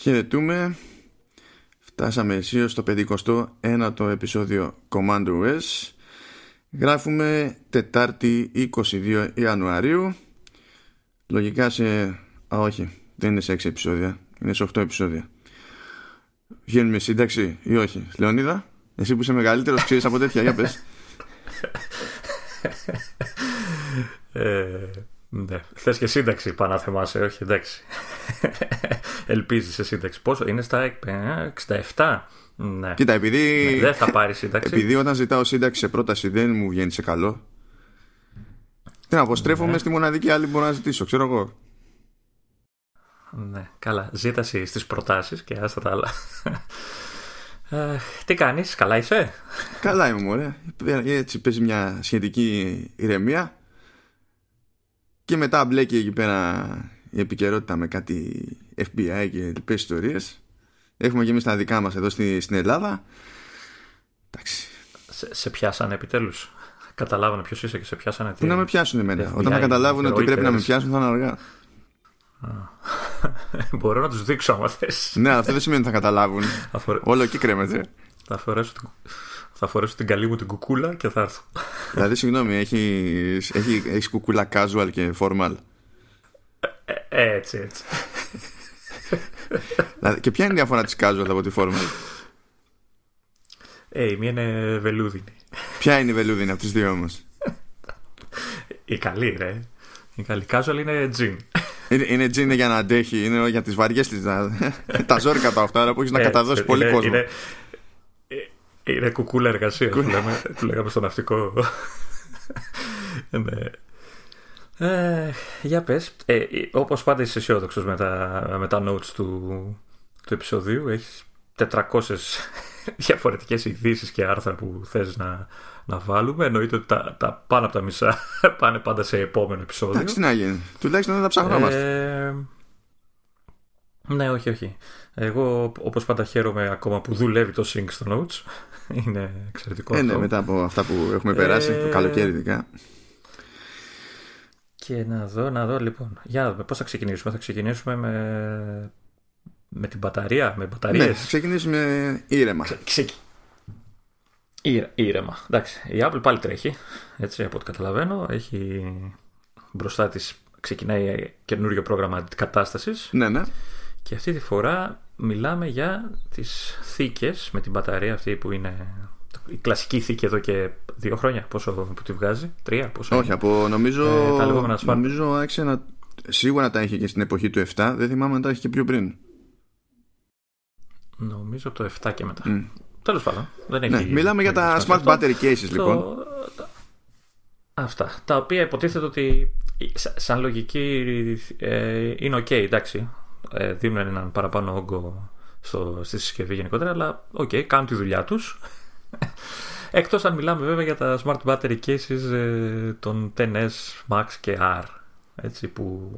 Χαιρετούμε. Φτάσαμε αισίως στο 51ο επεισόδιο Command OS. Γράφουμε Τετάρτη 22 Ιανουαρίου. Λογικά σε... Α, όχι. Δεν είναι σε 6 επεισόδια. Είναι σε 8 επεισόδια. Βγαίνουμε σύνταξη ή όχι; Λεωνίδα, εσύ που είσαι μεγαλύτερος ξέρεις από τέτοια. Για πες. Ε, ναι. Θες και σύνταξη πάνω να θεμάσαι, όχι εντάξει. Ελπίζεις σε σύνταξη. Πόσο είναι στα 67. Ναι. Κοίτα, επειδή. Ναι, δεν θα πάρει σύνταξη. Επειδή όταν ζητάω σύνταξη σε πρόταση δεν μου βγαίνει σε καλό. Τι να αποστρέφομαι ναι. στη μοναδική άλλη που μπορώ να ζητήσω, ξέρω εγώ. Ναι, καλά. Ζήταση στις προτάσεις και άστα τα άλλα. Ε, τι κάνεις, καλά είσαι; Καλά είμαι, μωρέ. Έτσι παίζει μια σχετική ηρεμία. Και μετά μπλέκει εκεί πέρα η επικαιρότητα με κάτι FBI και λοιπέ ιστορίες. Έχουμε και εμείς τα δικά μας εδώ στη, στην Ελλάδα. Εντάξει. Σε, σε πιάσανε επιτέλους. Καταλάβανε ποιος είσαι και σε πιάσανε. Πού να με πιάσουν εμένα. Όταν με καταλάβουν ότι πρέπει να με πιάσουν θα είναι αργά. Μπορώ να τους δείξω άμα θες. ναι, αυτό δεν σημαίνει ότι θα καταλάβουν. Όλο εκεί κρέμεται. Θα φορέσω την θα φορέσω την καλή μου την κουκούλα και θα έρθω. Δηλαδή, συγγνώμη, έχει έχεις κουκούλα casual και formal; Ε, ε, έτσι, έτσι. δηλαδή, και ποια είναι η διαφορά της casual από τη formal; Ε, η μία είναι βελούδινη. Ποια είναι η βελούδινη από τις δύο όμως; Η καλή, ρε. Η καλή casual είναι jean. Είναι, είναι jean για να αντέχει, είναι για τις βαριές της. τα ζώρικα τα αυτά που έχεις να καταδώσεις πολύ κόσμο. Είναι, είναι κουκούλα εργασίας που, λέμε, που λέγαμε στο ναυτικό. ναι. Ε, για πες. Ε, όπως πάντα είσαι αισιόδοξος με τα, με τα notes του, του επεισοδίου. Έχεις 400 διαφορετικές ειδήσεις και άρθρα που θες να, να βάλουμε. Εννοείται ότι τα, τα πάνω από τα μισά πάνε πάντα σε επόμενο επεισόδιο. Εντάξει, τι να γίνει. Τουλάχιστον δεν τα ψαχνόμαστε. Ε, ναι, όχι, όχι. Εγώ όπως πάντα χαίρομαι ακόμα που δουλεύει το sync στο notes. Είναι εξαιρετικό ε, ναι, μετά από αυτά που έχουμε περάσει, το ε, καλοκαίρι ειδικά. Και να δω, να δω λοιπόν. Για να δούμε πώς θα ξεκινήσουμε. Θα ξεκινήσουμε με, με την μπαταρία, με μπαταρίες. Ναι, θα ξεκινήσουμε ήρεμα. Ξε... ήρεμα. Εντάξει, η Apple πάλι τρέχει, έτσι από ό,τι καταλαβαίνω. Έχει μπροστά της, ξεκινάει καινούριο πρόγραμμα κατάστασης. Ναι, ναι. Και αυτή τη φορά μιλάμε για τις θήκες με την μπαταρία αυτή που είναι η κλασική θήκη εδώ και δύο χρόνια. Πόσο που τη βγάζει, τρία, πόσο. Όχι, από νομίζω. Ε, τα λεγόμενα νομίζω άρχισε να. Σίγουρα τα είχε και στην εποχή του 7, δεν θυμάμαι αν τα είχε και πιο πριν. Νομίζω από το 7 και μετά. Mm. Τέλος πάντων. Δεν έχει... Ναι, μιλάμε για τα smart battery cases, λοιπόν. Αυτά. Τα οποία υποτίθεται ότι σαν λογική ε, είναι ok, εντάξει ε, δίνουν έναν παραπάνω όγκο στο, στη συσκευή γενικότερα, αλλά ok, okay, κάνουν τη δουλειά τους. Εκτός αν μιλάμε βέβαια για τα smart battery cases ε, των 10S Max και R. Έτσι που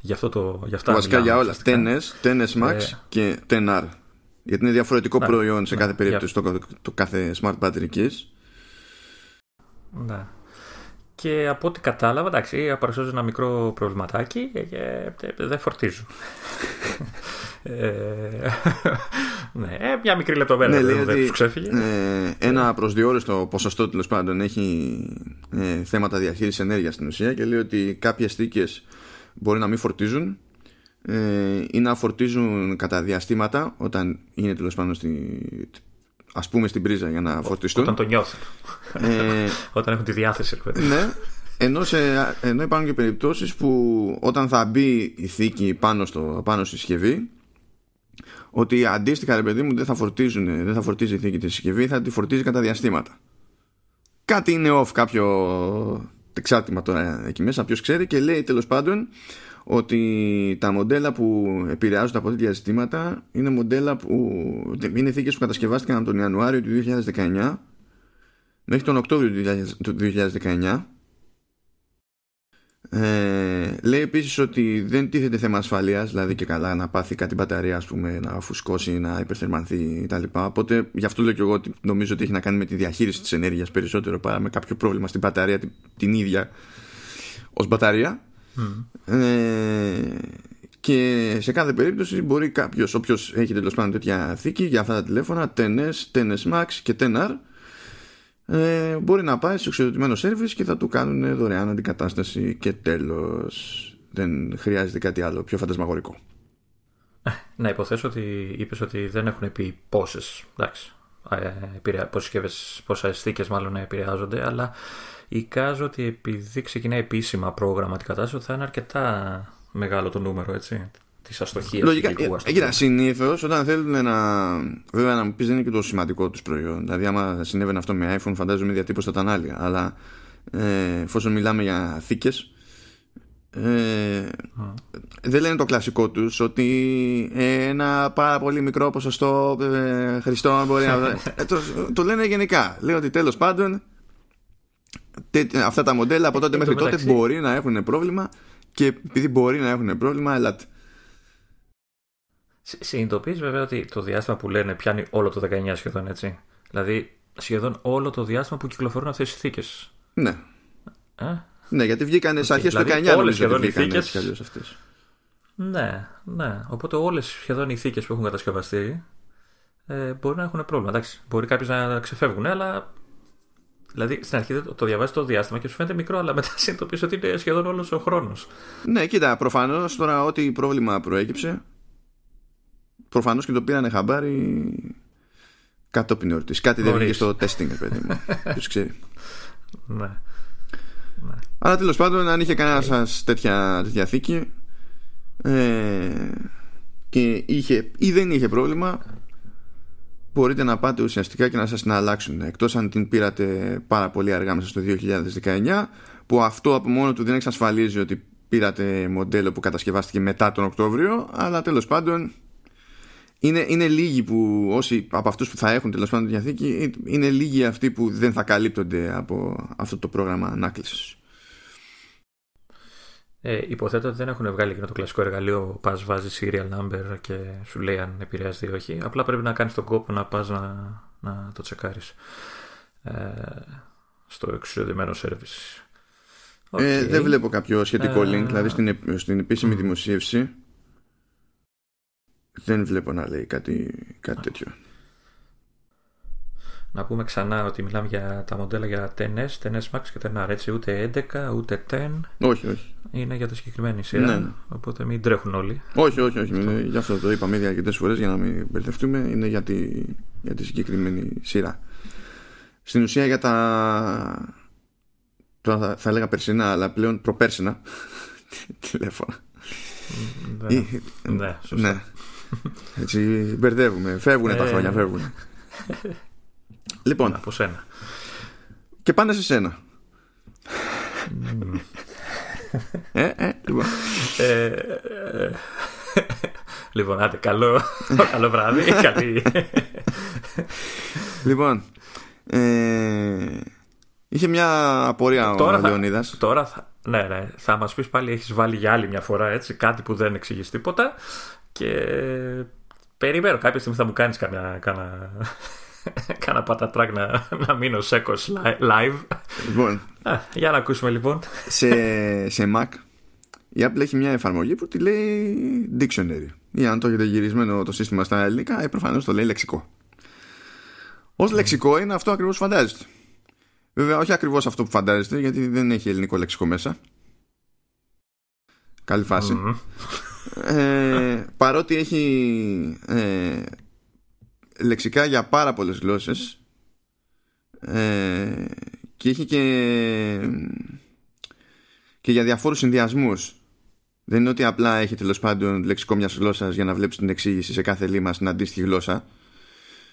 για, αυτό το, για αυτά Βασικά για όλα. 10S, 10S Max ε, και 10R. Γιατί είναι διαφορετικό ναι, προϊόν σε ναι, κάθε περίπτωση το, το, κάθε smart battery case. Ναι. Και από ό,τι κατάλαβα, εντάξει, παρουσιάζω ένα μικρό προβληματάκι και δεν φορτίζω. ε, ναι, μια μικρή λεπτομέρεια ναι, δεν τους ξέφυγε. Ε, ένα προσδιορίστο ποσοστό τέλος πάντων έχει ε, θέματα διαχείρισης ενέργειας στην ουσία και λέει ότι κάποιες θήκες μπορεί να μην φορτίζουν ε, ή να φορτίζουν κατά διαστήματα όταν είναι τέλος πάντων στη, ας πούμε στην πρίζα για να φορτιστούν. Όταν το νιώθουν. Ε, όταν έχουν τη διάθεση. Ναι. Ενώ, σε, ενώ υπάρχουν και περιπτώσεις που όταν θα μπει η θήκη πάνω, στο, πάνω στη συσκευή ότι αντίστοιχα ρε παιδί μου δεν θα, φορτίζουν, δεν θα φορτίζει η θήκη τη συσκευή θα τη φορτίζει κατά διαστήματα. Κάτι είναι off κάποιο εξάρτημα τώρα εκεί μέσα ποιος ξέρει και λέει τέλος πάντων ότι τα μοντέλα που επηρεάζονται από τέτοια ζητήματα είναι μοντέλα που είναι θήκες που κατασκευάστηκαν από τον Ιανουάριο του 2019 μέχρι τον Οκτώβριο του 2019 ε, λέει επίσης ότι δεν τίθεται θέμα ασφαλείας δηλαδή και καλά να πάθει κάτι μπαταρία ας πούμε, να φουσκώσει, να υπερθερμανθεί κτλ. Οπότε γι' αυτό λέω και εγώ ότι νομίζω ότι έχει να κάνει με τη διαχείριση της ενέργειας περισσότερο παρά με κάποιο πρόβλημα στην μπαταρία την, την ίδια ως μπαταρία ε, και σε κάθε περίπτωση μπορεί κάποιος, όποιος έχει τέλος πάντων τέτοια θήκη για αυτά τα τηλέφωνα, 10S, 10S Max και 10R, ε, μπορεί να πάει στο εξοδοτημένο service και θα του κάνουν δωρεάν αντικατάσταση και τέλος. Δεν χρειάζεται κάτι άλλο πιο φαντασμαγορικό να υποθέσω ότι είπες ότι δεν έχουν πει πόσες εντάξει, ε, πόσες, πόσα αισθήκε μάλλον επηρεάζονται αλλά εικάζω ότι επειδή ξεκινάει επίσημα πρόγραμμα αντικατάσταση θα είναι αρκετά μεγάλο το νούμερο έτσι της αστοχίας Λογικά, ε, συνήθως όταν θέλουν να. Βέβαια, να μου πεις δεν είναι και το σημαντικό τους προϊόν. Δηλαδή, άμα συνέβαινε αυτό με iPhone, φαντάζομαι διατύπωση θα ήταν άλλη. Αλλά ε, εφόσον μιλάμε για θήκες, ε, δεν λένε το κλασικό τους ότι ένα πάρα πολύ μικρό ποσοστό ε, χρηστών μπορεί να. ε, το, το λένε γενικά. Λέει ότι τέλος πάντων αυτά τα μοντέλα από τότε μέχρι τότε μπορεί να έχουν πρόβλημα και επειδή μπορεί να έχουν πρόβλημα, ελάτε. Συνειδητοποιείς βέβαια ότι το διάστημα που λένε πιάνει όλο το 19 σχεδόν έτσι; Δηλαδή σχεδόν όλο το διάστημα που κυκλοφορούν αυτές οι θήκες. Ναι. Ε; Ναι, γιατί βγήκαν σε αρχές δηλαδή, του 19 όλες σχεδόν οι θήκες... αυτές. Ναι, ναι. Οπότε όλες σχεδόν οι θήκες που έχουν κατασκευαστεί ε, μπορεί να έχουν πρόβλημα. Εντάξει, μπορεί κάποιες να ξεφεύγουν, αλλά. Δηλαδή στην αρχή το διαβάζεις το διάστημα και σου φαίνεται μικρό, αλλά μετά συνειδητοποιείς ότι είναι σχεδόν όλος ο χρόνος. Ναι, κοίτα, προφανώς τώρα ό,τι πρόβλημα προέκυψε προφανώς και το πήρανε χαμπάρι κατόπιν εορτής. Κάτι δεν βγήκε στο testing, παιδί μου. Ποιος ξέρει. Ναι. ναι. Αλλά τέλος πάντων, αν είχε κανένα σας τέτοια, τέτοια θήκη ε, και είχε ή δεν είχε πρόβλημα, μπορείτε να πάτε ουσιαστικά και να σας την αλλάξουν. Εκτός αν την πήρατε πάρα πολύ αργά μέσα στο 2019, που αυτό από μόνο του δεν εξασφαλίζει ότι πήρατε μοντέλο που κατασκευάστηκε μετά τον Οκτώβριο, αλλά τέλος πάντων είναι, είναι λίγοι που όσοι από αυτούς που θα έχουν τέλος πάντων τη διαθήκη είναι λίγοι αυτοί που δεν θα καλύπτονται από αυτό το πρόγραμμα ανάκλησης ε, υποθέτω ότι δεν έχουν βγάλει εκείνο το κλασικό εργαλείο πας βάζεις serial number και σου λέει αν επηρεάζεται ή όχι απλά πρέπει να κάνεις τον κόπο να πας να, να το τσεκάρεις ε, στο εξουσιοδημένο service okay. ε, δεν βλέπω κάποιο σχετικό link δηλαδή στην, στην επίσημη δημοσίευση δεν βλέπω να λέει κάτι, κάτι τέτοιο. Να πούμε ξανά ότι μιλάμε για τα μοντέλα για 10S, 10S Max και 10R, έτσι, ούτε 11, ούτε 10. Όχι, όχι. Είναι για τη συγκεκριμένη σειρά, ναι, ναι. οπότε μην τρέχουν όλοι. Όχι, όχι, όχι. Είναι, γι' αυτό το είπαμε ήδη αρκετές φορές για να μην μπερδευτούμε. Είναι για τη, για τη συγκεκριμένη σειρά. Στην ουσία για τα. Τώρα θα, θα έλεγα περσινά, αλλά πλέον προπέρσινα τηλέφωνα. Ναι, ναι, σωστά. Ναι. Έτσι μπερδεύουμε. Φεύγουν τα ε. χρόνια, φεύγουν. λοιπόν. Από σένα. Και πάνε σε σένα. ε, ε, λοιπόν. Ε, ε, λοιπόν, άντε, καλό, καλό βράδυ. Καλή. λοιπόν, ε, είχε μια απορία τώρα ο Λεωνίδας. Τώρα θα, ναι, ναι, θα μας πεις πάλι έχεις βάλει για άλλη μια φορά έτσι, κάτι που δεν εξηγείς τίποτα και περιμένω κάποια στιγμή θα μου κάνεις κάνα, κάνα, κάνα πατατράκ να, να μείνω σέκος live. Λοιπόν. για να ακούσουμε λοιπόν. Σε, σε Mac η Apple έχει μια εφαρμογή που τη λέει Dictionary. Ή αν το έχετε γυρισμένο το σύστημα στα ελληνικά, ε, προφανώς το λέει λεξικό. Ω λεξικό είναι αυτό ακριβώς που φαντάζεστε. Βέβαια, όχι ακριβώς αυτό που φαντάζεστε, γιατί δεν έχει ελληνικό λεξικό μέσα. Καλή φάση ε, παρότι έχει ε, λεξικά για πάρα πολλές γλώσσες. Ε, και έχει και, και για διαφόρους συνδυασμούς. Δεν είναι ότι απλά έχει τέλος πάντων λεξικό μιας γλώσσας για να βλέπεις την εξήγηση σε κάθε λίμα στην αντίστοιχη γλώσσα.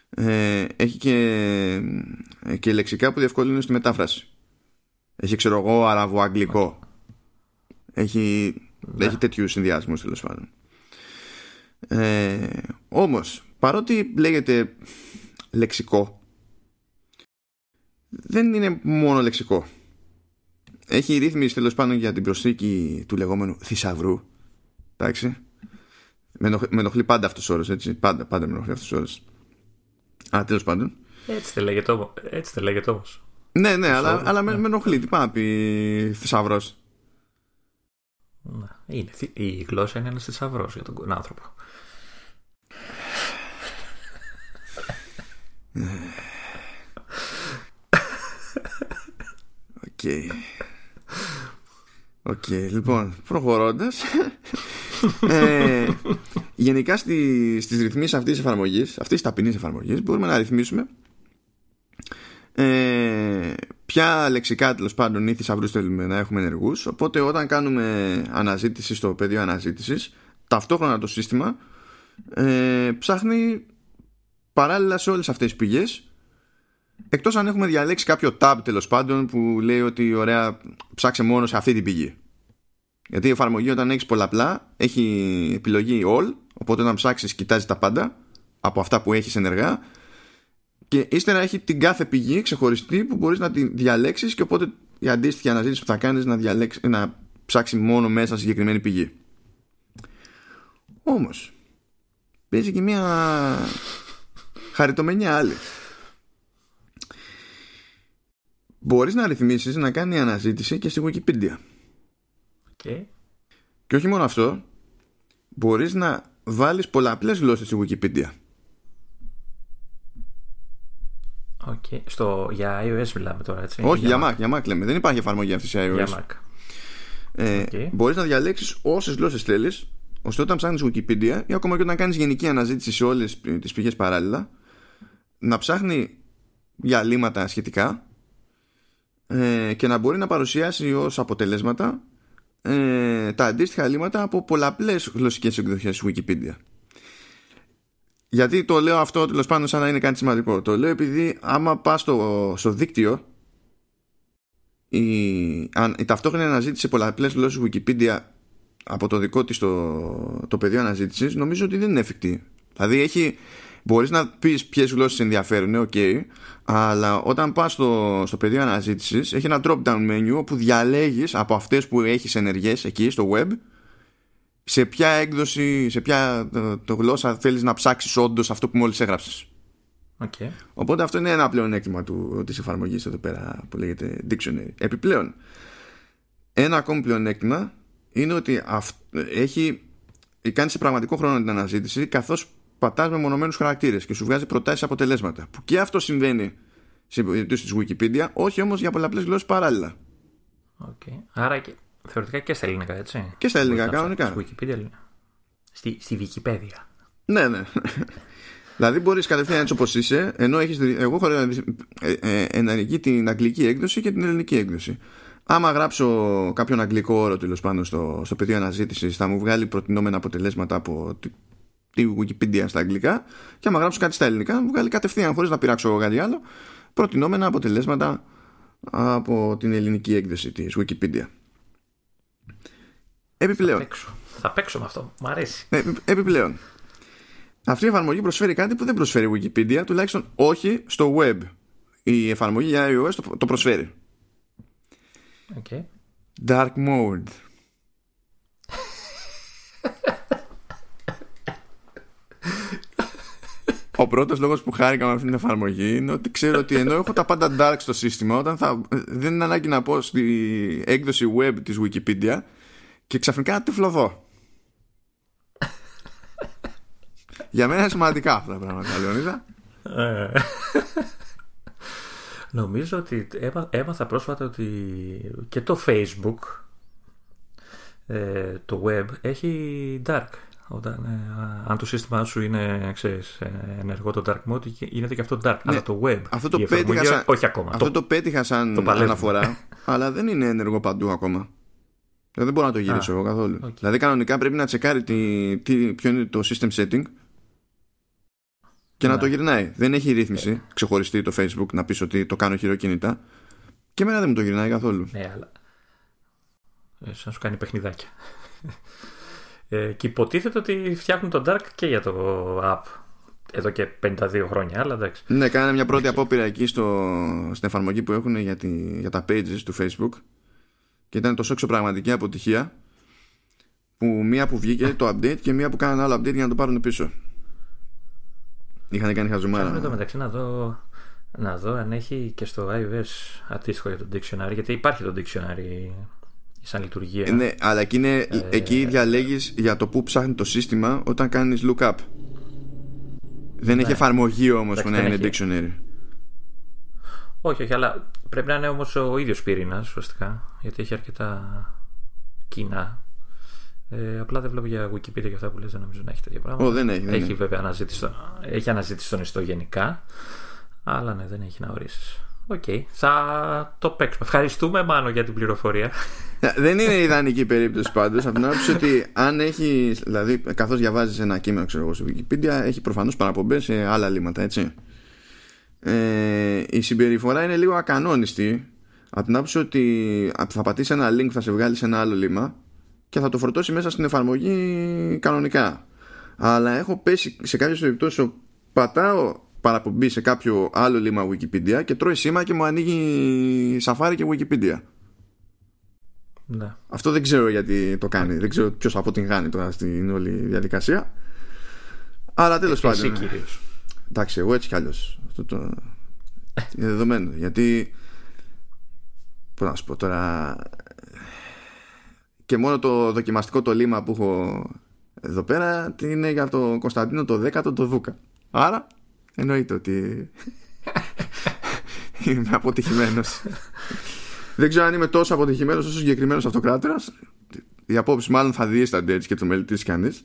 Ε, έχει και, και λεξικά που διευκολύνουν στη μετάφραση. Έχει ξέρω εγώ αραβο-αγγλικό έχει ναι. Έχει τέτοιους συνδυασμούς τέλος πάντων. Ε, Όμως, παρότι λέγεται λεξικό, δεν είναι μόνο λεξικό. Έχει ρύθμιση τέλος πάντων για την προσθήκη του λεγόμενου θησαυρού. Εντάξει. Με ενοχλεί πάντα αυτός ο όρος, έτσι. Πάντα, πάντα με ενοχλεί αυτός ο όρος. Α, τέλος πάντων. Έτσι δεν λέγεται, έτσι λέγεται όμως. Ναι, ναι, αλλά, αλλά με, ναι. με ενοχλεί. Τι πάει να πει θησαυρός. Ναι. Είναι, η γλώσσα είναι ένας θησαυρός για τον άνθρωπο. Ok. Ok, λοιπόν, προχωρώντας ε, Γενικά στι, στις ρυθμίσεις αυτής της εφαρμογής Αυτής της ταπεινής εφαρμογής Μπορούμε να ρυθμίσουμε ε, Ποια λεξικά τέλος πάντων ή θησαυρού θέλουμε να έχουμε ενεργούς Οπότε όταν κάνουμε αναζήτηση στο πεδίο αναζήτησης Ταυτόχρονα το σύστημα ε, Ψάχνει παράλληλα σε όλες αυτές τις πηγές Εκτός αν έχουμε διαλέξει κάποιο tab τέλος πάντων που λέει ότι ωραία ψάξε μόνο σε αυτή την πηγή. Γιατί η εφαρμογή όταν έχεις πολλαπλά έχει επιλογή all, οπότε όταν ψάξεις κοιτάζεις τα πάντα από αυτά που έχεις ενεργά και ύστερα έχει την κάθε πηγή ξεχωριστή που μπορείς να τη διαλέξεις και οπότε η αντίστοιχη αναζήτηση που θα κάνεις να, διαλέξεις, να ψάξεις μόνο μέσα σε συγκεκριμένη πηγή. Όμως, παίζει και μια χαριτωμένη άλλη. μπορείς να ρυθμίσεις να κάνει αναζήτηση και στη Wikipedia. Okay. Και όχι μόνο αυτό, μπορείς να βάλεις πολλαπλές γλώσσες στη Wikipedia. Okay. Στο, για iOS μιλάμε τώρα, έτσι. Όχι, για, Mac. για Mac λέμε. Δεν υπάρχει εφαρμογή αυτή σε iOS. Για Mac. Ε, okay. Μπορείς να διαλέξεις όσες γλώσσες θέλεις, ώστε όταν ψάχνεις Wikipedia ή ακόμα και όταν κάνεις γενική αναζήτηση σε όλες τις πηγές παράλληλα, να ψάχνει για λύματα σχετικά ε, και να μπορεί να παρουσιάσει ως αποτελέσματα ε, τα αντίστοιχα λύματα από πολλαπλές γλωσσικές εκδοχές Wikipedia. Γιατί το λέω αυτό τέλος πάντων σαν να είναι κάτι σημαντικό. Το λέω επειδή άμα πας στο, στο δίκτυο η, αν, η ταυτόχρονη αναζήτηση σε πολλαπλές γλώσσες Wikipedia από το δικό της το, το πεδίο αναζήτησης νομίζω ότι δεν είναι εφικτή. Δηλαδή έχει, μπορείς να πεις ποιες γλώσσες ενδιαφέρουν, ok, okay, αλλά όταν πας στο, στο πεδίο αναζήτησης έχει ένα drop down menu όπου διαλέγεις από αυτές που έχεις ενεργές εκεί στο web σε ποια έκδοση, σε ποια το, το γλώσσα θέλεις να ψάξεις όντως αυτό που μόλις έγραψες. Okay. Οπότε αυτό είναι ένα πλεονέκτημα του, της εφαρμογής εδώ πέρα που λέγεται Dictionary. Επιπλέον, ένα ακόμη πλεονέκτημα είναι ότι αυ, έχει, κάνει σε πραγματικό χρόνο την αναζήτηση καθώς πατάς με μονομένους χαρακτήρες και σου βγάζει προτάσεις αποτελέσματα. Που και αυτό συμβαίνει σε περίπτωση της Wikipedia, όχι όμως για πολλαπλές γλώσσες παράλληλα. Okay. Άρα και, θεωρητικά και στα ελληνικά, έτσι. Και στα ελληνικά, κανονικά. Στη Wikipedia, στη, στη Wikipedia. Ναι, ναι. δηλαδή μπορείς κατευθείαν έτσι όπως είσαι, ενώ έχεις, εγώ έχω ε, ε, ενεργεί την αγγλική έκδοση και την ελληνική έκδοση. Άμα γράψω κάποιον αγγλικό όρο τέλος πάνω στο, στο πεδίο αναζήτησης, θα μου βγάλει προτινόμενα αποτελέσματα από τη Wikipedia στα αγγλικά και άμα γράψω κάτι στα ελληνικά μου βγάλει κατευθείαν χωρίς να πειράξω κάτι άλλο προτινόμενα αποτελέσματα από την ελληνική έκδοση της Wikipedia. Επιπλέον. Θα παίξω, θα παίξω με αυτό. Μ' αρέσει. Ε, επιπλέον. Αυτή η εφαρμογή προσφέρει κάτι που δεν προσφέρει η Wikipedia, τουλάχιστον όχι στο web. Η εφαρμογή για iOS το, το προσφέρει. Okay. Dark mode. Ο πρώτος λόγος που χάρηκα με αυτή την εφαρμογή είναι ότι ξέρω ότι ενώ έχω τα πάντα dark στο σύστημα, όταν θα, δεν είναι ανάγκη να πω στη έκδοση web της Wikipedia και ξαφνικά να τυφλωθώ. Για μένα είναι σημαντικά αυτά τα πράγματα, Λεωνίδα. Ε. Νομίζω ότι έμαθα πρόσφατα ότι και το Facebook, ε, το web, έχει dark. Όταν, ε, αν το σύστημά σου είναι ξέρεις, ε, ενεργό το dark mode, γίνεται και αυτό dark. Ναι, αλλά το web. Αυτό το πέτυχα σαν, όχι ακόμα. Αυτό το, το πέτυχα σαν αναφορά, αλλά δεν είναι ενεργό παντού ακόμα. Δεν μπορώ να το γυρίσω εγώ καθόλου. Okay. Δηλαδή, κανονικά πρέπει να τσεκάρει τι, τι, ποιο είναι το system setting και να, να το γυρνάει. Δεν έχει ρύθμιση yeah. ξεχωριστή το Facebook να πεις ότι το κάνω χειροκίνητα. Και εμένα δεν μου το γυρνάει καθόλου. Ναι, αλλά. Ε, σαν σου κάνει παιχνιδάκια. Ε, και υποτίθεται ότι φτιάχνουν το Dark και για το app εδώ και 52 χρόνια, αλλά εντάξει. Ναι, κάνανε μια πρώτη απόπειρα εκεί στο, στην εφαρμογή που έχουν για, τη, για τα pages του Facebook και ήταν τόσο εξωπραγματική αποτυχία που μία που βγήκε το update και μία που κάνανε άλλο update για να το πάρουν πίσω. Είχαν κάνει χαζουμάρα. Εδώ μεταξύ να δω, να δω αν έχει και στο iOS αντίστοιχο για το dictionary, γιατί υπάρχει το dictionary σαν λειτουργία. Ε, ναι, αλλά εκεί, είναι, ε, εκεί διαλέγεις για το που ψάχνει το σύστημα όταν κάνεις lookup. Δεν έχει ναι. εφαρμογή όμως που να είναι dictionary. Όχι, όχι, αλλά πρέπει να είναι όμως ο ίδιος πυρήνας ουσιαστικά, γιατί έχει αρκετά κοινά. Ε, απλά δεν βλέπω για Wikipedia και αυτά που λες, δεν νομίζω να έχει τέτοια πράγματα. Oh, δεν έχει, δεν έχει βέβαια αναζήτηση, έχει αναζήτηση στον ιστό γενικά, αλλά ναι, δεν έχει να ορίσεις. Ok, okay. θα το παίξουμε. Ευχαριστούμε μάλλον για την πληροφορία. Ε, δεν είναι ιδανική περίπτωση πάντως. Από την άποψη ότι αν έχει, δηλαδή, καθώς διαβάζεις ένα κείμενο, ξέρω εγώ, στο Wikipedia, έχει προφανώς παραπομπές σε άλλα λίμματα, έτσι. Ε, η συμπεριφορά είναι λίγο ακανόνιστη από την άποψη ότι θα πατήσεις ένα link, θα σε βγάλει σε ένα άλλο λίμα και θα το φορτώσει μέσα στην εφαρμογή κανονικά. Αλλά έχω πέσει σε κάποιες περιπτώσεις πατάω παραπομπή σε κάποιο άλλο λίμα Wikipedia και τρώει σήμα και μου ανοίγει Safari και Wikipedia. Ναι. Αυτό δεν ξέρω γιατί το κάνει. Δεν ξέρω ποιος αποτυγχάνει τώρα στην όλη διαδικασία. Αλλά τέλος πάντων. Εντάξει, εγώ έτσι κι αλλιώ. Αυτό το. είναι δεδομένο. Γιατί. Πώ να σου πω τώρα; Και μόνο το δοκιμαστικό το λίμα που έχω εδώ πέρα είναι για το Κωνσταντίνο το 10ο το Δούκα. Άρα εννοείται ότι είμαι αποτυχημένος. Δεν ξέρω αν είμαι τόσο αποτυχημένος όσο ο συγκεκριμένος αυτοκράτορας. Η απόψη μάλλον θα διίστανται έτσι και το μελετήσει κανείς.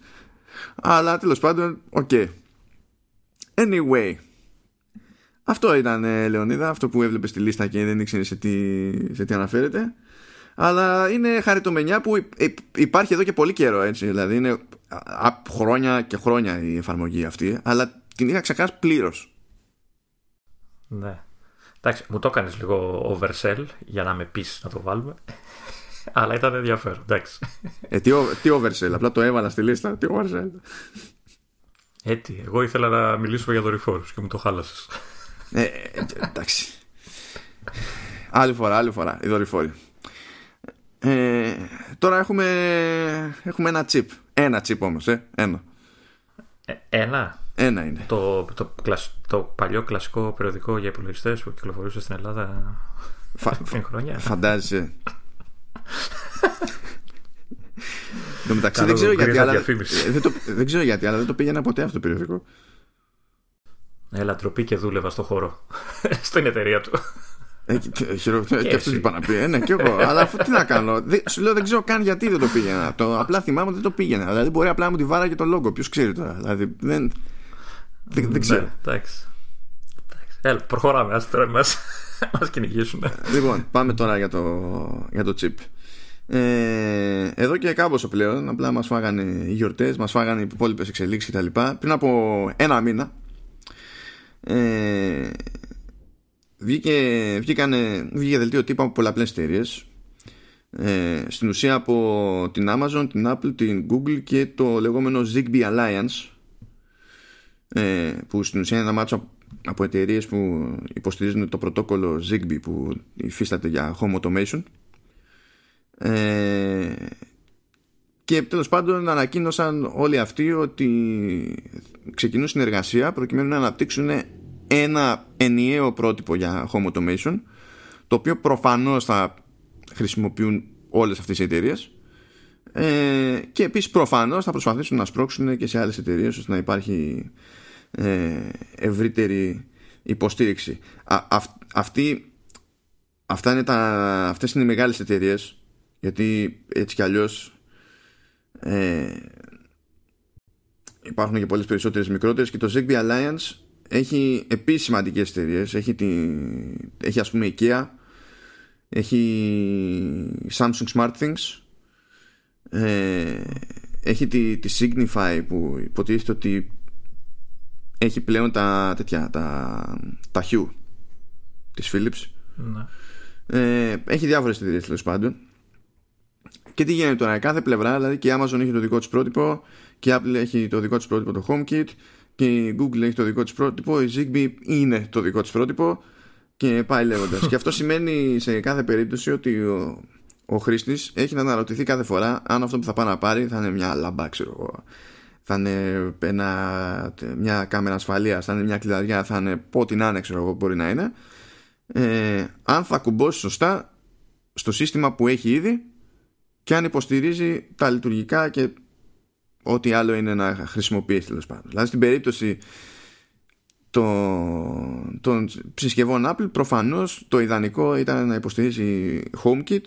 Αλλά τέλος πάντων, ok. Okay. Anyway. Αυτό ήταν, ε, Λεωνίδα, αυτό που έβλεπες στη λίστα και δεν ήξερες σε τι, σε τι αναφέρεται. Αλλά είναι χαριτωμενιά που υπάρχει εδώ και πολύ καιρό, έτσι. Δηλαδή είναι χρόνια και χρόνια η εφαρμογή αυτή. Αλλά την είχα ξεχάσει πλήρως. Ναι. Εντάξει, μου το έκανες λίγο oversell για να με πει να το βάλουμε. Αλλά ήταν ενδιαφέρον, εντάξει. Ε, τι, τι oversell, απλά το έβαλα στη λίστα. Τι oversell. Έτσι, ε, εγώ ήθελα να μιλήσω για δορυφόρους και μου το χάλασες. Ε, ε, εντάξει. άλλη φορά, άλλη φορά, οι δορυφόροι. Ε, τώρα έχουμε, έχουμε ένα chip. Ένα chip όμως, ε, ένα. Ε, ένα; Ένα είναι. Το, το, το παλιό κλασικό περιοδικό για υπολογιστές που κυκλοφορούσε στην Ελλάδα Φα, πριν χρόνια. Φαντάζεσαι. το μεταξύ δεν ξέρω, γιατί, αλλά, δεν, το, δεν ξέρω γιατί, αλλά δεν το πήγαινα ποτέ αυτό το περιοδικό. Έλα, τροπή και δούλευα στο χώρο. Στην εταιρεία του. Ε, και αυτός είπα να πει. Ε, ναι, και εγώ. Αλλά αυτό τι να κάνω. Σου λέω δεν ξέρω καν γιατί δεν το πήγαινα. Το, απλά θυμάμαι ότι δεν το πήγαινα. Δηλαδή μπορεί απλά να μου τη βάρα και το λόγο. Ποιος ξέρει τώρα. Δηλαδή δεν. Δεν, δεν ξέρω. Ναι, εντάξει. Έλα, προχωράμε. Α τώρα μα μας κυνηγήσουν. Λοιπόν, πάμε τώρα για το, για το chip. Ε, εδώ και κάμποσο πλέον, απλά μας φάγανε οι γιορτές, μας φάγανε οι υπόλοιπες εξελίξεις κτλ. Πριν από ένα μήνα, ε, βγήκε, βγήκανε, βγήκε δελτίο τύπου από πολλαπλές εταιρείες. Ε, στην ουσία από την Amazon, την Apple, την Google και το λεγόμενο Zigbee Alliance ε, που στην ουσία είναι ένα μάτσο από εταιρείες που υποστηρίζουν το πρωτόκολλο Zigbee που υφίσταται για home automation ε, και τέλος πάντων ανακοίνωσαν όλοι αυτοί ότι ξεκινούν συνεργασία προκειμένου να αναπτύξουν ένα ενιαίο πρότυπο για home automation το οποίο προφανώς θα χρησιμοποιούν όλες αυτές οι εταιρείες. Ε, και επίσης προφανώς θα προσπαθήσουν να σπρώξουν και σε άλλες εταιρείες ώστε να υπάρχει ε, ευρύτερη υποστήριξη. Α, αυτή, αυτά είναι τα, αυτές είναι οι μεγάλες εταιρείες γιατί έτσι κι αλλιώς ε, υπάρχουν και πολλές περισσότερες μικρότερες και το Zigbee Alliance έχει επίσης σημαντικές εταιρείες. Έχει, τη, έχει ας πούμε IKEA, έχει Samsung SmartThings, ε, έχει τη, τη Signify που υποτίθεται ότι έχει πλέον τα τέτοια, τα, τα Hue της Philips. Ναι. Ε, έχει διάφορες εταιρείες τέλος πάντων. Και τι γίνεται τώρα, κάθε πλευρά, δηλαδή και η Amazon έχει το δικό της πρότυπο και η Apple έχει το δικό της πρότυπο το HomeKit και η Google έχει το δικό της πρότυπο, η Zigbee είναι το δικό της πρότυπο και πάει λέγοντας. και αυτό σημαίνει σε κάθε περίπτωση ότι ο, ο χρήστης έχει να αναρωτηθεί κάθε φορά αν αυτό που θα πάει να πάρει θα είναι μια λαμπά, ξέρω εγώ. Θα είναι ένα, μια κάμερα ασφαλείας, θα είναι μια κλειδαριά, θα είναι ό,τι να είναι, ξέρω εγώ, μπορεί να είναι. Ε, αν θα κουμπώσει σωστά στο σύστημα που έχει ήδη και αν υποστηρίζει τα λειτουργικά και ό,τι άλλο είναι να χρησιμοποιήσει τέλος πάντων. Δηλαδή στην περίπτωση των, των συσκευών Apple προφανώς το ιδανικό ήταν να υποστηρίζει HomeKit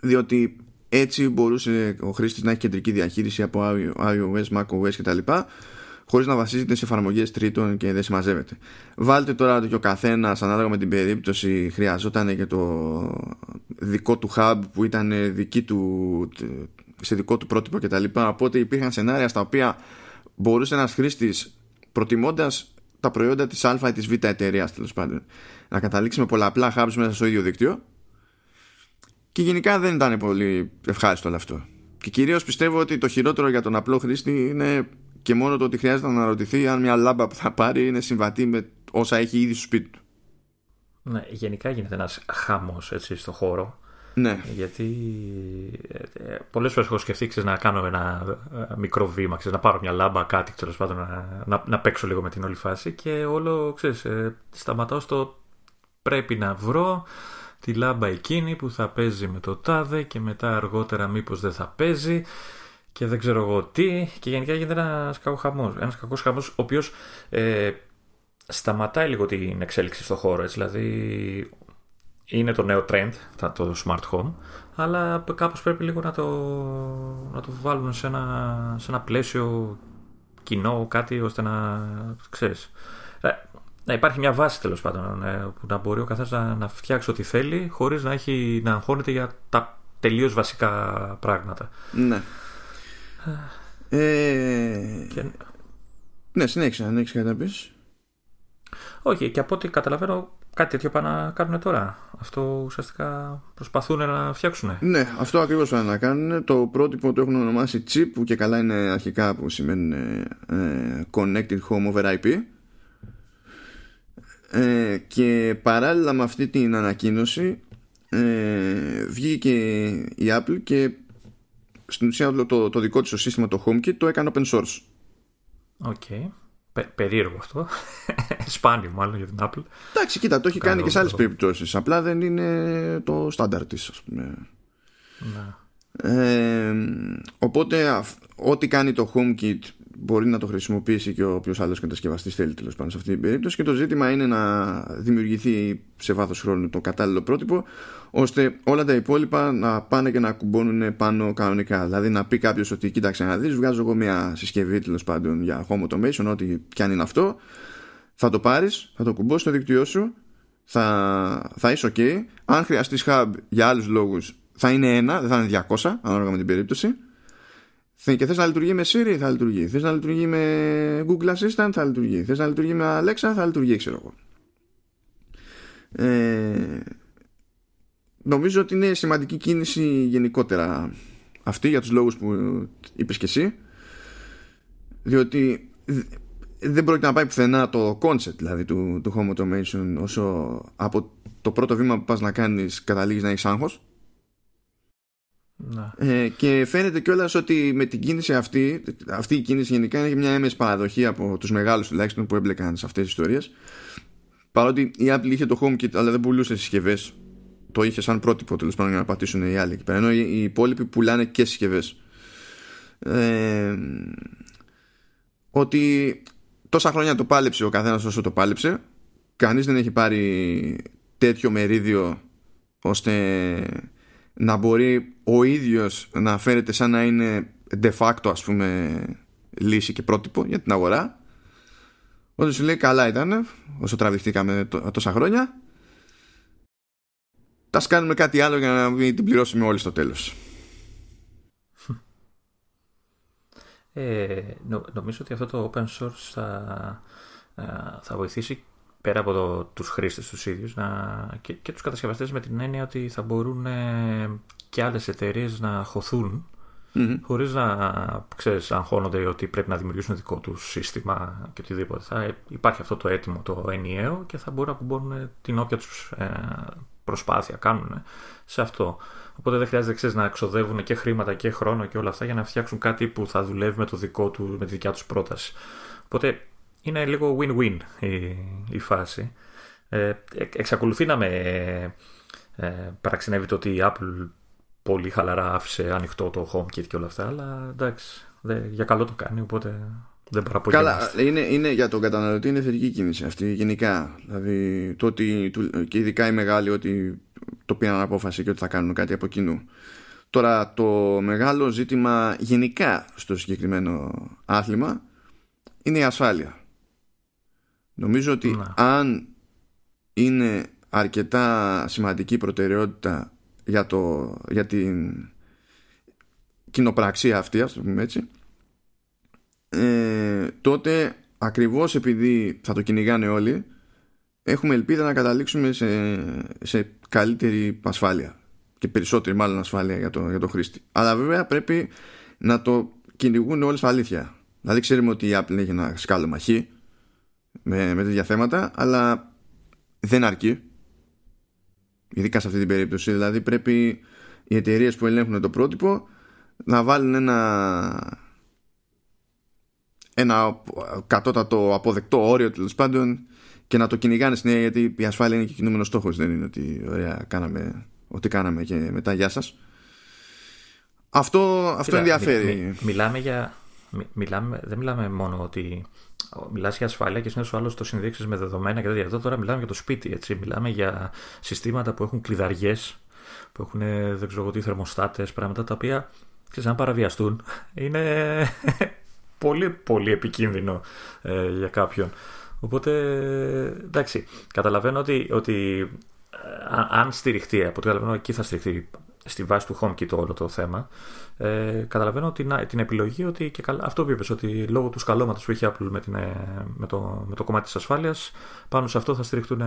διότι έτσι μπορούσε ο χρήστης να έχει κεντρική διαχείριση από iOS, macOS κτλ χωρίς να βασίζεται σε εφαρμογές τρίτων και δεν συμμαζεύεται. Βάλτε τώρα ότι ο καθένας ανάλογα με την περίπτωση χρειαζόταν και το δικό του hub που ήταν δική του, σε δικό του πρότυπο κτλ. Οπότε υπήρχαν σενάρια στα οποία μπορούσε ένας χρήστης προτιμώντας τα προϊόντα της Α ή της Β εταιρείας τέλος πάντων να καταλήξει με πολλαπλά hubs μέσα στο ίδιο δίκτυο. Και γενικά δεν ήταν πολύ ευχάριστο όλο αυτό. Και κυρίως πιστεύω ότι το χειρότερο για τον απλό χρήστη είναι και μόνο το ότι χρειάζεται να αναρωτηθεί αν μια λάμπα που θα πάρει είναι συμβατή με όσα έχει ήδη στο σπίτι του. Ναι, γενικά γίνεται ένας χάμος έτσι στο χώρο. Ναι. Γιατί ε, ε πολλές φορές έχω σκεφτεί ξέρεις, να κάνω ένα ε, μικρό βήμα, ξέρεις, να πάρω μια λάμπα, κάτι, τέλος πάντων, να, να, να, παίξω λίγο με την όλη φάση και όλο, ξέρεις, ε, σταματάω στο πρέπει να βρω τη λάμπα εκείνη που θα παίζει με το τάδε και μετά αργότερα μήπως δεν θα παίζει και δεν ξέρω εγώ τι. Και γενικά γίνεται ένα κακό χαμός, ένας κακός χαμός ο οποίος ε, σταματάει λίγο την εξέλιξη στο χώρο έτσι, δηλαδή είναι το νέο trend το smart home αλλά κάπως πρέπει λίγο να το, να το βάλουν σε ένα, σε ένα πλαίσιο κοινό κάτι ώστε να ξέρεις. Ε, να υπάρχει μια βάση τέλος πάντων ε, που να μπορεί ο καθένας να, να φτιάξει ό,τι θέλει χωρίς να, έχει, να αγχώνεται για τα τελείως βασικά πράγματα. Ναι. Ε... Και... Ναι, συνέχισε, αν έχεις κάτι να πεις. Όχι, και από ό,τι καταλαβαίνω, κάτι τέτοιο πάνε να κάνουν τώρα. Αυτό ουσιαστικά προσπαθούν να φτιάξουν. Ναι, αυτό ακριβώς πάνε να κάνουν. Το πρότυπο το έχουν ονομάσει chip, που και καλά είναι αρχικά που σημαίνει ε, Connected Home over IP. Ε, και παράλληλα με αυτή την ανακοίνωση ε, βγήκε η Apple και στην ουσία το, το, δικό της σύστημα το HomeKit το έκανε open source. Ok. Okay. περίεργο αυτό. Σπάνιο μάλλον για την Apple. Εντάξει, κοίτα, το έχει κάνει και σε άλλες περιπτώσεις. Απλά δεν είναι το στάνταρ της, ας πούμε. Ναι. Ε, οπότε ό,τι κάνει το HomeKit μπορεί να το χρησιμοποιήσει και όποιο άλλος κατασκευαστής θέλει τέλος πάντων σε αυτή την περίπτωση. Και το ζήτημα είναι να δημιουργηθεί σε βάθος χρόνου το κατάλληλο πρότυπο, ώστε όλα τα υπόλοιπα να πάνε και να κουμπώνουν πάνω κανονικά. Δηλαδή να πει κάποιος ότι κοίταξε να δεις, βγάζω εγώ μια συσκευή τέλος πάντων για home automation, ό,τι κι αν είναι αυτό. Θα το πάρεις, θα το κουμπώσεις στο δίκτυό σου, θα, θα είσαι OK. Αν χρειαστείς hub για άλλους λόγους, θα είναι ένα, δεν θα είναι 200, ανάλογα με την περίπτωση και θες να λειτουργεί με Siri θα λειτουργεί. Θες να λειτουργεί με Google Assistant θα λειτουργεί. Θες να λειτουργεί με Alexa θα λειτουργεί ξέρω εγώ. Ε, νομίζω ότι είναι σημαντική κίνηση γενικότερα αυτή για τους λόγους που είπες και εσύ διότι δεν πρόκειται να πάει πουθενά το concept δηλαδή του, του home automation όσο από το πρώτο βήμα που πας να κάνεις καταλήγεις να έχεις άγχος. ναι. Ε, και φαίνεται κιόλας ότι με την κίνηση αυτή, αυτή η κίνηση γενικά είναι μια έμεση παραδοχή από τους μεγάλους τουλάχιστον που έμπλεκαν σε αυτές τις ιστορίες. Παρότι η Apple είχε το HomeKit, αλλά δεν πουλούσε συσκευές. Το είχε σαν πρότυπο τέλος πάντων για να πατήσουν οι άλλοι εκεί πέρα. Ενώ οι υπόλοιποι πουλάνε και συσκευές. Ε, ότι τόσα χρόνια το πάλεψε ο καθένας όσο το πάλεψε. Κανείς δεν έχει πάρει τέτοιο μερίδιο ώστε να μπορεί ο ίδιος να φέρεται σαν να είναι de facto ας πούμε λύση και πρότυπο για την αγορά. Όταν σου λέει καλά ήταν όσο τραβηχτήκαμε τόσα χρόνια τα κάνουμε κάτι άλλο για να μην την πληρώσουμε όλοι στο τέλος ε, νομίζω ότι αυτό το open source θα, ε, θα βοηθήσει πέρα από το, τους χρήστες τους ίδιους να, και, και τους κατασκευαστές με την έννοια ότι θα μπορούν ε, και άλλες εταιρείες να χωθούν mm-hmm. χωρίς να ξέρεις, αγχώνονται ότι πρέπει να δημιουργήσουν δικό τους σύστημα και οτιδήποτε. Θα υπάρχει αυτό το έτοιμο, το ενιαίο και θα μπορούν να κουμπώνουν την όποια τους ε, προσπάθεια κάνουν σε αυτό. Οπότε δεν χρειάζεται ξέρεις, να εξοδεύουν και χρήματα και χρόνο και όλα αυτά για να φτιάξουν κάτι που θα δουλεύει με, το δικό του, με τη δικιά τους πρόταση. Οπότε είναι λίγο win-win η, η φάση. Ε, εξακολουθεί να με ε, παραξενεύει το ότι η Apple πολύ χαλαρά άφησε ανοιχτό το HomeKit και όλα αυτά, αλλά εντάξει, δε, για καλό το κάνει, οπότε δεν Καλά, είναι, είναι, για τον καταναλωτή είναι θετική κίνηση αυτή γενικά. Δηλαδή το ότι, και ειδικά οι μεγάλοι ότι το πήραν απόφαση και ότι θα κάνουν κάτι από κοινού. Τώρα το μεγάλο ζήτημα γενικά στο συγκεκριμένο άθλημα είναι η ασφάλεια. Νομίζω ότι ναι. αν είναι αρκετά σημαντική προτεραιότητα για, το, για την κοινοπραξία αυτή, ας το πούμε έτσι, ε, τότε ακριβώς επειδή θα το κυνηγάνε όλοι, έχουμε ελπίδα να καταλήξουμε σε, σε καλύτερη ασφάλεια και περισσότερη μάλλον ασφάλεια για το, για το χρήστη. Αλλά βέβαια πρέπει να το κυνηγούν όλες αλήθεια. Δηλαδή ξέρουμε ότι η Apple έχει ένα σκάλο μαχή με, με τέτοια θέματα, αλλά δεν αρκεί. Ειδικά σε αυτή την περίπτωση. Δηλαδή πρέπει οι εταιρείες που ελέγχουν το πρότυπο να βάλουν ένα ένα κατώτατο αποδεκτό όριο τέλος πάντων και να το κυνηγάνε στην γιατί η ασφάλεια είναι και κινούμενος στόχος. Δεν είναι ότι ωραία, κάναμε ό,τι κάναμε και μετά γεια σας. Αυτό, αυτό ενδιαφέρει. μιλάμε για. Μιλάμε, δεν μιλάμε μόνο ότι μιλάς για ασφάλεια και συνήθως ο άλλος το συνδείξει με δεδομένα και τέτοια. Εδώ τώρα μιλάμε για το σπίτι. Έτσι. Μιλάμε για συστήματα που έχουν κλειδαριές, που έχουν δεν ξέρω τι θερμοστάτες, πράγματα τα οποία ξέρεις, αν παραβιαστούν είναι πολύ πολύ επικίνδυνο ε, για κάποιον. Οπότε, εντάξει, καταλαβαίνω ότι, ότι ε, αν στηριχτεί, από ό,τι καταλαβαίνω εκεί θα στηριχτεί στη βάση του HomeKit όλο το θέμα. Ε, καταλαβαίνω ότι, την επιλογή ότι και καλά, αυτό που είπες, ότι λόγω του σκαλώματος που έχει Apple με, την, ε, με, το, με το κομμάτι της ασφάλειας, πάνω σε αυτό θα στηριχτούν,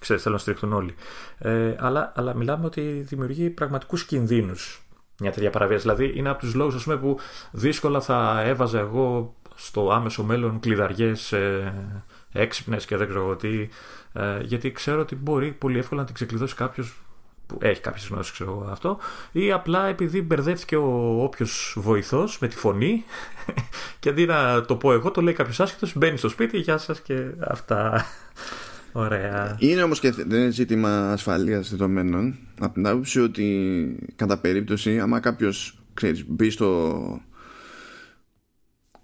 ξέρεις, θέλουν να στηριχτούν όλοι. Ε, αλλά, αλλά μιλάμε ότι δημιουργεί πραγματικούς κινδύνους μια τέτοια παραβίαση. Δηλαδή είναι από τους λόγους που δύσκολα θα έβαζα εγώ στο άμεσο μέλλον κλειδαριές ε, έξυπνες και δεν ξέρω τι. Ε, γιατί ξέρω ότι μπορεί πολύ εύκολα να την ξεκλειδώσει κάποιος που έχει κάποιες γνώσεις, ξέρω εγώ αυτό, ή απλά επειδή μπερδεύτηκε ο όποιος βοηθός με τη φωνή και αντί να το πω εγώ, το λέει κάποιος άσχετος, μπαίνει στο σπίτι, γεια σας και αυτά. Ωραία. Είναι όμως και δεν είναι ζήτημα ασφαλείας δεδομένων. Από την άποψη ότι κατά περίπτωση, άμα κάποιος μπει στο,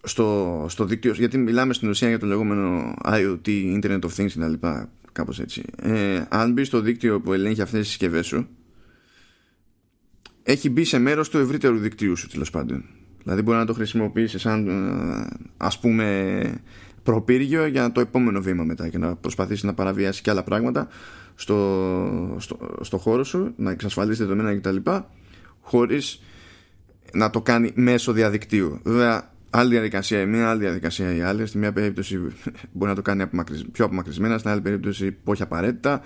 στο, στο δίκτυο, γιατί μιλάμε στην ουσία για το λεγόμενο IoT, Internet of Things κτλ. Κάπως έτσι. Ε, αν μπεις στο δίκτυο που ελέγχει αυτές τις συσκευές σου, έχει μπει σε μέρος του ευρύτερου δικτύου σου τέλος πάντων. Δηλαδή μπορεί να το χρησιμοποιήσεις σαν ε, ας πούμε προπύργιο για το επόμενο βήμα μετά και να προσπαθήσεις να παραβιάσεις και άλλα πράγματα στο, στο, στο χώρο σου, να εξασφαλίσεις δεδομένα κτλ. χωρίς να το κάνει μέσω διαδικτύου. Βέβαια, άλλη διαδικασία η μία, άλλη διαδικασία η άλλη. Στη μία περίπτωση μπορεί να το κάνει πιο απομακρυσμένα, στην άλλη περίπτωση όχι απαραίτητα,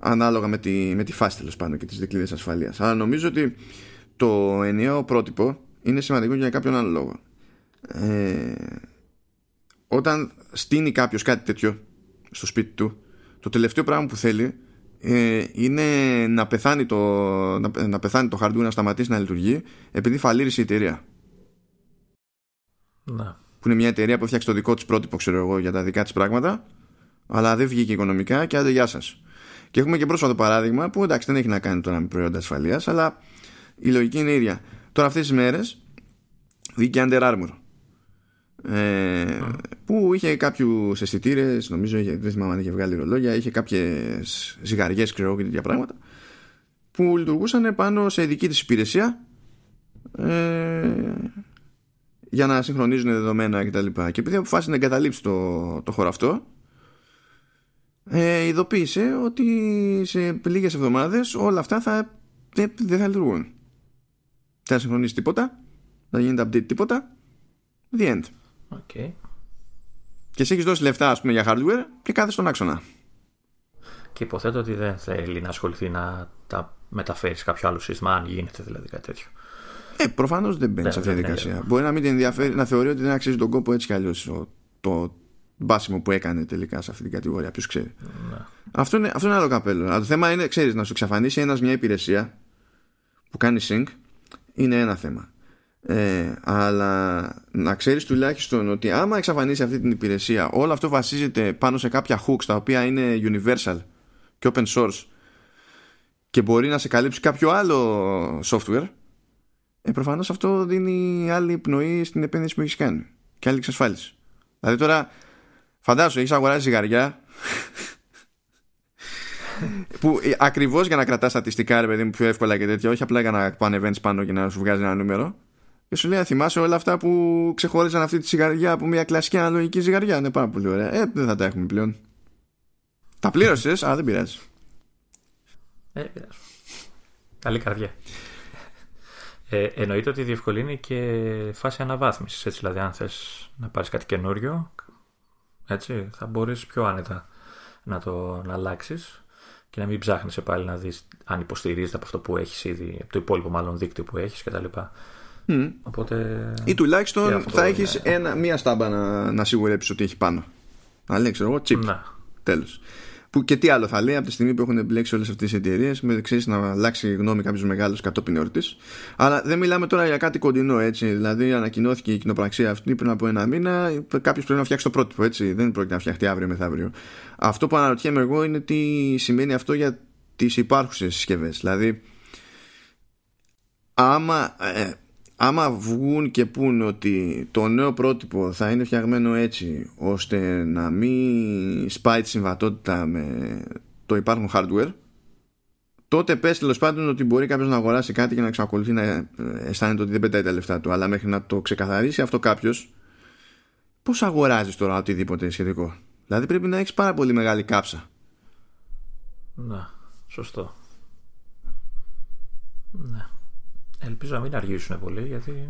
ανάλογα με τη, με τη φάση τέλος πάντων και τις δικλείδες ασφαλείας. Αλλά νομίζω ότι το ενιαίο πρότυπο είναι σημαντικό για κάποιον άλλο λόγο. Ε, όταν στείνει κάποιος κάτι τέτοιο στο σπίτι του, το τελευταίο πράγμα που θέλει ε, είναι να πεθάνει, το, να, να πεθάνει το hardware να σταματήσει να λειτουργεί επειδή φαλήρισε η εταιρεία. Να. Που είναι μια εταιρεία που φτιάξει το δικό της πρότυπο, ξέρω εγώ, για τα δικά της πράγματα, αλλά δεν βγήκε οικονομικά και άντε γεια σας. Και έχουμε και πρόσφατο παράδειγμα που εντάξει δεν έχει να κάνει τώρα με προϊόντα ασφαλείας, αλλά η λογική είναι ίδια. Τώρα αυτές τις μέρες βγήκε Under Armour ε, που είχε κάποιους αισθητήρες, νομίζω είχε, δεν θυμάμαι αν είχε βγάλει ρολόγια, είχε κάποιες ζυγαριές, ξέρω και τέτοια πράγματα, που λειτουργούσαν πάνω σε δική της υπηρεσία ε, για να συγχρονίζουν δεδομένα κτλ. Και, και επειδή αποφάσισε να εγκαταλείψει το, το χώρο αυτό, ε, ειδοποίησε ότι σε λίγες εβδομάδες όλα αυτά θα, δεν, δεν θα λειτουργούν. Δεν θα συγχρονίσει τίποτα, δεν θα γίνεται update τίποτα. The end. Okay. Και εσύ έχεις δώσει λεφτά ας πούμε, για hardware και κάθε στον άξονα. Και υποθέτω ότι δεν θέλει να ασχοληθεί να τα μεταφέρει σε κάποιο άλλο σύστημα, αν γίνεται δηλαδή κάτι τέτοιο. Ε, προφανώς δεν μπαίνει σε αυτή τη διαδικασία. Μπορεί να μην την ενδιαφέρει, να θεωρεί ότι δεν αξίζει τον κόπο έτσι κι αλλιώς το μπάσιμο που έκανε τελικά σε αυτή την κατηγορία. Ποιος ξέρει. Ναι. Αυτό, είναι, αυτό είναι άλλο καπέλο. Αλλά το θέμα είναι, ξέρεις, να σου εξαφανίσει ένας μια υπηρεσία που κάνει sync είναι ένα θέμα. Ε, αλλά να ξέρεις τουλάχιστον ότι άμα εξαφανίσει αυτή την υπηρεσία όλο αυτό βασίζεται πάνω σε κάποια hooks τα οποία είναι universal και open source και μπορεί να σε καλύψει κάποιο άλλο software ε, προφανώς αυτό δίνει άλλη πνοή στην επένδυση που έχεις κάνει και άλλη εξασφάλιση δηλαδή τώρα φαντάσου έχεις αγοράσει ζυγαριά που ε, ακριβώς για να κρατάς στατιστικά, ρε παιδί μου, πιο εύκολα και τέτοια, όχι απλά για να πανεβαίνει πάνω και να σου βγάζει ένα νούμερο. Και σου λέει, θυμάσαι όλα αυτά που ξεχώριζαν αυτή τη ζυγαριά από μια κλασική αναλογική ζυγαριά. Είναι πάρα πολύ ωραία. Ε, δεν θα τα έχουμε πλέον. Τα πλήρωσες, αλλά δεν πειράζει. Ε, πειράζει. Καλή καρδιά. Ε, εννοείται ότι διευκολύνει και φάση αναβάθμισης. Έτσι, δηλαδή, αν θες να πάρεις κάτι καινούριο, έτσι, θα μπορείς πιο άνετα να το να αλλάξεις και να μην ψάχνεις πάλι να δεις αν υποστηρίζεται από αυτό που έχεις ήδη, από το υπόλοιπο μάλλον δίκτυο που έχεις κτλ. Mm. Οπότε... Ή τουλάχιστον θα έχεις μία στάμπα να, να σιγουρέψεις ότι έχει πάνω. Να λέει, ξέρω εγώ, chip. Ναι. Τέλο. Που και τι άλλο θα λέει από τη στιγμή που έχουν εμπλέξει όλες αυτές τι εταιρείες, με ξέρεις να αλλάξει γνώμη κάποιο μεγάλο κατόπιν εορτής. Αλλά δεν μιλάμε τώρα για κάτι κοντινό έτσι. Δηλαδή, ανακοινώθηκε η κοινοπραξία αυτή πριν από ένα μήνα. Κάποιος πρέπει να φτιάξει το πρότυπο έτσι. Δεν πρόκειται να φτιαχτεί αύριο μεθαύριο. Αυτό που αναρωτιέμαι εγώ είναι τι σημαίνει αυτό για τις υπάρχουσες συσκευές. Δηλαδή, άμα ε, άμα βγουν και πούν ότι το νέο πρότυπο θα είναι φτιαγμένο έτσι ώστε να μην σπάει τη συμβατότητα με το υπάρχον hardware τότε πες τέλος πάντων ότι μπορεί κάποιος να αγοράσει κάτι και να εξακολουθεί να αισθάνεται ότι δεν πετάει τα λεφτά του. Αλλά μέχρι να το ξεκαθαρίσει αυτό κάποιος πώς αγοράζεις τώρα οτιδήποτε σχετικό; Δηλαδή πρέπει να έχεις πάρα πολύ μεγάλη κάψα. Να, σωστό. Ναι Ελπίζω να μην αργήσουν πολύ γιατί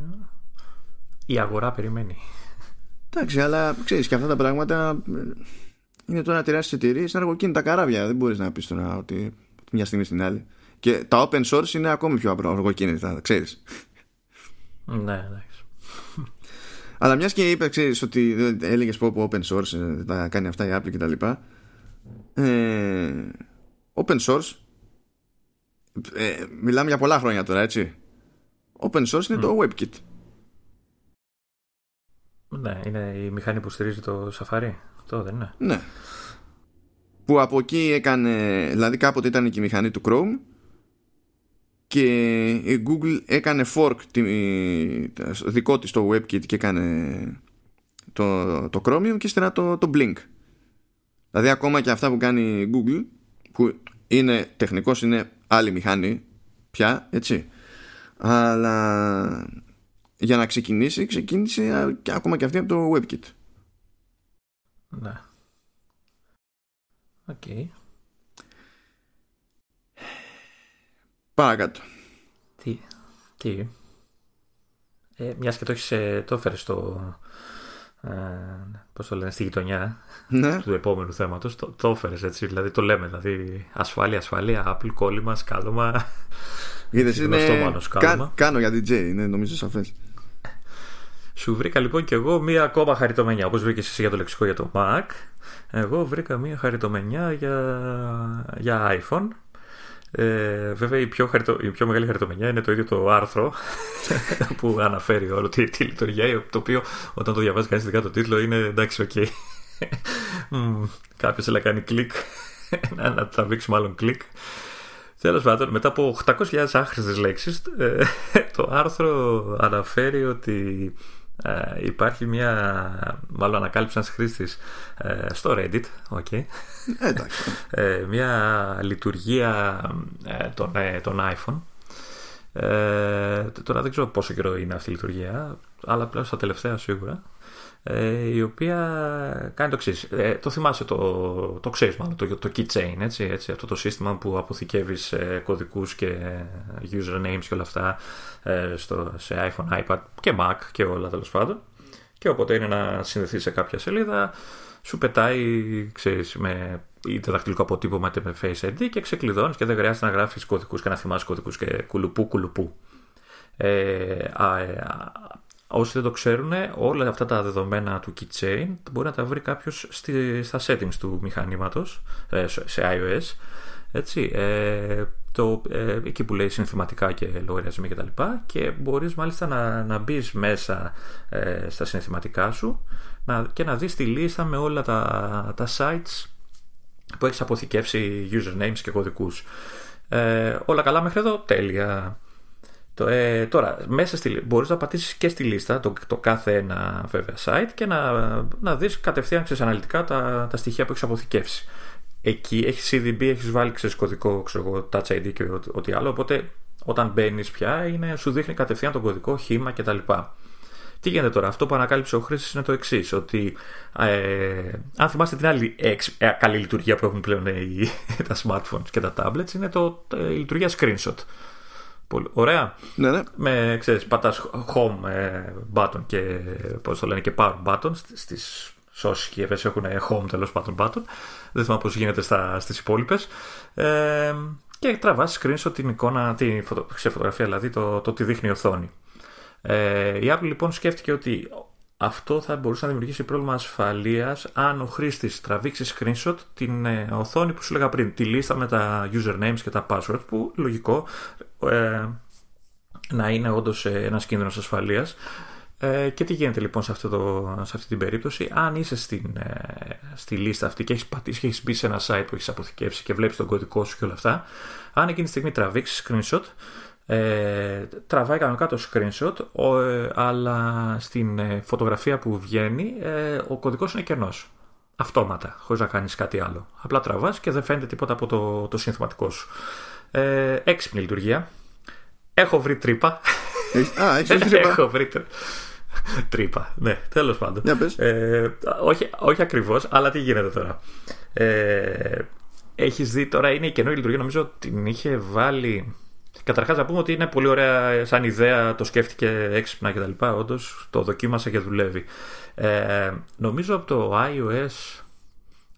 η αγορά περιμένει. Εντάξει, αλλά ξέρεις και αυτά τα πράγματα είναι τώρα τεράστιε εταιρείε, είναι αργοκίνητα καράβια. Δεν μπορείς να πεις τώρα ότι μια στιγμή στην άλλη. Και τα open source είναι ακόμη πιο αργοκίνητα, ξέρεις. Ναι, εντάξει. Αλλά μιας και είπες, ξέρεις, ότι έλεγες πω open source δεν τα κάνει αυτά η Apple κτλ. Ε, open source ε, μιλάμε για πολλά χρόνια τώρα, έτσι. Open source είναι το WebKit. Ναι, είναι η μηχανή που στηρίζει το Safari. Αυτό δεν είναι. Ναι. Που από εκεί έκανε, δηλαδή κάποτε ήταν και η μηχανή του Chrome και η Google έκανε fork τη, δικό της το WebKit και έκανε το, το Chromium και ύστερα το, το Blink. Δηλαδή ακόμα και αυτά που κάνει η Google που είναι τεχνικός είναι άλλη μηχανή πια έτσι αλλά για να ξεκινήσει ξεκίνησε και ακόμα και αυτή από το WebKit ναι Ok okay. Παρακάτω Τι, τι. Ε, μιας και το έχεις, ε, το έφερες στο, ε, πώς το λένε, στη γειτονιά ναι. του επόμενου θέματος, το, το έφερες έτσι, δηλαδή το λέμε, δηλαδή ασφάλεια, ασφάλεια, Apple, κόλλημα, σκάλωμα Είδες, είναι... Κα... Κάνω για DJ, είναι νομίζω σαφές. Σου βρήκα λοιπόν και εγώ μία ακόμα χαριτωμενιά. Όπως βρήκες εσύ για το λεξικό για το Mac, εγώ βρήκα μία χαριτωμενιά για, για iPhone. Ε, βέβαια η πιο, χαριτω... η πιο μεγάλη χαριτωμενιά είναι το ίδιο το άρθρο που αναφέρει όλο τη, τη λειτουργία το οποίο όταν το διαβάζει κανείς ειδικά το τίτλο είναι εντάξει ok okay. κάποιος θέλει να κάνει κλικ να, να τραβήξει μάλλον κλικ Τέλος πάντων, μετά από 800.000 άχρηστες λέξεις, ε, το άρθρο αναφέρει ότι ε, υπάρχει μια. Μάλλον ανακάλυψε ένας χρήστης ε, στο Reddit. Okay, μια λειτουργία των, των iPhone. τώρα δεν ξέρω πόσο καιρό είναι αυτή η λειτουργία, αλλά πλέον στα τελευταία σίγουρα ε, η οποία κάνει το εξής. Ε, το θυμάσαι, το, το ξέρεις μάλλον, το, το keychain, έτσι, έτσι, αυτό το σύστημα που αποθηκεύεις ε, κωδικούς και usernames και όλα αυτά ε, στο, σε iPhone, iPad και Mac και όλα τέλος πάντων. Και όποτε είναι να συνδεθεί σε κάποια σελίδα, σου πετάει, ξέρεις, με είτε δαχτυλικό αποτύπωμα είτε με Face ID και ξεκλειδώνεις και δεν χρειάζεται να γράφεις κωδικούς και να θυμάσαι κωδικούς και κουλουπού κουλουπού. Ε, α, ε, Όσοι δεν το ξέρουν, όλα αυτά τα δεδομένα του keychain μπορεί να τα βρει κάποιος στα settings του μηχανήματος ε, σε iOS. Έτσι, ε, το, ε, εκεί που λέει συνθηματικά και λογαριασμοί κτλ. Και, και μπορείς μάλιστα να, να μπεις μέσα ε, στα συνθηματικά σου να, και να δεις τη λίστα με όλα τα, τα sites που έχεις αποθηκεύσει usernames και κωδικούς. Ε, όλα καλά μέχρι εδώ, τέλεια. Το, ε, τώρα, μέσα στη, μπορείς να πατήσεις και στη λίστα το, το κάθε ένα βέβαια site και να, να δεις κατευθείαν ξέρεις, αναλυτικά τα, τα στοιχεία που έχεις αποθηκεύσει. Εκεί έχεις CDB, έχεις βάλει ξέρεις, κωδικό, ξέρω, Touch ID και ό,τι άλλο, οπότε όταν μπαίνεις πια είναι, σου δείχνει κατευθείαν τον κωδικό, χήμα κτλ. Τι γίνεται τώρα, αυτό που ανακάλυψε ο χρήστης είναι το εξής, ότι ε, αν θυμάστε την άλλη εξ, ε, καλή λειτουργία που έχουν πλέον οι, τα smartphones και τα tablets, είναι το, η λειτουργία screenshot. Πολύ, ωραία. Ναι, ναι. Με, ξέρεις, πατάς home ε, button και, πώς το λένε, και power button στις όσες συσκευές έχουν home τέλος πάντων button. Δεν θυμάμαι πώς γίνεται στα, στις υπόλοιπες. Ε, και τραβάς screenshot την εικόνα, τη φωτο, φωτογραφία δηλαδή, το, το τι δείχνει η οθόνη. Ε, η Apple λοιπόν σκέφτηκε ότι αυτό θα μπορούσε να δημιουργήσει πρόβλημα ασφαλείας αν ο χρήστης τραβήξει screenshot την ε, οθόνη που σου έλεγα πριν, τη λίστα με τα usernames και τα passwords, που λογικό ε, να είναι όντως ε, ένας κίνδυνος ασφαλείας. Ε, και τι γίνεται λοιπόν σε, αυτό το, σε αυτή την περίπτωση, αν είσαι στην, ε, στη λίστα αυτή και έχεις πατήσει και έχεις μπει σε ένα site που έχεις αποθηκεύσει και βλέπεις τον κωδικό σου και όλα αυτά, αν εκείνη τη στιγμή τραβήξεις screenshot, ε, τραβάει κανονικά το screenshot ε, αλλά στην ε, φωτογραφία που βγαίνει ε, ο κωδικός είναι κενός. Αυτόματα, χωρίς να κάνεις κάτι άλλο. Απλά τραβάς και δεν φαίνεται τίποτα από το, το συνθηματικό σου. Ε, έξυπνη λειτουργία. Έχω βρει τρύπα. Α, έχεις βρει τρύπα. Έχω βρει τρύπα ναι, τέλος πάντων. Ε, όχι, όχι ακριβώς, αλλά τι γίνεται τώρα. Ε, έχεις δει τώρα είναι η καινούργια λειτουργία νομίζω την είχε βάλει Καταρχάς, να πούμε ότι είναι πολύ ωραία σαν ιδέα, το σκέφτηκε έξυπνα κτλ. Όντως το δοκίμασα και δουλεύει. Ε, νομίζω από το iOS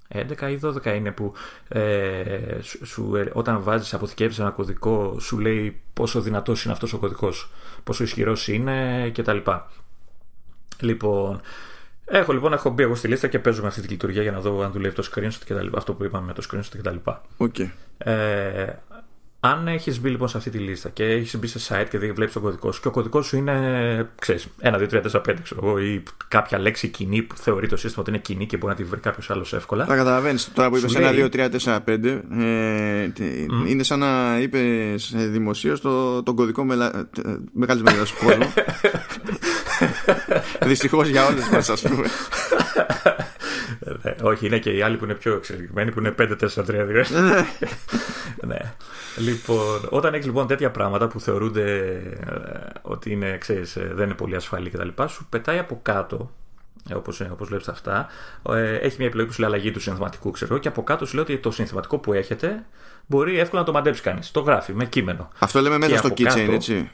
11 ή 12 είναι που ε, σου, ε, όταν βάζεις αποθηκεύεις ένα κωδικό σου λέει πόσο δυνατός είναι αυτός ο κωδικός πόσο ισχυρός είναι κτλ. Λοιπόν, έχω λοιπόν έχω μπει εγώ στη λίστα και παίζω με αυτή τη λειτουργία για να δω αν δουλεύει το screenshot και τα λοιπά, αυτό που είπαμε με το screenshot κτλ. Okay. Ε, αν έχεις μπει λοιπόν σε αυτή τη λίστα και έχεις μπει σε site και βλέπεις τον κωδικό σου και ο κωδικός σου είναι, ξέρεις, 1, 2, 3, 4, 5, ξέρω εγώ, ή κάποια λέξη κοινή που θεωρεί το σύστημα ότι είναι κοινή και μπορεί να τη βρει κάποιος άλλος εύκολα. Τα καταλαβαίνεις. Τώρα που είπες 1, 2, 3, 4, 5, ε, mm. είναι σαν να είπες δημοσίως το, τον κωδικό μελα... μεγάλης μερίδα του κόσμου. Δυστυχώς για όλε μας, ας πούμε. ναι, όχι, είναι και οι άλλοι που είναι πιο εξελιγμένοι που είναι 5, 4, 3, 2. ναι. Λοιπόν, όταν έχεις λοιπόν τέτοια πράγματα που θεωρούνται ε, ότι είναι, ξέρεις, ε, δεν είναι πολύ ασφαλή κτλ., σου πετάει από κάτω Όπως όπως βλέπεις αυτά, ε, έχει μια επιλογή που σου λέει αλλαγή του συνθηματικού, ξέρω και από κάτω σου λέει ότι το συνθηματικό που έχετε μπορεί εύκολα να το μαντέψει κανείς. Το γράφει με κείμενο. Αυτό λέμε μέσα στο keychain, έτσι.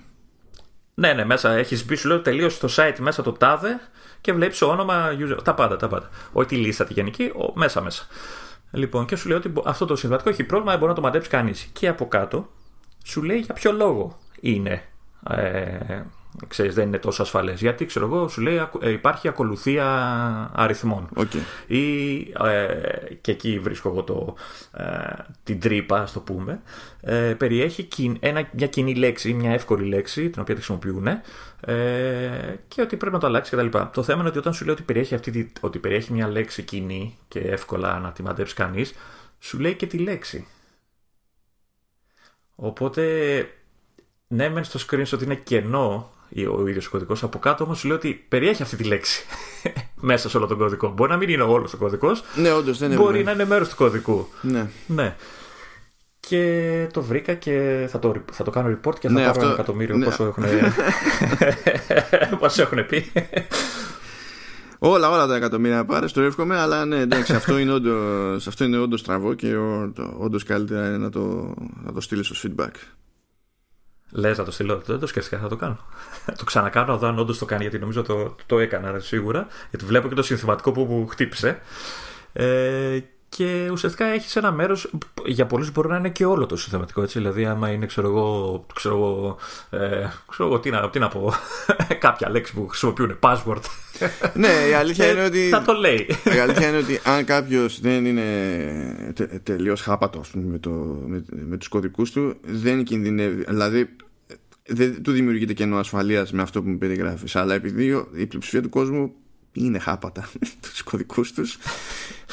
Ναι, ναι, μέσα έχεις μπει, σου λέω τελείω στο site μέσα το τάδε και βλέπεις όνομα, user, τα πάντα, τα πάντα. Όχι τη λίστα τη γενική, ο, μέσα μέσα. Λοιπόν, και σου λέει ότι αυτό το συμβατικό έχει πρόβλημα, μπορεί να το μαντέψει κανείς. Και από κάτω σου λέει για ποιο λόγο είναι. Ε, ξέρεις, δεν είναι τόσο ασφαλές γιατί ξέρω εγώ σου λέει ε, υπάρχει ακολουθία αριθμών okay. ή ε, και εκεί βρίσκω εγώ το, ε, την τρύπα ας το πούμε ε, περιέχει ένα, μια κοινή λέξη μια εύκολη λέξη την οποία τη χρησιμοποιούν ε, και ότι πρέπει να το αλλάξει κτλ. Το θέμα είναι ότι όταν σου λέει ότι περιέχει, αυτή, ότι περιέχει μια λέξη κοινή και εύκολα να τη μαντέψει κανείς, σου λέει και τη λέξη. Οπότε, ναι, μεν στο screenshot είναι κενό ο ίδιος ο κωδικός. Από κάτω όμως σου λέει ότι περιέχει αυτή τη λέξη μέσα σε όλο τον κωδικό. Μπορεί να μην είναι όλος ο κωδικός. Ναι, όντως δεν είναι. Μπορεί να είναι μέρος του κωδικού. Ναι. ναι. Και το βρήκα και θα το, θα το κάνω report και θα ναι, πάρω αυτό... ένα εκατομμύριο ναι. πόσο, έχουν... πόσο έχουν πει. Όλα, όλα τα εκατομμύρια πάρε, το εύχομαι, αλλά ναι, εντάξει, αυτό είναι όντως, αυτό είναι όντως στραβό και όντως καλύτερα είναι να το, να το στείλεις ως feedback. Λες να το στείλω, δεν το σκέφτηκα, θα το κάνω. το ξανακάνω, εδώ αν όντως το κάνει, γιατί νομίζω το, το έκανα σίγουρα. Γιατί βλέπω και το συνθηματικό που, που χτύπησε. Ε, και ουσιαστικά έχεις ένα μέρος. Για πολλούς μπορεί να είναι και όλο το συστηματικό έτσι. Δηλαδή, άμα είναι, ξέρω εγώ, ξέρω εγώ, ε, ξέρω εγώ τι, να, τι να πω, κάποια λέξη που χρησιμοποιούν password. ναι, η αλήθεια είναι ότι. Θα το λέει. η αλήθεια είναι ότι αν κάποιος δεν είναι τε, τελείως χάπατος με, το, με, με τους κωδικούς του, δεν κινδυνεύει. Δηλαδή, δεν του δημιουργείται κενό ασφαλείας με αυτό που μου περιγράφεις. Αλλά επειδή η πλειοψηφία του κόσμου είναι χάπατα τους κωδικούς τους.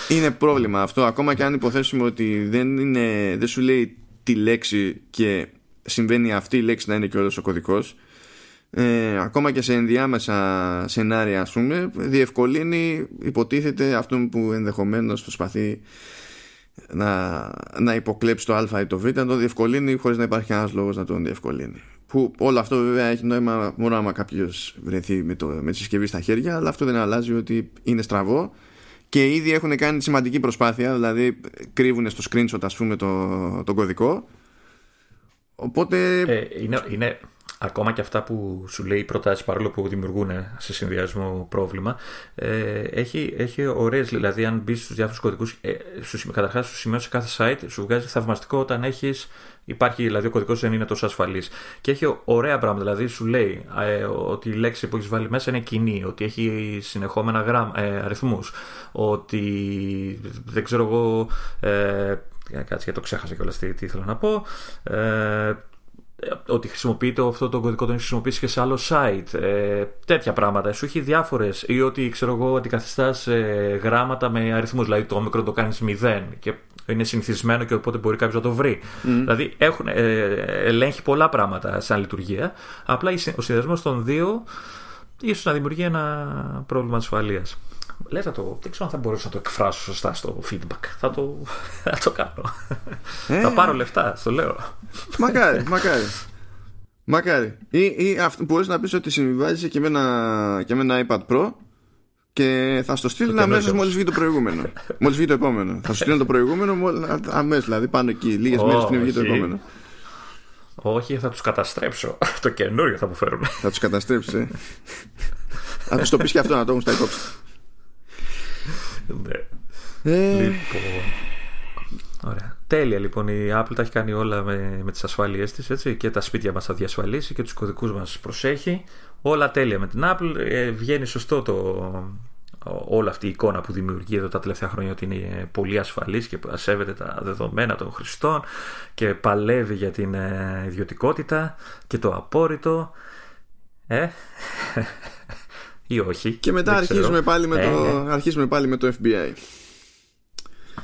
Είναι πρόβλημα αυτό ακόμα και αν υποθέσουμε ότι δεν, είναι, δεν σου λέει τη λέξη και συμβαίνει αυτή η λέξη να είναι και όλος ο κωδικός. Ε, ακόμα και σε ενδιάμεσα σενάρια ας πούμε διευκολύνει υποτίθεται αυτό που ενδεχομένως προσπαθεί να, να υποκλέψει το α ή το β να το διευκολύνει χωρίς να υπάρχει ένας λόγος να τον διευκολύνει. Που όλο αυτό βέβαια έχει νόημα μόνο άμα κάποιος βρεθεί με, το, με τη συσκευή στα χέρια αλλά αυτό δεν αλλάζει ότι είναι στραβό και ήδη έχουν κάνει σημαντική προσπάθεια δηλαδή κρύβουν στο screenshot ας πούμε το, το κωδικό. Οπότε ε, είναι, είναι, ακόμα και αυτά που σου λέει οι προτάσεις, παρόλο που δημιουργούν σε συνδυασμό πρόβλημα, ε, έχει, έχει ωραίες. Δηλαδή, αν μπεις στους διάφορους κωδικούς, ε, καταρχάς σου σημείο σε κάθε site, σου βγάζει θαυμαστικό όταν έχεις. Υπάρχει, δηλαδή, ο κωδικός δεν είναι τόσο ασφαλής. Και έχει ωραία πράγματα. Δηλαδή, σου λέει ε, ότι η λέξη που έχεις βάλει μέσα είναι κοινή, ότι έχει συνεχόμενα γραμ, ε, αριθμούς, ότι δεν ξέρω εγώ. Ε, κάτσε και το ξέχασα κιόλας τι, τι ήθελα να πω. Ε, ότι χρησιμοποιείται αυτό το κωδικό τον έχεις χρησιμοποιήσει και σε άλλο site. Ε, τέτοια πράγματα. Σου έχει διάφορες. ή ότι ξέρω εγώ αντικαθιστάς ε, γράμματα με αριθμούς. Δηλαδή το όμικρο το κάνεις 0 και είναι συνηθισμένο και οπότε μπορεί κάποιος να το βρει. Δηλαδή έχουν, ε, ελέγχει πολλά πράγματα σαν λειτουργία. Απλά ο συνδυασμός των δύο ίσως να δημιουργεί ένα πρόβλημα ασφαλείας. Λες να το, δεν ξέρω αν θα μπορούσα να το εκφράσω σωστά στο feedback. Θα το, θα το κάνω. Ε. θα πάρω λεφτά, το λέω. Μακάρι, μακάρι. Μακάρι. Ή, ή μπορείς να πεις ότι συμβιβάζεσαι και με ένα, και με ένα iPad Pro και θα στο στείλουν αμέσως μόλις βγει το προηγούμενο. μόλις βγει το επόμενο. θα σου στείλουν το προηγούμενο αμέσως, δηλαδή πάνω εκεί, λίγες oh, μέρες πριν βγει το επόμενο. Όχι, θα τους καταστρέψω. το καινούριο θα μου φέρουν. θα τους καταστρέψεις, ε. θα τους το πεις και αυτό να το έχουν στα υπόψη. Ναι. Ε... Λοιπόν. Ωραία. Τέλεια λοιπόν η Apple τα έχει κάνει όλα με, με τις ασφάλειές της έτσι, και τα σπίτια μας θα διασφαλίσει και τους κωδικούς μας προσέχει όλα τέλεια με την Apple ε, βγαίνει σωστό το, όλη αυτή η εικόνα που δημιουργεί εδώ τα τελευταία χρόνια ότι είναι πολύ ασφαλής και σέβεται τα δεδομένα των χρηστών και παλεύει για την ε, ιδιωτικότητα και το απόρριτο ε, ή όχι. Και μετά αρχίζουμε πάλι, με το, ε. αρχίζουμε πάλι με το FBI.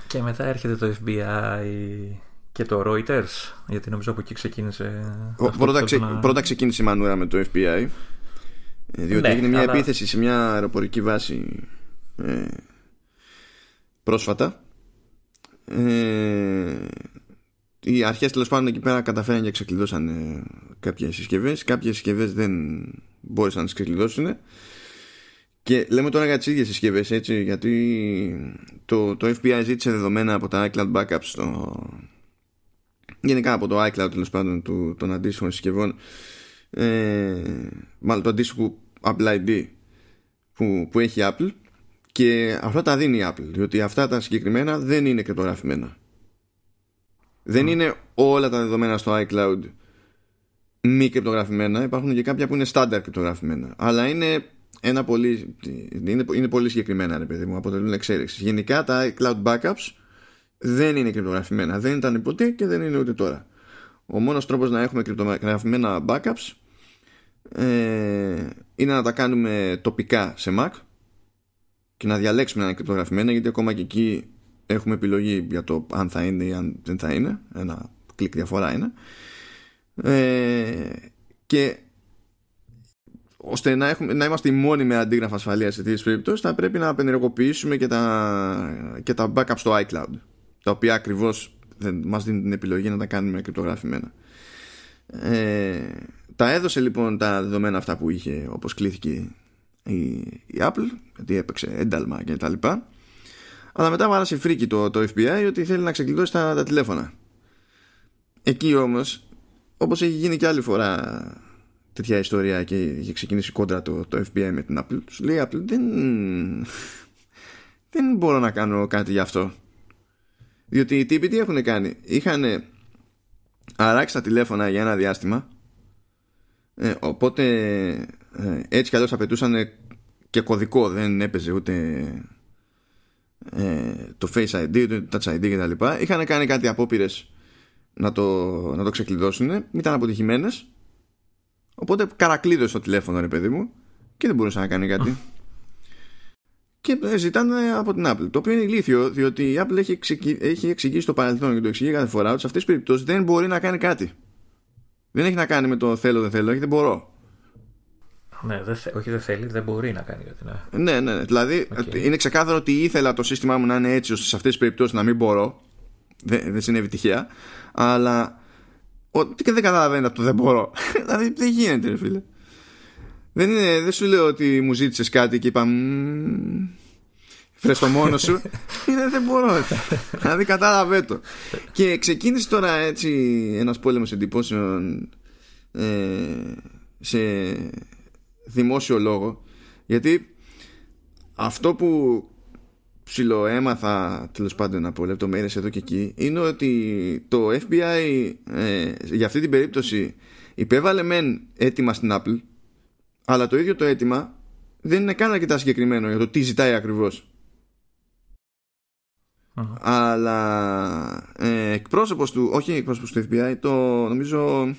Και μετά έρχεται το FBI και το Reuters, γιατί νομίζω από εκεί ξεκίνησε. πρώτα, ξε, πρώτα ξεκίνησε η μανούρα με το FBI. Ε, διότι ναι, έγινε μια επίθεση σε μια αεροπορική βάση ε, πρόσφατα. Ε, οι αρχές τέλος πάντων εκεί πέρα καταφέραν και ξεκλειδώσαν ε, κάποιες συσκευές κάποιες συσκευές δεν μπόρεσαν να τις ξεκλειδώσουν και λέμε τώρα για τις ίδιες συσκευές, έτσι, γιατί το, το FBI ζήτησε δεδομένα από τα iCloud backups στο... γενικά από το iCloud τέλος πάντων του, των αντίστοιχων συσκευών. Ε, μάλλον το αντίστοιχο Apple ID που, που έχει Apple. Και αυτά τα δίνει η Apple διότι αυτά τα συγκεκριμένα δεν είναι κρυπτογραφημένα. Δεν είναι όλα τα δεδομένα στο iCloud μη κρυπτογραφημένα. Υπάρχουν και κάποια που είναι στάνταρ κρυπτογραφημένα. Αλλά είναι ένα πολύ, είναι, είναι πολύ συγκεκριμένα ρε παιδί μου, αποτελούν εξέλιξη. Γενικά τα cloud backups δεν είναι κρυπτογραφημένα, δεν ήταν ποτέ και δεν είναι ούτε τώρα. Ο μόνος τρόπος να έχουμε κρυπτογραφημένα backups ε, είναι να τα κάνουμε τοπικά σε Mac και να διαλέξουμε ένα κρυπτογραφημένα γιατί ακόμα και εκεί έχουμε επιλογή για το αν θα είναι ή αν δεν θα είναι ένα κλικ διαφορά είναι ε, και ώστε να, έχουμε, να είμαστε οι μόνοι με αντίγραφα ασφαλείας σε τέτοιες περιπτώσεις, θα πρέπει να απενεργοποιήσουμε και τα, και τα backup στο iCloud. Τα οποία ακριβώς μας δίνουν την επιλογή να τα κάνουμε κρυπτογραφημένα. Ε, τα έδωσε λοιπόν τα δεδομένα αυτά που είχε όπως κλήθηκε η, η Apple γιατί έπαιξε ένταλμα και τα λοιπά αλλά μετά βάλασε φρίκι το, το FBI ότι θέλει να ξεκλειδώσει τα, τα τηλέφωνα εκεί όμως όπως έχει γίνει και άλλη φορά τέτοια ιστορία και είχε ξεκινήσει κόντρα το, το FBI με την Apple σου λέει Apple δεν δεν μπορώ να κάνω κάτι γι' αυτό διότι οι τύποι τι έχουν κάνει; Είχαν αράξει τα τηλέφωνα για ένα διάστημα ε, οπότε ε, έτσι κι αλλιώς απαιτούσαν και κωδικό δεν έπαιζε ούτε ε, το Face ID, το Touch ID κτλ. Είχαν κάνει κάτι απόπειρες να το, να το ξεκλειδώσουν, ήταν αποτυχημένες Οπότε καρακλείδωσε το τηλέφωνο, ρε παιδί μου, και δεν μπορούσε να κάνει κάτι. και ζητάνε από την Apple. Το οποίο είναι ηλίθιο, διότι η Apple έχει, εξηγήσει, έχει εξηγήσει στο παρελθόν και το εξηγεί κάθε φορά ότι σε αυτές τις περιπτώσεις δεν μπορεί να κάνει κάτι. Δεν έχει να κάνει με το θέλω, δεν θέλω, έχει δεν μπορώ. Ναι, δεν θε, όχι δεν θέλει, δεν μπορεί να κάνει κάτι. Ναι, ναι, ναι. Δηλαδή okay. είναι ξεκάθαρο ότι ήθελα το σύστημά μου να είναι έτσι ώστε σε αυτές τις περιπτώσεις να μην μπορώ. Δεν, δεν συνέβη τυχαία. Αλλά. Ότι και δεν καταλαβαίνει από το δεν μπορώ. δηλαδή δεν γίνεται, ρε φίλε. Δεν, είναι, δεν σου λέω ότι μου ζήτησες κάτι και είπα. Φρες το μόνος σου. είναι, δεν μπορώ. δηλαδή κατάλαβε το. και ξεκίνησε τώρα έτσι ένας πόλεμος εντυπώσεων ε, σε δημόσιο λόγο. Γιατί αυτό που ψιλοέμαθα τέλος πάντων από λεπτομέρειες εδώ και εκεί είναι ότι το FBI ε, για αυτή την περίπτωση υπέβαλε μεν έτοιμα στην Apple αλλά το ίδιο το αίτημα δεν είναι καν αρκετά συγκεκριμένο για το τι ζητάει ακριβώς. Αλλά ε, εκπρόσωπος του όχι εκπρόσωπος του FBI το νομίζω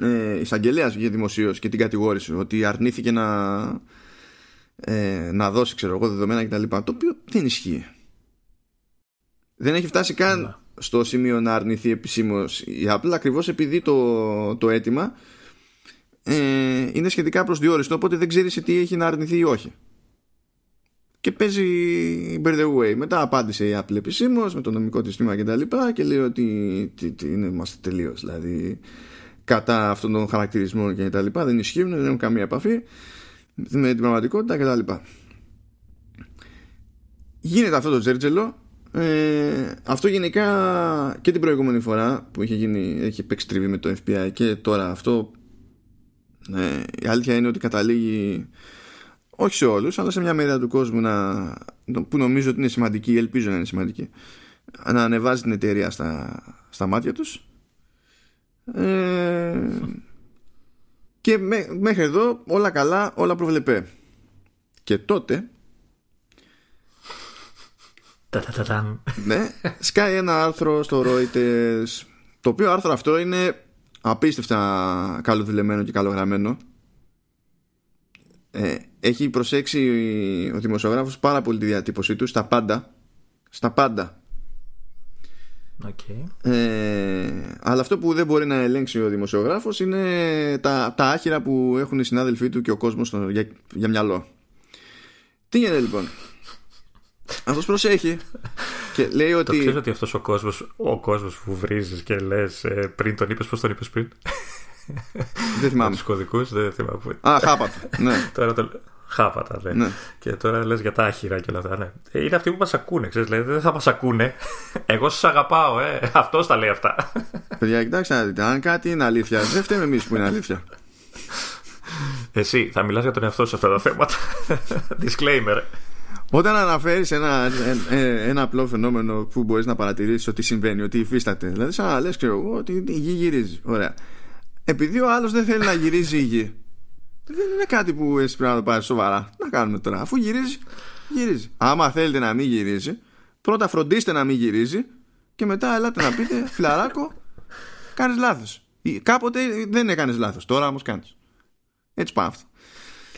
ε, εισαγγελέας βγήκε δημοσίως και την κατηγόρησε ότι αρνήθηκε να, ε, να δώσει ξέρω εγώ δεδομένα κτλ. Το οποίο δεν ισχύει. Δεν έχει φτάσει καν ναι. στο σημείο να αρνηθεί επισήμως η Apple ακριβώς επειδή το, το αίτημα ε, είναι σχετικά προσδιοριστό οπότε δεν ξέρεις τι έχει να αρνηθεί ή όχι. Και παίζει by the way. Μετά απάντησε η Apple επισήμως με το νομικό της τμήμα κτλ. Και, και λέει ότι τι, τι, είναι, είμαστε τελείως. Δηλαδή κατά αυτών των χαρακτηρισμών και τα λοιπά δεν ισχύουν, δεν έχουν καμία επαφή με την πραγματικότητα και τα λοιπά γίνεται αυτό το τζέρτζελο ε, αυτό γενικά και την προηγούμενη φορά που είχε γίνει έχει παίξει τριβή με το FBI και τώρα αυτό ε, η αλήθεια είναι ότι καταλήγει όχι σε όλους αλλά σε μια μερίδα του κόσμου να, που νομίζω ότι είναι σημαντική ελπίζω να είναι σημαντική να ανεβάζει την εταιρεία στα, στα μάτια τους. Ε, και μέχρι εδώ όλα καλά, όλα προβλεπέ. Και τότε ναι, σκάει ένα άρθρο στο Reuters το οποίο άρθρο αυτό είναι απίστευτα καλοδηλεμένο και καλογραμμένο. Ε, έχει προσέξει ο δημοσιογράφος πάρα πολύ τη διατύπωσή του στα πάντα στα πάντα Okay. Ε, αλλά αυτό που δεν μπορεί να ελέγξει ο δημοσιογράφος είναι τα, τα άχυρα που έχουν οι συνάδελφοί του και ο κόσμος για, για μυαλό. Τι γίνεται λοιπόν; Αυτός προσέχει και λέει ότι. Το ξέρεις ότι αυτός ο κόσμος, ο κόσμος που βρίζεις και λες ε, πριν τον είπες, πώς τον είπες πριν; Δεν θυμάμαι. Τους κωδικούς, δεν θυμάμαι. Α, χάπατο. Ναι. Τώρα το, Χάπατα, ναι. ναι. Και τώρα λες για τα άχυρα και όλα αυτά. Ναι. Ε, είναι αυτοί που μας ακούνε, ξέρεις. Δηλαδή δεν θα μας ακούνε. Εγώ σας αγαπάω, ε. Αυτός τα λέει αυτά. Παιδιά, κοιτάξτε να δείτε. Αν κάτι είναι αλήθεια, δεν φταίμε εμείς που είναι αλήθεια. Εσύ θα μιλάς για τον εαυτό σου σε αυτά τα θέματα. Disclaimer. Όταν αναφέρεις ένα, ένα, ένα απλό φαινόμενο που μπορείς να παρατηρήσεις ότι συμβαίνει, ότι υφίσταται. Δηλαδή, σαν να λες, ξέρω εγώ, ότι η γη γυρίζει. Ωραία. Επειδή ο άλλος δεν θέλει να γυρίζει η γη, δεν είναι κάτι που εσύ πρέπει να το πάρεις σοβαρά. Να κάνουμε τώρα. Αφού γυρίζει, γυρίζει. Άμα θέλετε να μην γυρίζει, πρώτα φροντίστε να μην γυρίζει και μετά ελάτε να πείτε, φιλαράκο, κάνεις λάθος. Κάποτε δεν έκανες λάθος. Τώρα όμως κάνεις. Έτσι πάει αυτό.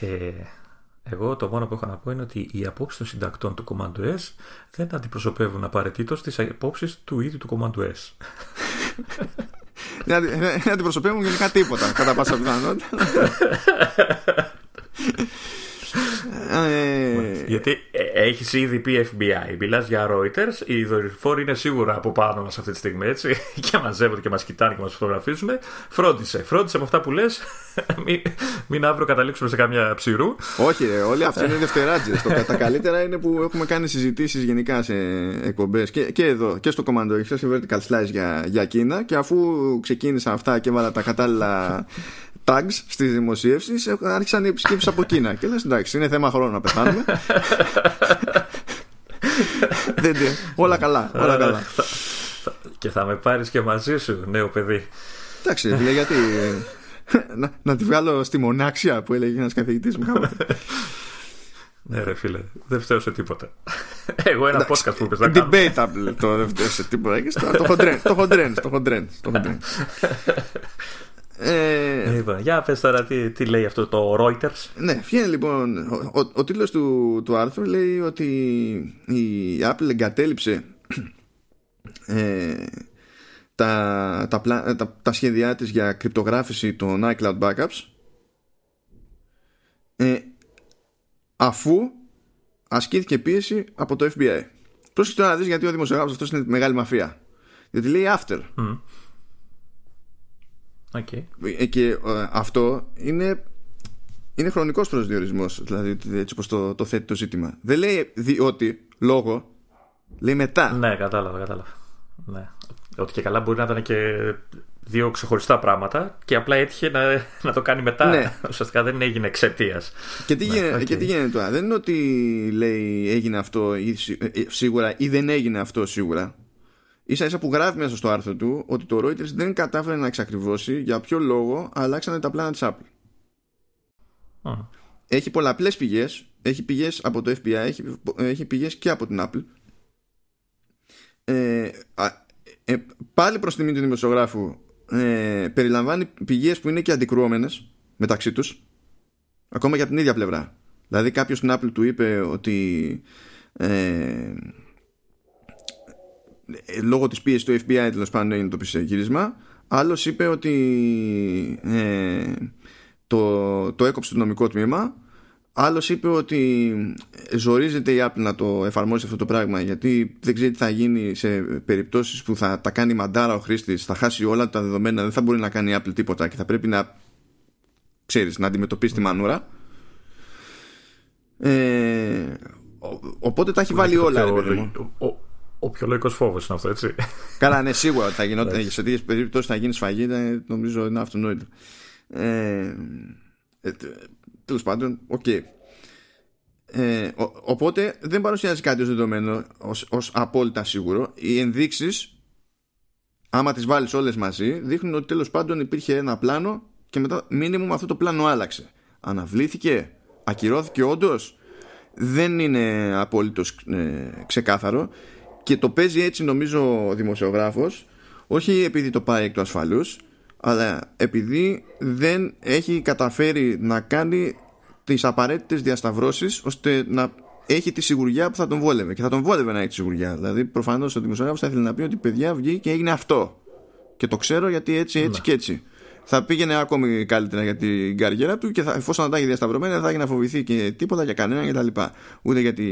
Ε, εγώ το μόνο που έχω να πω είναι ότι οι απόψεις των συντακτών του Command S δεν αντιπροσωπεύουν απαραίτητος τις απόψεις του ίδιου του Command S. δεν αντιπροσωπεύουν γενικά τίποτα κατά πάσα πιθανότητα. Ε, Γιατί ε, έχεις ήδη πει FBI, μιλάς για Reuters, οι δορυφόροι είναι σίγουρα από πάνω μας αυτή τη στιγμή έτσι και μαζεύονται και μας κοιτάνε και μας φωτογραφίζουν. Φρόντισε, φρόντισε με αυτά που λες, μην, μην αύριο καταλήξουμε σε καμιά ψηρού. Όχι, όλοι αυτοί είναι δευτεράτζες. τα καλύτερα είναι που έχουμε κάνει συζητήσεις γενικά σε εκπομπές και, και εδώ και στο Commando και στο Vertical Slice για, για Κίνα και αφού ξεκίνησαν αυτά και έβαλα τα κατάλληλα tags στις δημοσίευσεις, άρχισαν οι επισκέψεις από Κίνα. Και λες, εντάξει, είναι θέμα χρόνου να πεθάνουμε. Δεν όλα καλά. Όλα καλά. Και θα με πάρεις και μαζί σου, νέο παιδί. Εντάξει, λέει γιατί. να, να τη βγάλω στη μονάξια που έλεγε ένας καθηγητής μου Ναι, ρε φίλε, δεν φταίω σε τίποτα. Εγώ ένα podcast που είπες να κάνω. Debatable το δεν φταίω σε τίποτα. Το χοντρένει, το χοντρένει, το χοντρένει. Ε, Λοιπόν, για πες τώρα τι, τι λέει αυτό το Reuters. Ναι, βγαίνει λοιπόν. Ο, ο, ο τίτλος του, του άρθρου λέει ότι η Apple εγκατέλειψε ε, τα, τα, τα, τα σχέδιά της για κρυπτογράφηση των iCloud backups ε, αφού ασκήθηκε πίεση από το FBI. Πρόσεχε τώρα να δεις γιατί ο δημοσιογράφος αυτός είναι μεγάλη μαφία. Γιατί λέει after. Mm. Okay. Ε, και ε, αυτό είναι, είναι χρονικός προσδιορισμός, δηλαδή έτσι όπως το, το θέτει το ζήτημα. Δεν λέει διότι, λόγο, λέει μετά. Ναι, κατάλαβα, κατάλαβα. Ναι. Ότι και καλά μπορεί να ήταν και δύο ξεχωριστά πράγματα και απλά έτυχε να, να το κάνει μετά. Ναι. Ουσιαστικά δεν έγινε εξαιτίας. Και, τι ναι, γίνεται, okay. και τι γίνεται τώρα; Δεν είναι ότι λέει έγινε αυτό ή, ε, σίγουρα ή δεν έγινε αυτό σίγουρα. Ίσα ίσα που γράφει μέσα στο άρθρο του ότι το Reuters δεν κατάφερε να εξακριβώσει για ποιο λόγο αλλάξανε τα πλάνα της Apple. Έχει πολλαπλές πηγές. Έχει πηγές από το FBI, έχει, έχει πηγές και από την Apple. Ε, ε, πάλι προς τιμή του δημοσιογράφου ε, περιλαμβάνει πηγές που είναι και αντικρουόμενες μεταξύ τους ακόμα για την ίδια πλευρά δηλαδή κάποιος στην Apple του είπε ότι ε, λόγω της πίεσης του FBI τέλος πάντων έγινε το γύρισμα άλλος είπε ότι ε, το, το έκοψε το νομικό τμήμα Άλλος είπε ότι ζορίζεται η Apple να το εφαρμόσει αυτό το πράγμα γιατί δεν ξέρει τι θα γίνει σε περιπτώσεις που θα τα κάνει μαντάρα ο χρήστης, θα χάσει όλα τα δεδομένα, δεν θα μπορεί να κάνει η Apple τίποτα και θα πρέπει να ξέρεις, να αντιμετωπίσει τη μανούρα. Ε, οπότε τα έχει βάλει όλα. Πιο, ο, ο, ο, πιο λογικός φόβος είναι αυτό, έτσι. Καλά, ναι, σίγουρα θα γινόταν. σε τέτοιες περιπτώσεις θα γίνει σφαγή, νομίζω είναι αυτονόητο. Ε, ε Τέλος πάντων, ok. Okay. Ε, οπότε δεν παρουσιάζει κάτι ως δεδομένο ως, ως απόλυτα σίγουρο οι ενδείξεις άμα τις βάλεις όλες μαζί δείχνουν ότι τέλος πάντων υπήρχε ένα πλάνο και μετά μήνυμου αυτό το πλάνο άλλαξε αναβλήθηκε, ακυρώθηκε όντως. δεν είναι απολύτως ε, ξεκάθαρο και το παίζει έτσι νομίζω ο δημοσιογράφος όχι επειδή το πάει εκ του ασφαλούς αλλά επειδή δεν έχει καταφέρει να κάνει τις απαραίτητες διασταυρώσεις ώστε να έχει τη σιγουριά που θα τον βόλευε. Και θα τον βόλευε να έχει τη σιγουριά. Δηλαδή προφανώς ο δημοσιογράφος θα ήθελε να πει ότι παιδιά βγει και έγινε αυτό και το ξέρω γιατί έτσι έτσι ναι. και έτσι θα πήγαινε ακόμη καλύτερα για την καριέρα του και θα, εφόσον θα τα έχει διασταυρωμένα δεν θα έχει να φοβηθεί και τίποτα για κανέναν κτλ. Ούτε για τη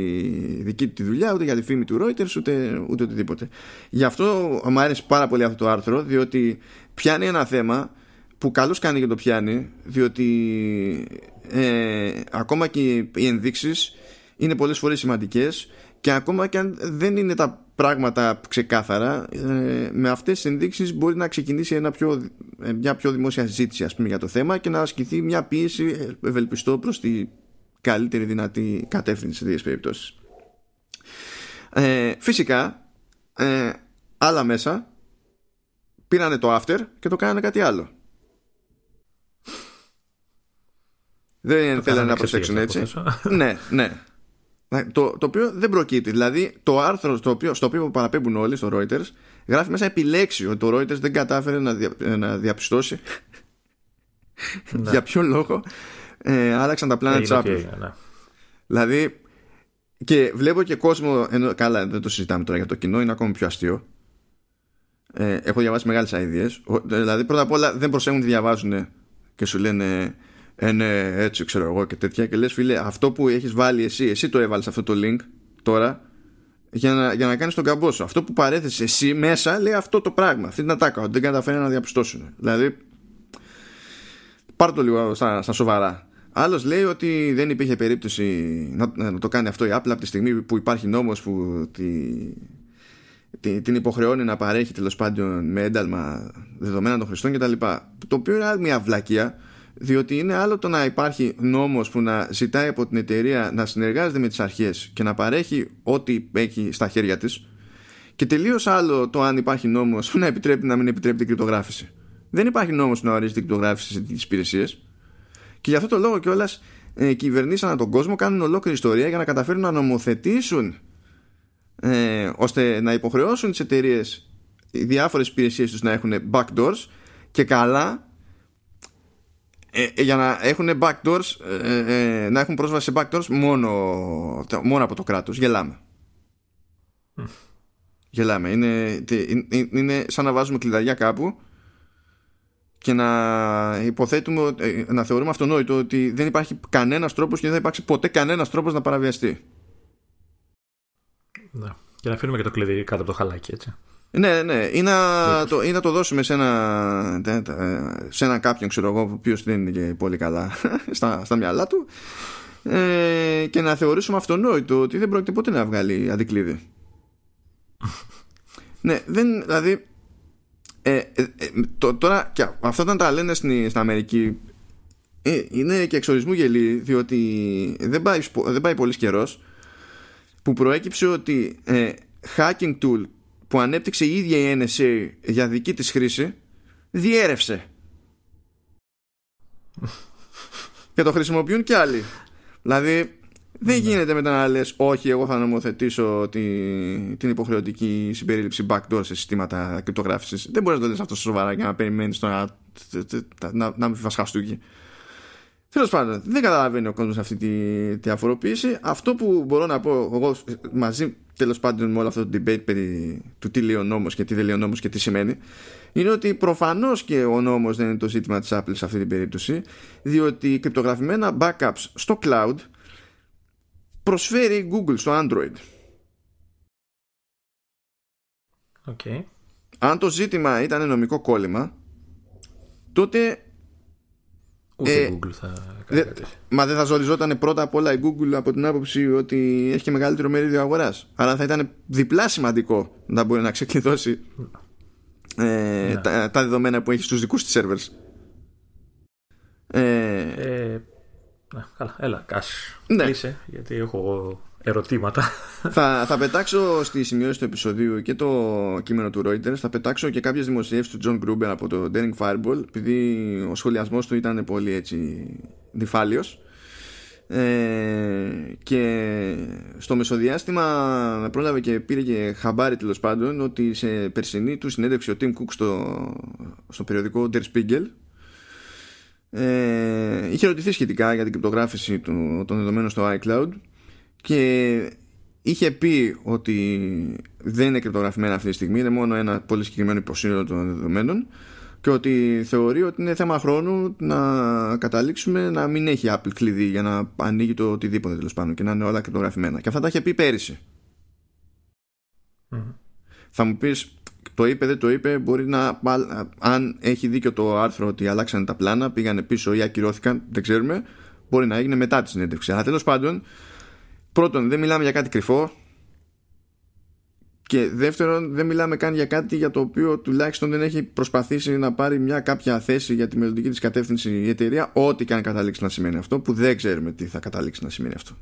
δική του τη δουλειά, ούτε για τη φήμη του Reuters, ούτε, ούτε οτιδήποτε. Γι' αυτό μου άρεσε πάρα πολύ αυτό το άρθρο, διότι πιάνει ένα θέμα που καλώς κάνει και το πιάνει διότι ε, ακόμα και οι ενδείξεις είναι πολλές φορές σημαντικές και ακόμα και αν δεν είναι τα πράγματα ξεκάθαρα ε, με αυτές τις ενδείξεις μπορεί να ξεκινήσει ένα πιο, ε, μια πιο δημόσια συζήτηση ας πούμε, για το θέμα και να ασκηθεί μια πίεση ευελπιστώ προς τη καλύτερη δυνατή κατεύθυνση σε τέτοιες περιπτώσεις ε, φυσικά ε, άλλα μέσα πήρανε το after και το κάνανε κάτι άλλο. Δεν θέλανε να προσέξουν έτσι. ναι, ναι. Το, το οποίο δεν προκύπτει. Δηλαδή, το άρθρο στο οποίο, στο οποίο παραπέμπουν όλοι στο Reuters γράφει μέσα επιλέξει ότι το Reuters δεν κατάφερε να, να διαπιστώσει ναι. για ποιο λόγο ε, άλλαξαν τα πλάνα της Apple. Ναι. Δηλαδή, και βλέπω και κόσμο. Ενώ, καλά, δεν το συζητάμε τώρα για το κοινό, είναι ακόμη πιο αστείο ε, έχω διαβάσει μεγάλες αειδίε. Δηλαδή, πρώτα απ' όλα δεν προσέχουν τι διαβάζουν και σου λένε ε, ναι, έτσι ξέρω εγώ και τέτοια. Και λες, φίλε, αυτό που έχεις βάλει εσύ, εσύ το έβαλες αυτό το link τώρα για να, για να κάνεις τον καμπό σου. Αυτό που παρέθεσε εσύ μέσα λέει αυτό το πράγμα. Αυτή την ατάκα. Ότι δεν καταφέρει να διαπιστώσουν. Δηλαδή, πάρ το λίγο στα, στα σοβαρά. Άλλος λέει ότι δεν υπήρχε περίπτωση να, να, το κάνει αυτό η Apple από τη στιγμή που υπάρχει νόμος που τη, την υποχρεώνει να παρέχει τέλος πάντων με ένταλμα δεδομένα των χρηστών κτλ. Το οποίο είναι άλλη μια βλακεία, διότι είναι άλλο το να υπάρχει νόμος που να ζητάει από την εταιρεία να συνεργάζεται με τις αρχές και να παρέχει ό,τι έχει στα χέρια της και τελείως άλλο το αν υπάρχει νόμος που να επιτρέπει να μην επιτρέπει την κρυπτογράφηση. Δεν υπάρχει νόμος που να ορίζει την κρυπτογράφηση σε τις υπηρεσίε. Και γι' αυτό το λόγο κιόλας ε, κυβερνήσαν τον κόσμο, κάνουν ολόκληρη ιστορία για να καταφέρουν να νομοθετήσουν ε, ώστε να υποχρεώσουν τις εταιρείες οι διάφορες υπηρεσίες τους να έχουν backdoors και καλά ε, για να έχουν backdoors, ε, να έχουν πρόσβαση σε backdoors μόνο, μόνο από το κράτος. Γελάμε. Γελάμε. Είναι, είναι σαν να βάζουμε κλειδαριά κάπου και να υποθέτουμε, να θεωρούμε αυτονόητο ότι δεν υπάρχει κανένας τρόπος και δεν θα υπάρξει ποτέ κανένας τρόπος να παραβιαστεί. Ναι. Και να αφήνουμε και το κλειδί κάτω από το χαλάκι, έτσι. Ναι, ναι. Ή να, το, ή να το δώσουμε σε ένα, σε ένα κάποιον, ξέρω εγώ, ο οποίο δεν είναι και πολύ καλά στα, στα μυαλά του ε, και να θεωρήσουμε αυτονόητο ότι δεν πρόκειται ποτέ να βγάλει αντικλείδι. ναι, δεν, δηλαδή ε, ε, ε, το, τώρα και αυτό όταν τα λένε στην, στην Αμερική ε, είναι και εξορισμού γελί διότι δεν πάει, δεν πάει πολύς καιρός που προέκυψε ότι ε, hacking tool που ανέπτυξε η ίδια η NSA για δική της χρήση διέρευσε και το χρησιμοποιούν και άλλοι δηλαδή δεν ναι. γίνεται μετά να λες όχι εγώ θα νομοθετήσω την, την υποχρεωτική συμπερίληψη backdoor σε συστήματα κρυπτογράφησης δεν μπορείς να το λες αυτό σοβαρά και να περιμένεις να, να, να μην φας χαστούκι Τέλος πάντων, δεν καταλαβαίνει ο κόσμος αυτή τη διαφοροποίηση. Αυτό που μπορώ να πω εγώ μαζί τέλος πάντων με όλο αυτό το debate περί του τι λέει ο νόμος και τι δεν λέει ο νόμος και τι σημαίνει, είναι ότι προφανώς και ο νόμος δεν είναι το ζήτημα της Apple σε αυτή την περίπτωση, διότι κρυπτογραφημένα backups στο cloud προσφέρει Google στο Android. Okay. Αν το ζήτημα ήταν νομικό κόλλημα, τότε Ούτε η ε, Google θα κάνει δε, Μα δεν θα ζοριζόταν πρώτα απ' όλα η Google από την άποψη ότι έχει και μεγαλύτερο μερίδιο αγοράς. Άρα θα ήταν διπλά σημαντικό να μπορεί να ξεκλειδώσει ε, ναι. τα, τα, δεδομένα που έχει στους δικούς της servers. Ε, ε, ναι, καλά, έλα, κάς. Ναι. γιατί έχω ερωτήματα. Θα, θα πετάξω στη σημειώση του επεισοδίου και το κείμενο του Reuters. Θα πετάξω και κάποιες δημοσιεύσεις του John Gruber από το Daring Fireball, επειδή ο σχολιασμός του ήταν πολύ έτσι νυφάλιος. Ε, και στο μεσοδιάστημα πρόλαβε και πήρε και χαμπάρι τέλος πάντων ότι σε περσινή του συνέντευξη ο Tim Cook στο, στο περιοδικό Der Spiegel ε, είχε ρωτηθεί σχετικά για την κρυπτογράφηση του, των δεδομένων στο iCloud και είχε πει ότι δεν είναι κρυπτογραφημένα αυτή τη στιγμή είναι μόνο ένα πολύ συγκεκριμένο υποσύνολο των δεδομένων και ότι θεωρεί ότι είναι θέμα χρόνου να καταλήξουμε να μην έχει Apple κλειδί για να ανοίγει το οτιδήποτε τέλος πάντων και να είναι όλα κρυπτογραφημένα. Και αυτά τα είχε πει πέρυσι. Θα μου πεις το είπε δεν το είπε μπορεί να αν έχει δίκιο το άρθρο ότι αλλάξανε τα πλάνα πήγανε πίσω ή ακυρώθηκαν δεν ξέρουμε μπορεί να έγινε μετά τη συνέντευξη. Αλλά τέλος πάντων πρώτον δεν μιλάμε για κάτι κρυφό και δεύτερον δεν μιλάμε καν για κάτι για το οποίο τουλάχιστον δεν έχει προσπαθήσει να πάρει μια κάποια θέση για τη μελλοντική της κατεύθυνση η εταιρεία ό,τι και αν καταλήξει να σημαίνει αυτό που δεν ξέρουμε τι θα καταλήξει να σημαίνει αυτό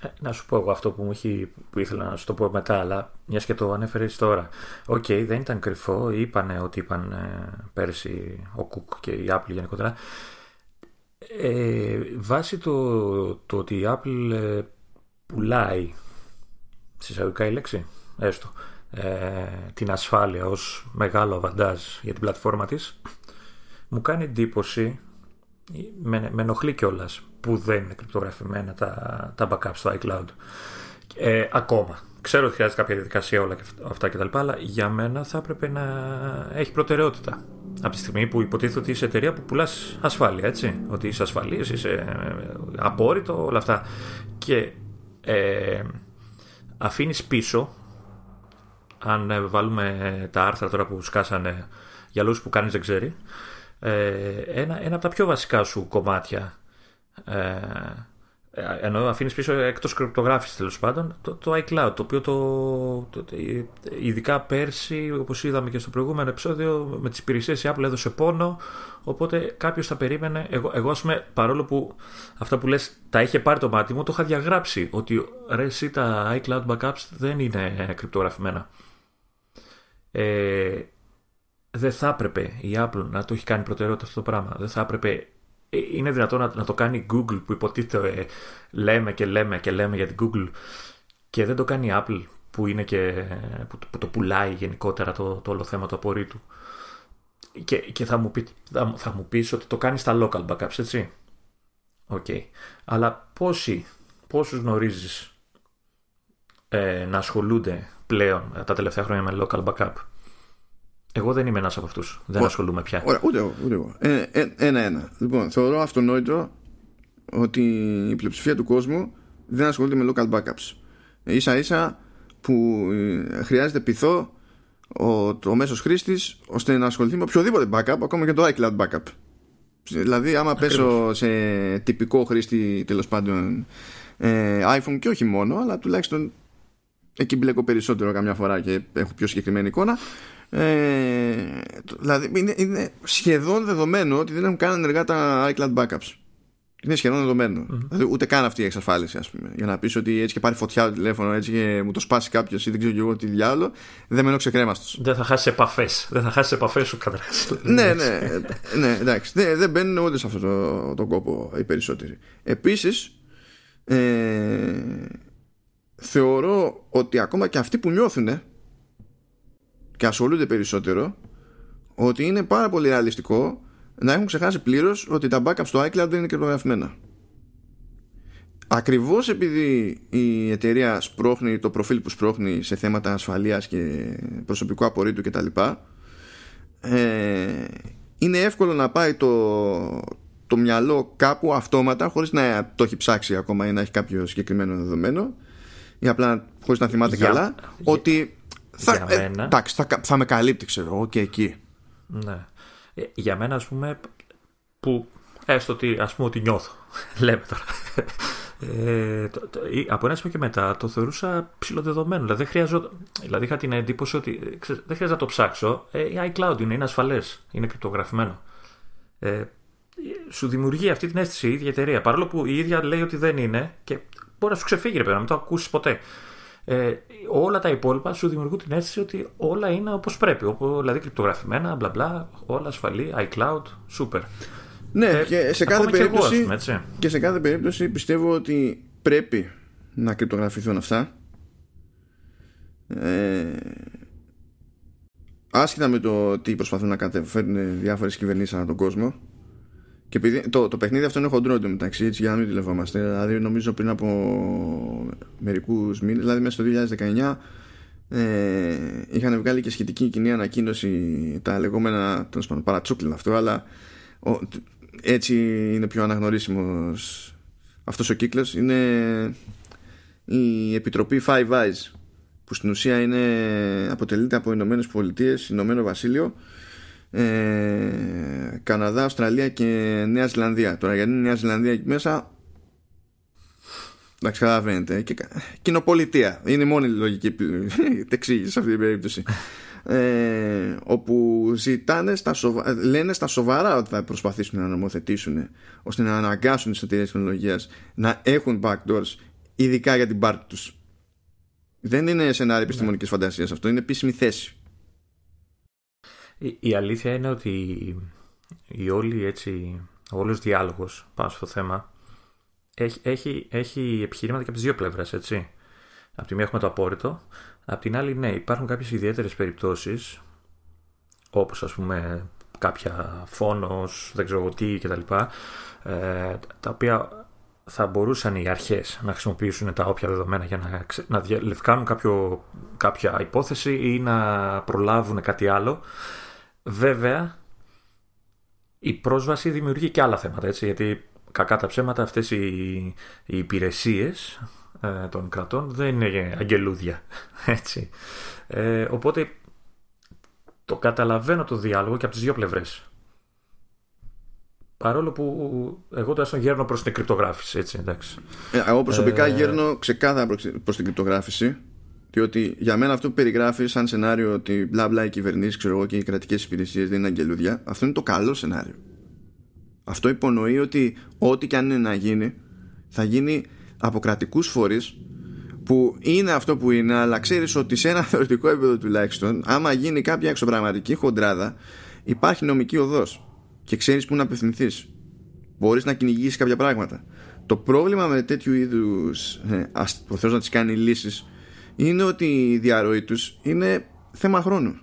ε, να σου πω εγώ αυτό που μου έχει, που ήθελα να σου το πω μετά, αλλά μιας και το ανέφερες τώρα. Ok, okay, δεν ήταν κρυφό. Είπανε ότι είπαν ε, πέρσι ο Κουκ και η Apple γενικότερα. Ε, βάσει το, το ότι η Apple ε, πουλάει, σε εισαγωγικά η λέξη, έστω, ε, την ασφάλεια ως μεγάλο αβαντάζ για την πλατφόρμα της, μου κάνει εντύπωση, με, με ενοχλεί κιόλας που δεν είναι κρυπτογραφημένα τα, τα backup στο iCloud. Ε, ακόμα. Ξέρω ότι χρειάζεται κάποια διαδικασία όλα και αυτά κτλ. Αλλά για μένα θα έπρεπε να έχει προτεραιότητα. Από τη στιγμή που υποτίθεται ότι είσαι εταιρεία που πουλάς ασφάλεια, έτσι. Ότι είσαι ασφαλής, είσαι ε, απόρριτο, όλα αυτά. Και ε, αφήνεις πίσω, αν ε, βάλουμε τα άρθρα τώρα που σκάσανε για λόγους που κανείς δεν ξέρει, ε, ένα, ένα από τα πιο βασικά σου κομμάτια ε, ενώ αφήνεις πίσω εκτός κρυπτογράφησης τέλος πάντων το, το iCloud το οποίο το, το, ειδικά πέρσι όπως είδαμε και στο προηγούμενο επεισόδιο με τις υπηρεσίες η Apple έδωσε πόνο οπότε κάποιος θα περίμενε εγώ, εγώ ας πούμε παρόλο που αυτά που λες τα είχε πάρει το μάτι μου το είχα διαγράψει ότι ρε εσύ τα iCloud backups δεν είναι κρυπτογραφημένα ε, δεν θα έπρεπε η Apple να το έχει κάνει προτεραιότητα αυτό το πράγμα. Δεν θα έπρεπε ε, είναι δυνατόν να, να το κάνει Google που υποτίθεται ε, λέμε και λέμε και λέμε για την Google και δεν το κάνει η Apple που, είναι και, που, που το πουλάει γενικότερα το, το όλο θέμα του απορρήτου. και, και θα, μου πει, θα, θα μου πεις ότι το κάνει στα local backups, έτσι; Ok. Okay. Αλλά πόσοι, πόσους γνωρίζεις ε, να ασχολούνται πλέον τα τελευταία χρόνια με local backup; Εγώ δεν είμαι ένας από αυτούς. Δεν Ω, ασχολούμαι πια. Ωραία, ούτε εγώ. Ούτε εγώ. Ε, ε, ένα-ένα. Λοιπόν, θεωρώ αυτονόητο ότι η πλειοψηφία του κόσμου δεν ασχολείται με local backups. σα ίσα που ε, χρειάζεται πειθό ο, ο μέσος χρήστης ώστε να ασχοληθεί με οποιοδήποτε backup, ακόμα και το iCloud backup. Δηλαδή, άμα πέσω σε τυπικό χρήστη τέλος πάντων ε, iPhone και όχι μόνο, αλλά τουλάχιστον εκεί μπλέκω περισσότερο καμιά φορά και έχω πιο συγκεκριμένη εικόνα. Ε, δηλαδή, είναι, είναι σχεδόν δεδομένο ότι δεν έχουν καν ενεργά τα iCloud backups. Είναι σχεδόν δεδομένο. Mm-hmm. Δηλαδή, ούτε καν αυτή η εξασφάλιση, ας πούμε. Για να πεις ότι έτσι και πάρει φωτιά το τηλέφωνο, έτσι και μου το σπάσει κάποιος ή δεν ξέρω και εγώ τι διάλογο, δεν μένω ξεκρέμαστος. Δεν θα χάσει επαφές. Δεν θα χάσει επαφές σου καταρχάς. ναι, ναι, ναι, εντάξει. Δεν, δεν μπαίνουν ούτε σε αυτόν τον το κόπο οι περισσότεροι. Επίσης, ε, θεωρώ ότι ακόμα και αυτοί που νιώθουν και ασχολούνται περισσότερο, ότι είναι πάρα πολύ ρεαλιστικό να έχουν ξεχάσει πλήρως ότι τα backups στο iCloud δεν είναι κρυπτογραφημένα. Ακριβώς επειδή η εταιρεία σπρώχνει το προφίλ που σπρώχνει σε θέματα ασφαλείας και προσωπικού απορρίτου κτλ. Ε, είναι εύκολο να πάει το, το μυαλό κάπου αυτόματα χωρίς να το έχει ψάξει ακόμα ή να έχει κάποιο συγκεκριμένο δεδομένο ή απλά χωρίς να θυμάται για, καλά ότι θα, ε, εντάξει, θα, θα με καλύπτει ξέρω εγώ και εκεί ναι ε, για μένα, ας πούμε, που έστω ότι, ας πούμε, ότι νιώθω, λέμε τώρα. Ε, το, το, από ένα σημείο και μετά το θεωρούσα ψηλοδεδομένο. Δηλαδή, χρειάζω, δηλαδή είχα την εντύπωση ότι δεν χρειάζεται να το ψάξω. Ε, η iCloud είναι, είναι ασφαλές, είναι κρυπτογραφημένο. Ε, σου δημιουργεί αυτή την αίσθηση η ίδια εταιρεία. Παρόλο που η ίδια λέει ότι δεν είναι και μπορεί να σου ξεφύγει, ρε παιδί, να μην το ακούσεις ποτέ ε, όλα τα υπόλοιπα σου δημιουργούν την αίσθηση ότι όλα είναι όπως πρέπει. Όπου, δηλαδή κρυπτογραφημένα, μπλα μπλα, όλα ασφαλή, iCloud, super. Ναι, ε, και, σε κάθε περίπτωση, και, και σε κάθε περίπτωση πιστεύω ότι πρέπει να κρυπτογραφηθούν αυτά. Ε, άσχετα με το τι προσπαθούν να καταφέρουν διάφορες κυβερνήσεις ανά τον κόσμο και επειδή το, το παιχνίδι αυτό είναι χοντρό μεταξύ, έτσι για να μην τηλεφωνόμαστε. Δηλαδή, νομίζω πριν από μερικούς μήνες, δηλαδή μέσα στο 2019, ε, είχαν βγάλει και σχετική κοινή ανακοίνωση τα λεγόμενα τέλος πάντων παρατσούκλιν αυτό, αλλά ο, έτσι είναι πιο αναγνωρίσιμος αυτός ο κύκλος. Είναι η Επιτροπή Five Eyes, που στην ουσία είναι, αποτελείται από Ηνωμένες Πολιτείες, Ηνωμένο Βασίλειο ε, Καναδά, Αυστραλία και Νέα Ζηλανδία. Τώρα γιατί είναι Νέα Ζηλανδία εκεί μέσα Εντάξει, καταλαβαίνετε. Και, κοινοπολιτεία. Είναι η μόνη λογική εξήγηση σε αυτή την περίπτωση. Ε, όπου ζητάνε στα σοβα... λένε στα σοβαρά ότι θα προσπαθήσουν να νομοθετήσουν ώστε να αναγκάσουν τις εταιρείε τεχνολογίας να έχουν backdoors, ειδικά για την πάρτι τους. Δεν είναι σενάριο επιστημονικής ναι. φαντασίας αυτό, είναι επίσημη θέση. Η, αλήθεια είναι ότι η όλη έτσι, ο όλος διάλογος πάνω στο θέμα έχει, έχει, έχει επιχειρήματα και από τις δύο πλευρές, έτσι. Από τη μία έχουμε το απόρριτο, από την άλλη ναι, υπάρχουν κάποιες ιδιαίτερες περιπτώσεις όπως ας πούμε κάποια φόνος, δεν ξέρω τι κτλ. Ε, τα οποία θα μπορούσαν οι αρχές να χρησιμοποιήσουν τα όποια δεδομένα για να, να διαλευκάνουν κάποιο, κάποια υπόθεση ή να προλάβουν κάτι άλλο Βέβαια, η πρόσβαση δημιουργεί και άλλα θέματα, έτσι, γιατί κακά τα ψέματα αυτές οι, οι υπηρεσίες ε, των κρατών δεν είναι αγγελούδια, έτσι. Ε, οπότε το καταλαβαίνω το διάλογο και από τις δύο πλευρές. Παρόλο που εγώ τουλάχιστον γέρνω προς την κρυπτογράφηση, έτσι, εντάξει. Ε, εγώ προσωπικά ε, γέρνω ξεκάθαρα προς την κρυπτογράφηση διότι για μένα αυτό που περιγράφει σαν σενάριο ότι μπλα μπλα οι κυβερνήσεις και οι κρατικές υπηρεσίες δεν είναι αγγελούδια, αυτό είναι το καλό σενάριο. Αυτό υπονοεί ότι ό,τι και αν είναι να γίνει, θα γίνει από κρατικούς φορείς που είναι αυτό που είναι, αλλά ξέρεις ότι σε ένα θεωρητικό επίπεδο τουλάχιστον, άμα γίνει κάποια εξωπραγματική χοντράδα, υπάρχει νομική οδός και ξέρεις πού να απευθυνθείς. Μπορείς να κυνηγήσεις κάποια πράγματα. Το πρόβλημα με τέτοιου είδους, ε, ας να τις κάνει λύσεις, είναι ότι η διαρροή τους είναι θέμα χρόνου.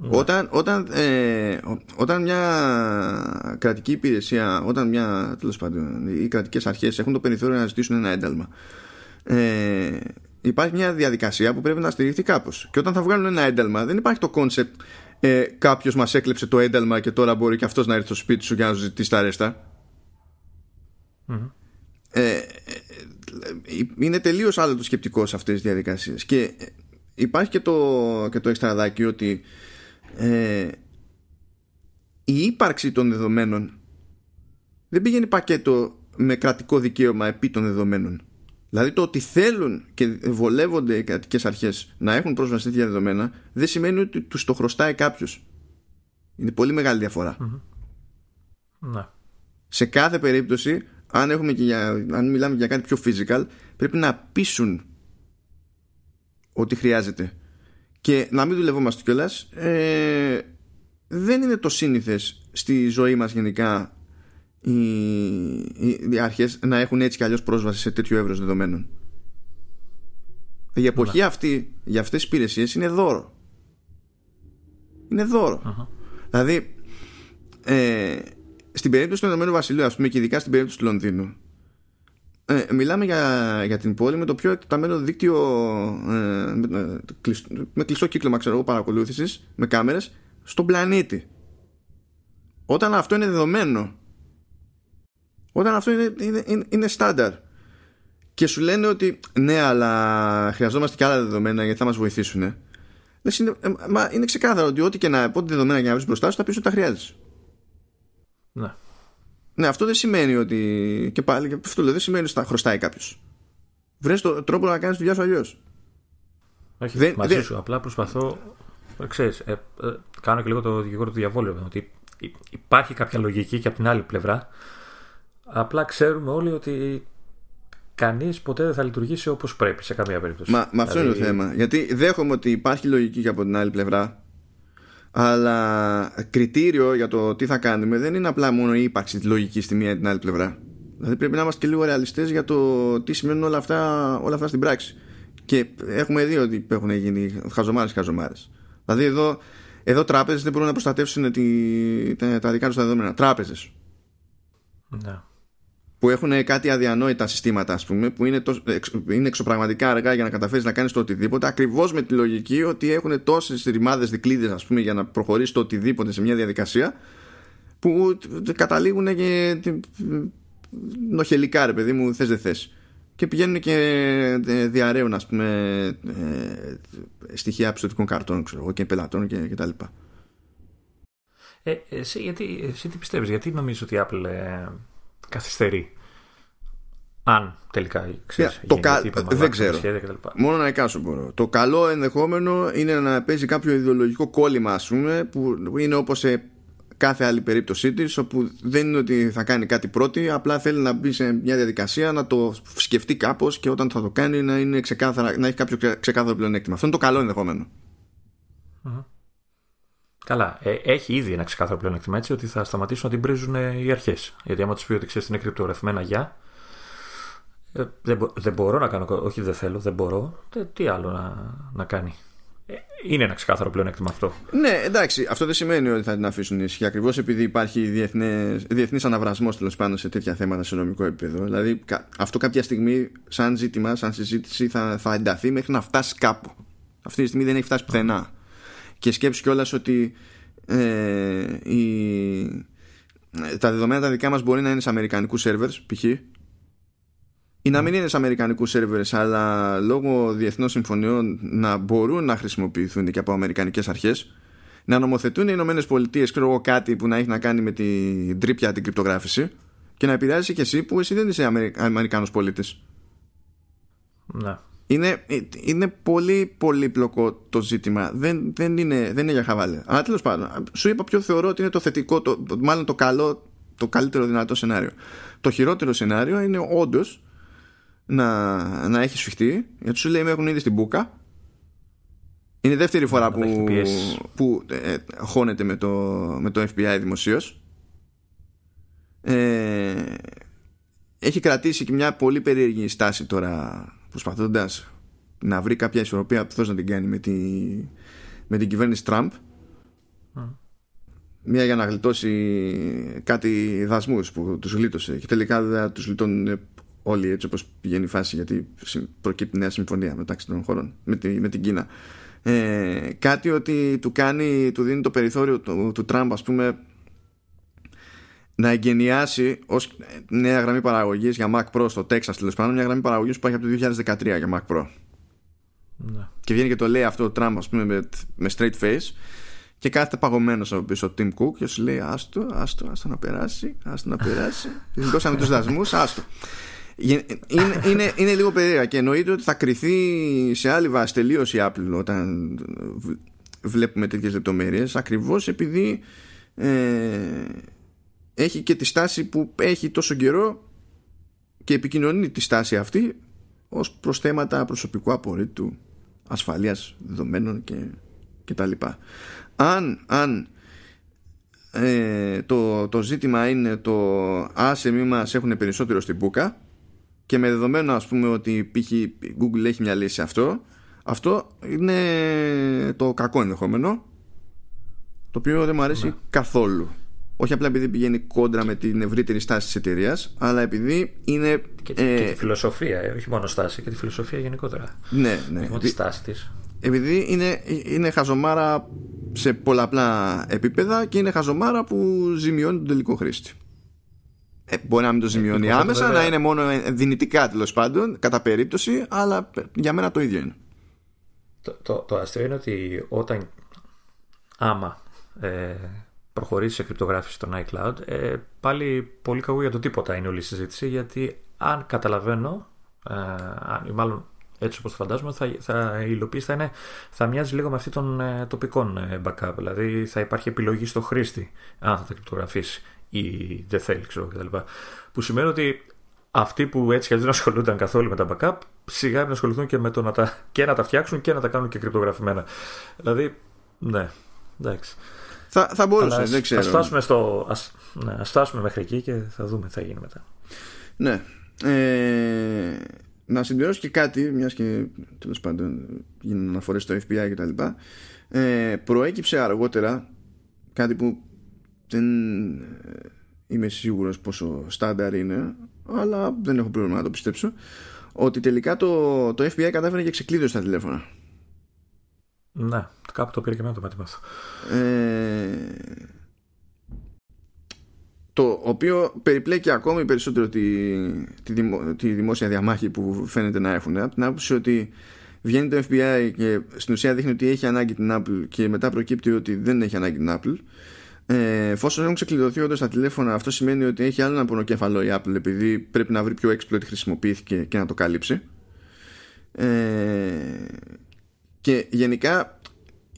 Ναι. Όταν, όταν, ε, όταν μια κρατική υπηρεσία, όταν μια, τέλος πάντων, οι κρατικές αρχές έχουν το περιθώριο να ζητήσουν ένα ένταλμα, ε, υπάρχει μια διαδικασία που πρέπει να στηριχθεί κάπως. Και όταν θα βγάλουν ένα ένταλμα, δεν υπάρχει το concept ε, κάποιος μας έκλεψε το ένταλμα και τώρα μπορεί και αυτός να έρθει στο σπίτι σου για να σου ζητήσει τα ρέστα Ε, ε, είναι τελείως άλλο το σκεπτικό σε αυτές τις διαδικασίες και υπάρχει και το, και το εξτραδάκι ότι ε, η ύπαρξη των δεδομένων δεν πηγαίνει πακέτο με κρατικό δικαίωμα επί των δεδομένων. Δηλαδή το ότι θέλουν και βολεύονται οι κρατικές αρχές να έχουν πρόσβαση σε τέτοια δεδομένα δεν σημαίνει ότι τους το χρωστάει κάποιος. Είναι πολύ μεγάλη Ναι. Σε κάθε περίπτωση, αν, έχουμε και για, αν μιλάμε για κάτι πιο physical, πρέπει να πείσουν ότι χρειάζεται και να μην δουλευόμαστε κιόλας. Ε, δεν είναι το σύνηθες στη ζωή μας γενικά οι, οι, αρχές να έχουν έτσι κι αλλιώς πρόσβαση σε τέτοιο εύρος δεδομένων. Η εποχή ναι. αυτή για αυτές τις υπηρεσίες είναι δώρο. Είναι Δηλαδή ε, στην περίπτωση του Ηνωμένου Βασιλείου ας πούμε και ειδικά στην περίπτωση του Λονδίνου ε, μιλάμε για, για την πόλη με το πιο εκταμένο δίκτυο ε, με, με κλειστό κύκλωμα ξέρω, παρακολούθησης με κάμερες στον πλανήτη. Όταν αυτό είναι δεδομένο όταν αυτό είναι, είναι, είναι, είναι στάνταρ και σου λένε ότι ναι αλλά χρειαζόμαστε και άλλα δεδομένα γιατί θα μας βοηθήσουν είναι, ε, μα είναι ξεκάθαρο ότι ό,τι και να πότε δεδομένα για να βρεις μπροστά σου θα πεις ότι τα χρειάζεσαι ναι ναι, αυτό δεν σημαίνει ότι. Και πάλι, και αυτό λέω, δεν σημαίνει ότι θα χρωστάει κάποιος. Βρες το τρόπο να κάνεις τη δουλειά σου αλλιώς. Όχι, δεν, μαζί δεν... σου. Απλά προσπαθώ. Ξέρεις, ε, ε, κάνω και λίγο το δικηγόρο του διαβόλου. Ότι υπάρχει κάποια λογική και από την άλλη πλευρά. Απλά ξέρουμε όλοι ότι κανείς ποτέ δεν θα λειτουργήσει όπως πρέπει σε καμία περίπτωση. Μα, μα αυτό είναι το δηλαδή- θέμα. Γιατί δέχομαι ότι υπάρχει λογική και από την άλλη πλευρά αλλά κριτήριο για το τι θα κάνουμε δεν είναι απλά μόνο η ύπαρξη της λογικής στη μία ή την άλλη πλευρά. Δηλαδή πρέπει να είμαστε και λίγο ρεαλιστές για το τι σημαίνουν όλα αυτά, όλα αυτά στην πράξη. Και έχουμε δει ότι έχουν γίνει χαζομάρες χαζομάρες. Δηλαδή εδώ, εδώ τράπεζες δεν μπορούν να προστατεύσουν τη, τα, τα δικά τους δεδομένα. Τράπεζες. Ναι που έχουν κάτι αδιανόητα συστήματα, ας πούμε, που είναι, το, είναι εξωπραγματικά αργά για να καταφέρεις να κάνεις το οτιδήποτε, ακριβώς με τη λογική ότι έχουν τόσες ρημάδες δικλείδες, ας πούμε, για να προχωρήσεις το οτιδήποτε σε μια διαδικασία, που καταλήγουν και νοχελικά, ρε παιδί μου, θες δεν θες. Και πηγαίνουν και ε, διαρρέουν, ας πούμε, ε, στοιχεία πιστοτικών καρτών, ξέρω και πελατών και, και τα λοιπά. Ε, εσύ, γιατί, εσύ τι πιστεύεις, γιατί νομίζεις ότι η Apple ε, καθυστερεί. Αν τελικά ξέρεις, το κα... Δεν ξέρω. Μόνο να εκάσω μπορώ. Το καλό ενδεχόμενο είναι να παίζει κάποιο ιδεολογικό κόλλημα, ας πούμε, που είναι όπως σε κάθε άλλη περίπτωσή της, όπου δεν είναι ότι θα κάνει κάτι πρώτη, απλά θέλει να μπει σε μια διαδικασία, να το σκεφτεί κάπως και όταν θα το κάνει να, είναι ξεκάθαρα, να έχει κάποιο ξεκάθαρο πλεονέκτημα. Αυτό είναι το καλό Καλά, ε, έχει ήδη ένα ξεκάθαρο πλεονέκτημα έτσι ότι θα σταματήσουν να την πρίζουν ε, οι αρχές. Γιατί άμα τους πει ότι ξέρεις είναι κρυπτογραφημένα για. Ε, δεν, δεν μπορώ να κάνω. Όχι, δεν θέλω, δεν μπορώ. τι άλλο να, να κάνει. Ε, είναι ένα ξεκάθαρο πλεονέκτημα αυτό. Ναι, εντάξει, αυτό δεν σημαίνει ότι θα την αφήσουν ήσυχη. Ακριβώς επειδή υπάρχει διεθνής αναβρασμός τέλος πάντων σε τέτοια θέματα σε νομικό επίπεδο. Δηλαδή, αυτό κάποια στιγμή, σαν ζήτημα, σαν συζήτηση, θα, θα ενταθεί μέχρι να φτάσει κάπου. Αυτή τη στιγμή δεν έχει φτάσει πουθενά και σκέψου κιόλας ότι ε, η, τα δεδομένα τα δικά μας μπορεί να είναι σε αμερικανικούς σερβερς π.χ. ή να μην είναι σε αμερικανικούς σερβερς αλλά λόγω διεθνών συμφωνιών να μπορούν να χρησιμοποιηθούν και από αμερικανικές αρχές να νομοθετούν οι Ηνωμένες Πολιτείες κάτι που να έχει να κάνει με την τρίπια την κρυπτογράφηση και να επηρεάζει και εσύ που εσύ δεν είσαι Αμερικάνος πολίτης. Ναι είναι, είναι πολύ πολύπλοκο το ζήτημα. Δεν, δεν, είναι, δεν είναι για χαβάλε. Αλλά τέλος πάντων, σου είπα ποιο θεωρώ ότι είναι το θετικό, το, μάλλον το καλό, το καλύτερο δυνατό σενάριο. Το χειρότερο σενάριο είναι όντως να, να έχεις σφιχτεί, γιατί σου λέει με έχουν ήδη στην μπουκα. Είναι η δεύτερη φορά που, που ε, χώνεται με το, με το FBI δημοσίως. Ε, έχει κρατήσει και μια πολύ περίεργη στάση τώρα προσπαθώντας να βρει κάποια ισορροπία που θέλει να την κάνει με, τη, με την κυβέρνηση Τραμπ Μία για να γλιτώσει κάτι δασμούς που τους γλίτωσε και τελικά δεν τους γλιτώνουν όλοι έτσι όπως πηγαίνει η φάση γιατί προκύπτει νέα συμφωνία μεταξύ των χωρών με, τη, με την Κίνα. Ε, κάτι ότι του κάνει, του δίνει το περιθώριο του, του Τραμπ ας πούμε να εγκαινιάσει ως νέα γραμμή παραγωγής για Mac Pro στο Texas τέλος πάντων μια γραμμή παραγωγής που έχει από το 2013 για Mac Pro. Ναι. και βγαίνει και το λέει αυτό το Trump ας πούμε με, με straight face και κάθεται παγωμένος από πίσω ο Tim Cook και σου λέει άστο, άστο, άστο να περάσει άστο να περάσει δώσαμε τους δασμούς, άστο είναι, είναι, είναι λίγο περίεργα και εννοείται ότι θα κρυθεί σε άλλη βάση τελείως η Apple όταν βλέπουμε τέτοιες λεπτομέρειες ακριβώς επειδή ε, έχει και τη στάση που έχει τόσο καιρό και επικοινωνεί τη στάση αυτή ως προς θέματα προσωπικού απορρίτου ασφαλείας δεδομένων και, και τα λοιπά. Αν, αν ε, το, το ζήτημα είναι το άσε μη μας έχουν περισσότερο στην μπουκα και με δεδομένο ας πούμε ότι π.χ. Google έχει μια λύση αυτό αυτό είναι το κακό ενδεχόμενο το οποίο δεν μου αρέσει ναι. καθόλου όχι απλά επειδή πηγαίνει κόντρα με την ευρύτερη στάση της εταιρείας, αλλά επειδή είναι. Και, τη, ε, και τη φιλοσοφία, ε, όχι μόνο στάση, και τη φιλοσοφία γενικότερα. Ναι, ναι. Όχι τη στάση της. Επειδή είναι, είναι χαζομάρα σε πολλαπλά επίπεδα και είναι χαζομάρα που ζημιώνει τον τελικό χρήστη. Ε, μπορεί να μην το ζημιώνει ε, άμεσα, βέβαια... να είναι μόνο δυνητικά τέλος πάντων, κατά περίπτωση, αλλά για μένα το ίδιο είναι. Το, το, το αστείο είναι ότι όταν άμα ε, προχωρήσει σε κρυπτογράφηση στον iCloud, ε, πάλι πολύ κακό για το τίποτα είναι όλη η συζήτηση, γιατί αν καταλαβαίνω, ε, μάλλον έτσι όπως το φαντάζομαι, θα, θα, η υλοποίηση θα, είναι, θα μοιάζει λίγο με αυτή των ε, τοπικών ε, backup. Δηλαδή θα υπάρχει επιλογή στο χρήστη αν θα τα κρυπτογραφήσει ή δεν θέλει, ξέρω κτλ. Που σημαίνει ότι αυτοί που έτσι δεν ασχολούνταν καθόλου με τα backup, σιγά να ασχοληθούν και με το να τα, και να τα φτιάξουν και να τα κάνουν και κρυπτογραφημένα. Δηλαδή, ναι, εντάξει. Θα, θα μπορούσε, δεν ξέρω. Ας φτάσουμε, στο, ας, ναι, ας φτάσουμε μέχρι εκεί και θα δούμε τι θα γίνει μετά. Ναι. Ε, να συμπληρώσω και κάτι, μιας και τέλος πάντων γίνουν αναφορές στο FBI κτλ. Ε, προέκυψε αργότερα κάτι που δεν είμαι σίγουρος πόσο στάνταρ είναι αλλά δεν έχω πρόβλημα να το πιστέψω ότι τελικά το, το FBI κατάφερε και ξεκλείδωσε τα τηλέφωνα ναι, κάπου το πήρε και με το μάτι ε, το οποίο περιπλέκει ακόμη περισσότερο τη, τη, τη, δημόσια διαμάχη που φαίνεται να έχουν. Από την άποψη ότι βγαίνει το FBI και στην ουσία δείχνει ότι έχει ανάγκη την Apple και μετά προκύπτει ότι δεν έχει ανάγκη την Apple. Ε, εφόσον έχουν ξεκλειδωθεί όντως τα τηλέφωνα, αυτό σημαίνει ότι έχει άλλο ένα πονοκέφαλο η Apple επειδή πρέπει να βρει ποιο exploit χρησιμοποιήθηκε και να το καλύψει. Ε, και γενικά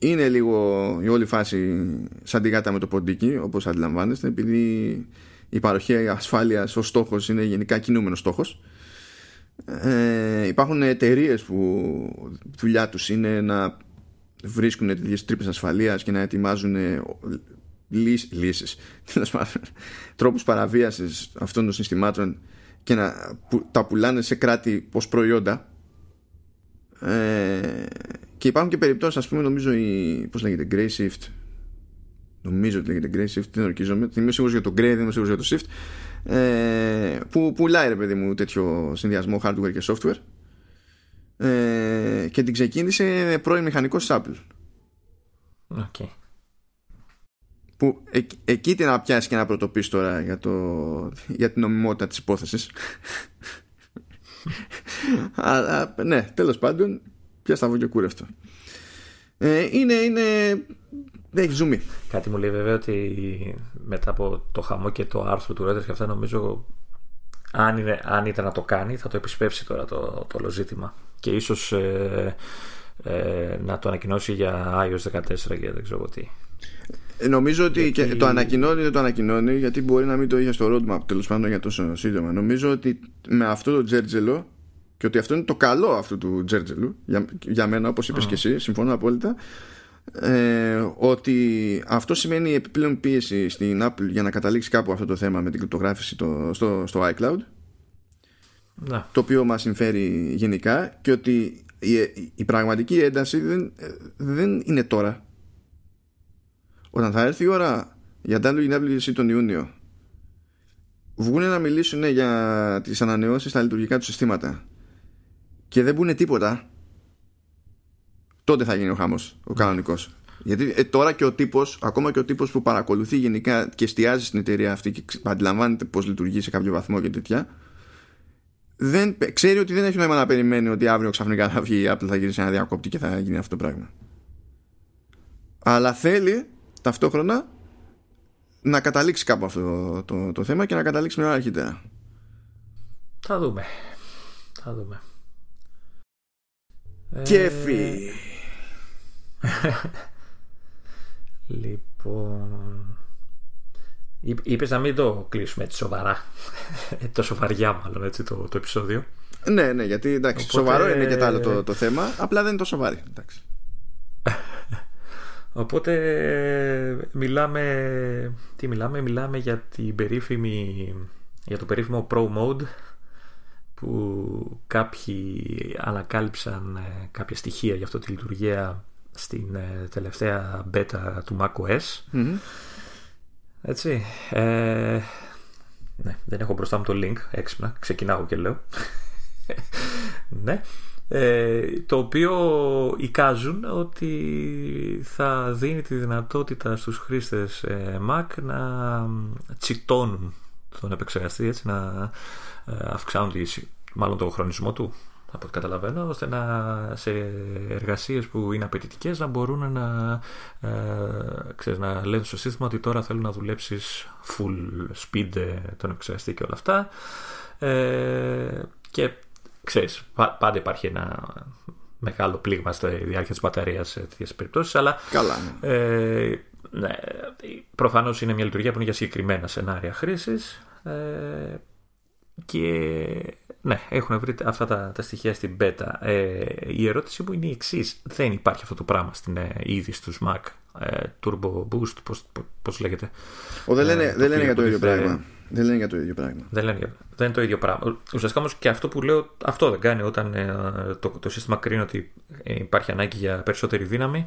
είναι λίγο η όλη φάση σαν τη γάτα με το ποντίκι όπως αντιλαμβάνεστε επειδή η παροχή ασφάλειας ως στόχος είναι γενικά κινούμενος στόχος. Ε, υπάρχουν εταιρείες που δουλειά τους είναι να βρίσκουν τέτοιες τρύπες ασφαλείας και να ετοιμάζουν λύσεις, λύσεις τρόπους παραβίασης αυτών των συστημάτων και να τα πουλάνε σε κράτη ως προϊόντα. Ε, και υπάρχουν και περιπτώσεις, ας πούμε, νομίζω η. Πώς λέγεται, Grey Shift. Νομίζω ότι λέγεται Grey Shift, δεν ορκίζομαι. Δεν είμαι σίγουρος για το Grey, δεν είμαι σίγουρος για το Shift. Ε, που πουλάει, ρε παιδί μου, τέτοιο συνδυασμό hardware και software. Ε, και την ξεκίνησε πρώην μηχανικός της Apple. Okay. Που ε, εκεί την να πιάσει και να πρωτοποιήσει τώρα για, το, για την νομιμότητα της υπόθεσης. Αλλά ναι, τέλος πάντων πια στα και κούρευτο. Ε, είναι, είναι, έχει ζουμί. Κάτι μου λέει βέβαια ότι μετά από το χαμό και το άρθρο του Reuters και αυτά νομίζω αν, είναι, αν ήταν να το κάνει θα το επισπεύσει τώρα το, το όλο ζήτημα και ίσως ε, ε, να το ανακοινώσει για iOS 14 και δεν ξέρω τι. Ε, νομίζω ότι γιατί... το ανακοινώνει δεν το ανακοινώνει γιατί μπορεί να μην το είχε στο roadmap τέλος πάντων για τόσο σύντομα. Νομίζω ότι με αυτό το τζέρτζελο και ότι αυτό είναι το καλό αυτού του Τζέρτζελου για, για μένα όπως είπες και εσύ συμφωνώ απόλυτα ε, ότι αυτό σημαίνει επιπλέον πίεση στην Apple για να καταλήξει κάπου αυτό το θέμα με την κρυπτογράφηση το, στο, στο iCloud. Να. το οποίο μας συμφέρει γενικά και ότι η, η πραγματική ένταση δεν, δεν είναι τώρα. Όταν θα έρθει η ώρα για WWDC τον Ιούνιο βγουν να μιλήσουν για τις ανανεώσεις στα λειτουργικά του συστήματα και δεν μπουν τίποτα τότε θα γίνει ο χάμος ο κανονικός γιατί ε, τώρα και ο τύπος ακόμα και ο τύπος που παρακολουθεί γενικά και εστιάζει στην εταιρεία αυτή και αντιλαμβάνεται πως λειτουργεί σε κάποιο βαθμό και τέτοια δεν, ξέρει ότι δεν έχει νόημα να περιμένει ότι αύριο ξαφνικά θα βγει η Apple θα γυρίσει ένα διακόπτη και θα γίνει αυτό το πράγμα αλλά θέλει ταυτόχρονα να καταλήξει κάπου αυτό το, το, το θέμα και να καταλήξει μια ώρα αρχίτερα. Θα δούμε. Θα δούμε. Κέφι. λοιπόν. Είπες να μην το κλείσουμε έτσι σοβαρά. Ε, το σοβαριά, μάλλον έτσι το, το επεισόδιο. Ναι, ναι, γιατί εντάξει, Οπότε... σοβαρό είναι και το άλλο το, το θέμα. Απλά δεν είναι το σοβαρή. Εντάξει. Οπότε μιλάμε, τι μιλάμε, μιλάμε για την περίφημη, για το περίφημο Pro Mode που κάποιοι ανακάλυψαν ε, κάποια στοιχεία για αυτό τη λειτουργία στην ε, τελευταία beta του macOS. Έτσι. Ε, ναι, δεν έχω μπροστά μου το link έξυπνα. Ξεκινάω και λέω. ναι. Ε, το οποίο εικάζουν ότι θα δίνει τη δυνατότητα στους χρήστες ε, Mac να τσιτώνουν τον επεξεργαστή έτσι, να ε, αυξάνουν μάλλον το χρονισμό του από ό,τι καταλαβαίνω, ώστε να σε εργασίες που είναι απαιτητικές να μπορούν να, ε, ξέρεις, να λένε στο σύστημα ότι τώρα θέλουν να δουλέψεις full speed τον επεξεργαστή και όλα αυτά. Ε, και ξέρεις, πάντα υπάρχει ένα μεγάλο πλήγμα στη διάρκεια της μπαταρίας σε τέτοιες περιπτώσεις, αλλά Καλά, ναι. Ε, ναι, προφανώς είναι μια λειτουργία που είναι για συγκεκριμένα σενάρια χρήσης ε, και ναι, έχουν βρει αυτά τα, τα στοιχεία στην beta. Ε, η ερώτηση μου είναι η εξής. Δεν υπάρχει αυτό το πράγμα στην ε, ήδη στους Mac. Ε, Turbo Boost, πώς, πώς λέγεται; Ο, δεν λένε, ε, δεν λένε για το ίδιο πράγμα. Δεν λένε για το ίδιο πράγμα. Δεν, λένε, δεν είναι το ίδιο πράγμα. Ουσιαστικά όμως και αυτό που λέω, αυτό δεν κάνει όταν ε, το, το σύστημα κρίνει ότι υπάρχει ανάγκη για περισσότερη δύναμη.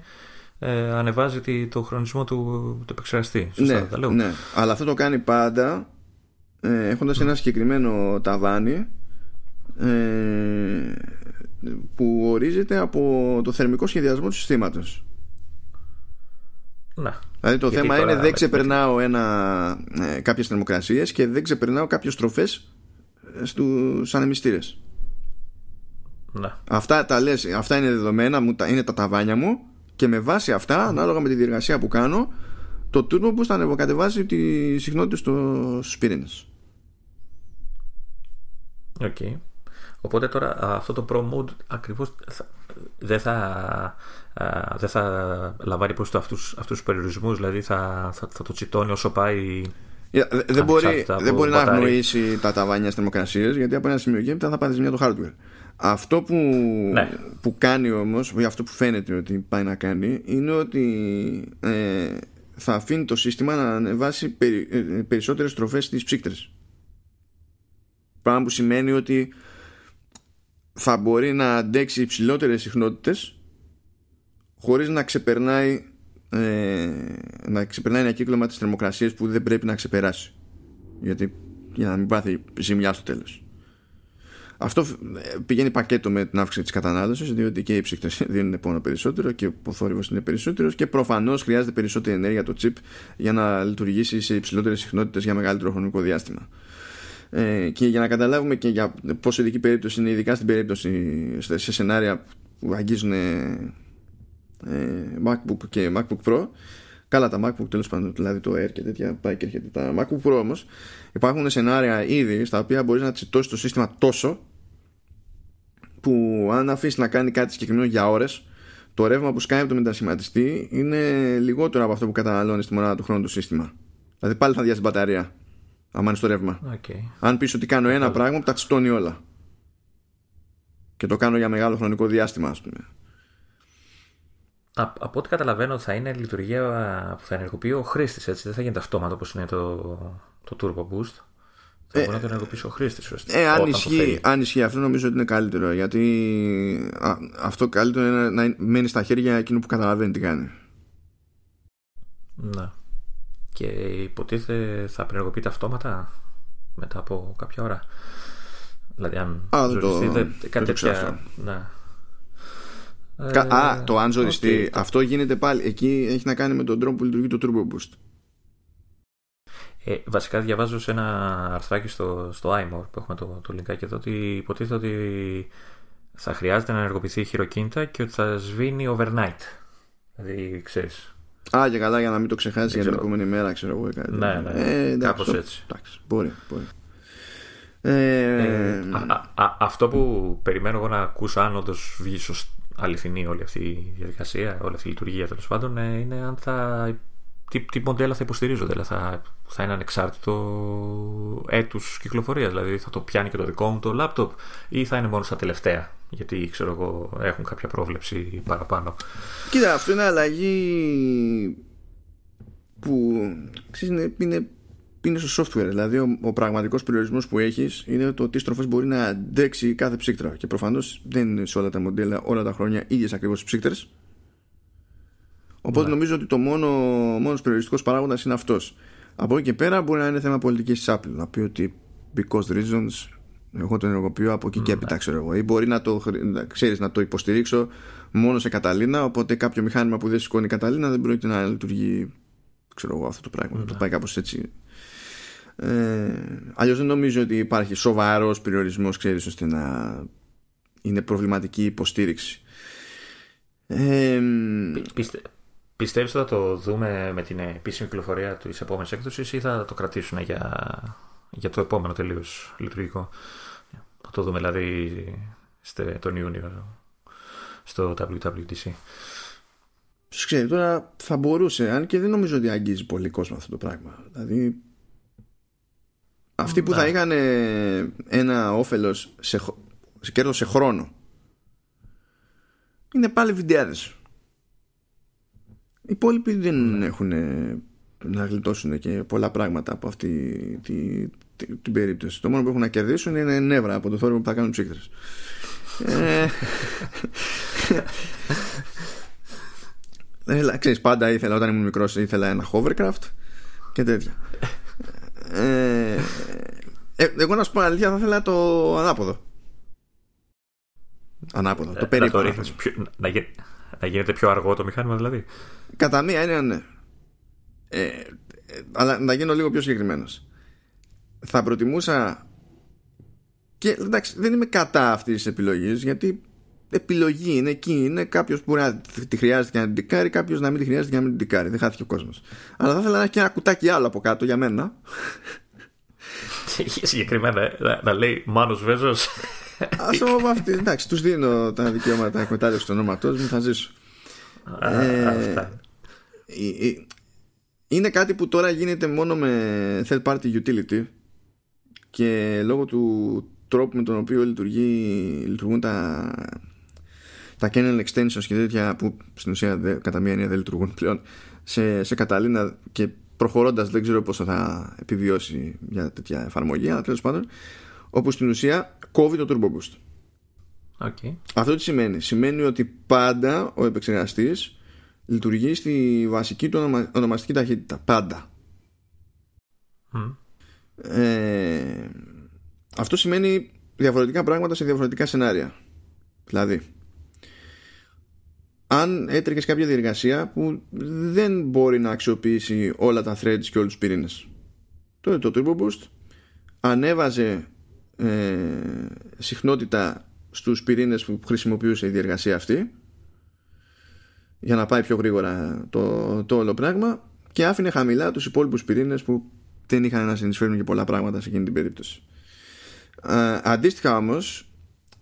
Ε, ανεβάζει το χρονισμό του, του επεξεργαστή. Σωστά, ναι, λέω. ναι, αλλά αυτό το κάνει πάντα ε, έχοντας ένα συγκεκριμένο ταβάνι ε, που ορίζεται από το θερμικό σχεδιασμό του συστήματος. Ναι. Δηλαδή το θέμα είναι δεν ξεπερνάω ένα, ε, κάποιες θερμοκρασίες και δεν ξεπερνάω κάποιες τροφές ε, στους ανεμιστήρες. Ναι. Αυτά, τα λες, αυτά είναι δεδομένα, είναι τα ταβάνια μου και με βάση αυτά, ανάλογα με τη διεργασία που κάνω, το turbo που θα ανεβοκατεβάζει τη συχνότητα στους πυρήνες. OK. Okay. Οπότε τώρα αυτό το Pro Mode ακριβώς δεν θα, δεν θα λαμβάνει υπόψη αυτούς, αυτούς τους περιορισμούς, δηλαδή θα, θα, θα το τσιτώνει όσο πάει δεν μπορεί, δεν μπορεί να αγνοήσει τα ταβάνια στις θερμοκρασίες γιατί από ένα σημείο και έπειτα θα πάρεις μια το hardware. Αυτό που, ναι. που κάνει όμως, ή αυτό που φαίνεται ότι πάει να κάνει, είναι ότι ε, θα αφήνει το σύστημα να ανεβάσει περι, ε, περισσότερες τροφέ στις ψύκτρες. Πράγμα που σημαίνει ότι θα μπορεί να αντέξει υψηλότερες συχνότητες χωρίς να ξεπερνάει ε, να ξεπερνάει ένα κύκλωμα της θερμοκρασίας που δεν πρέπει να ξεπεράσει γιατί για να μην πάθει ζημιά στο τέλος αυτό ε, πηγαίνει πακέτο με την αύξηση της κατανάλωσης διότι και οι ψύχτες δίνουν πόνο περισσότερο και ο θόρυβος είναι περισσότερος και προφανώς χρειάζεται περισσότερη ενέργεια το chip για να λειτουργήσει σε υψηλότερες συχνότητες για μεγαλύτερο χρονικό διάστημα. Ε, και για να καταλάβουμε και για πόσο ειδική περίπτωση είναι ειδικά στην περίπτωση σε σενάρια που αγγίζουν ε, MacBook και MacBook Pro καλά τα MacBook τέλος πάντων δηλαδή το Air και τέτοια πάει και έρχεται τα MacBook Pro όμως υπάρχουν σενάρια ήδη στα οποία μπορείς να τσιτώσεις το σύστημα τόσο που αν αφήσεις να κάνει κάτι συγκεκριμένο για ώρες το ρεύμα που σκάει από το μετασχηματιστή είναι λιγότερο από αυτό που καταναλώνεις στη μονάδα του χρόνου του σύστημα δηλαδή πάλι θα διάσει μπαταρία άμα είναι στο ρεύμα. Okay. Αν πεις ότι κάνω ένα πράγμα που τα τσιτώνει όλα. Και το κάνω για μεγάλο χρονικό διάστημα, ας πούμε. από ό,τι καταλαβαίνω θα είναι λειτουργία που θα ενεργοποιεί ο χρήστης, έτσι. Δεν θα γίνεται αυτόματο όπως είναι το, το Turbo Boost. Θα μπορεί να το ενεργοποιήσει ο χρήστης. Ε, αν, ισχύει, αν ισχύει αυτό, νομίζω ότι είναι καλύτερο. Γιατί αυτό καλύτερο είναι να μένει στα χέρια εκείνου που καταλαβαίνει τι κάνει. Ναι. Και υποτίθεται θα απενεργοποιείται αυτόματα μετά από κάποια ώρα. Δηλαδή αν Α, δεν το- ζοριστείτε δεν κάτι το ξέρω τέτοια... Ναι. Κα- Ε, Α, το αν ζοριστεί. οκ. Αυτό γίνεται πάλι. Εκεί έχει να κάνει με τον τρόπο που λειτουργεί το Turbo Boost. Ε, βασικά διαβάζω σε ένα αρθράκι στο, στο iMore που έχουμε το, το link άκι εδώ ότι υποτίθεται ότι θα χρειάζεται να ενεργοποιηθεί η χειροκίνητα και ότι θα σβήνει overnight. Δηλαδή, ξέρεις. Α, και καλά για να μην το ξεχάσεις για την ξέρω. επόμενη μέρα, ξέρω εγώ. ή Κάτι. Ναι, ναι, Ε, εντάξει, κάπως το- έτσι. Εντάξει, μπορεί, μπορεί. Ε, Ε, α, α, α, αυτό που περιμένω εγώ να ακούσω αν όντως βγει σωσ- αληθινή όλη αυτή η διαδικασία, όλη αυτή η λειτουργία τέλος πάντων, ε, είναι αν θα. Τι, τι μοντέλα θα υποστηρίζονται, δηλαδή θα, θα είναι ανεξάρτητο έτους κυκλοφορίας, δηλαδή θα το πιάνει και το δικό μου το λάπτοπ ή θα είναι μόνο στα τελευταία, γιατί ξέρω εγώ έχουν κάποια πρόβλεψη παραπάνω. Κοίτα, αυτό είναι αλλαγή που ξέρεις, είναι, είναι, είναι στο software. Δηλαδή, ο, ο πραγματικός περιορισμός που έχεις είναι το τι στροφές μπορεί να αντέξει κάθε ψύκτρα. Και προφανώς δεν είναι σε όλα τα μοντέλα όλα τα χρόνια ίδιες ακριβώς οι ψύκτρες. Οπότε Ναι. νομίζω ότι το μόνο μόνος περιοριστικός παράγοντας είναι αυτός. Από εκεί και πέρα μπορεί να είναι θέμα πολιτικής της Apple. Να πει ότι because reasons εγώ το ενεργοποιώ από εκεί και έπειτα ξέρω εγώ. Ή μπορεί να το, χρη- να- ξέρεις, να το υποστηρίξω μόνο σε Καταλήνα οπότε κάποιο μηχάνημα που δεν σηκώνει Καταλήνα δεν πρόκειται να λειτουργεί ξέρω εγώ αυτό το πράγμα. Θα το πάει κάπως έτσι. Ε, αλλιώς δεν νομίζω ότι υπάρχει σοβαρός περιορισμός ξέρεις ώστε να είναι προβληματική η υποστήριξη. Ε, Πι- Πιστε, πιστεύεις ότι θα το δούμε με την επίσημη κυκλοφορία της επόμενης έκδοσης ή θα το κρατήσουν για, για το επόμενο τελείως λειτουργικό; Θα το δούμε δηλαδή στε, τον Ιούνιο στο WWDC. Ποιος ξέρει, τώρα θα μπορούσε, αν και δεν νομίζω ότι αγγίζει πολύ κόσμο αυτό το πράγμα. Δηλαδή, αυτοί που Ναι. θα είχαν ε, ένα όφελος σε, χ- σε κέρδος σε χρόνο είναι πάλι βιντεάδες. Οι υπόλοιποι δεν Ναι. έχουν ε, να γλιτώσουν και πολλά πράγματα από αυτή τη, τη- την περίπτωση. Το μόνο που έχουν να κερδίσουν είναι νεύρα από το θόρυβο που θα κάνουν ψύκτρες. ε, Έλα, ξέρεις, πάντα ήθελα όταν ήμουν μικρός ήθελα ένα hovercraft και τέτοια. ε, ε, εγώ να σου πω αλήθεια θα ήθελα το ανάποδο. Ανάποδο, το Ε, να, το περίπου. ρίχνεις πιο- να, γι- να γίνεται πιο αργό το μηχάνημα δηλαδή. Κατά μία έννοια ναι. Ε, ε, αλλά να γίνω λίγο πιο συγκεκριμένος. Θα προτιμούσα. Και εντάξει, δεν είμαι κατά αυτής της επιλογής γιατί επιλογή είναι εκεί. Είναι κάποιος που μπορεί να τη χρειάζεται και να την τικάρει, κάποιος να μην τη χρειάζεται και να μην την τικάρει. Δεν χάθηκε ο κόσμος. Αλλά θα ήθελα να έχει και ένα κουτάκι άλλο από κάτω για μένα. Συγκεκριμένα ε, να, να λέει Μάνος Βέζος Α πούμε αυτή. Εντάξει, τους δίνω τα δικαιώματα εκμετάλλευσης του ονόματός μου, θα ζήσω. Α, Ε, αυτά. Ε, ε, είναι κάτι που τώρα γίνεται μόνο με third party utility και λόγω του τρόπου με τον οποίο λειτουργεί, λειτουργούν τα, τα kernel extensions και τέτοια που στην ουσία δε, κατά μία έννοια δεν λειτουργούν πλέον σε, σε Catalina και προχωρώντας δεν ξέρω πόσο θα επιβιώσει μια τέτοια εφαρμογή αλλά τέλος πάντων όπου στην ουσία κόβει το turbo boost OK. αυτό τι σημαίνει; Σημαίνει ότι πάντα ο επεξεργαστής λειτουργεί στη βασική του ονομα- ονομαστική ταχύτητα. Πάντα. Μμ. Ε, αυτό σημαίνει διαφορετικά πράγματα σε διαφορετικά σενάρια. Δηλαδή, αν έτρεχες κάποια διεργασία που δεν μπορεί να αξιοποιήσει όλα τα threads και όλους τους πυρήνες τότε το Turbo Boost ανέβαζε ε, συχνότητα στους πυρήνες που χρησιμοποιούσε η διεργασία αυτή για να πάει πιο γρήγορα το, το όλο πράγμα και άφηνε χαμηλά τους υπόλοιπους πυρήνες που δεν είχαν να συνεισφέρουν και πολλά πράγματα σε εκείνη την περίπτωση. Α, αντίστοιχα όμως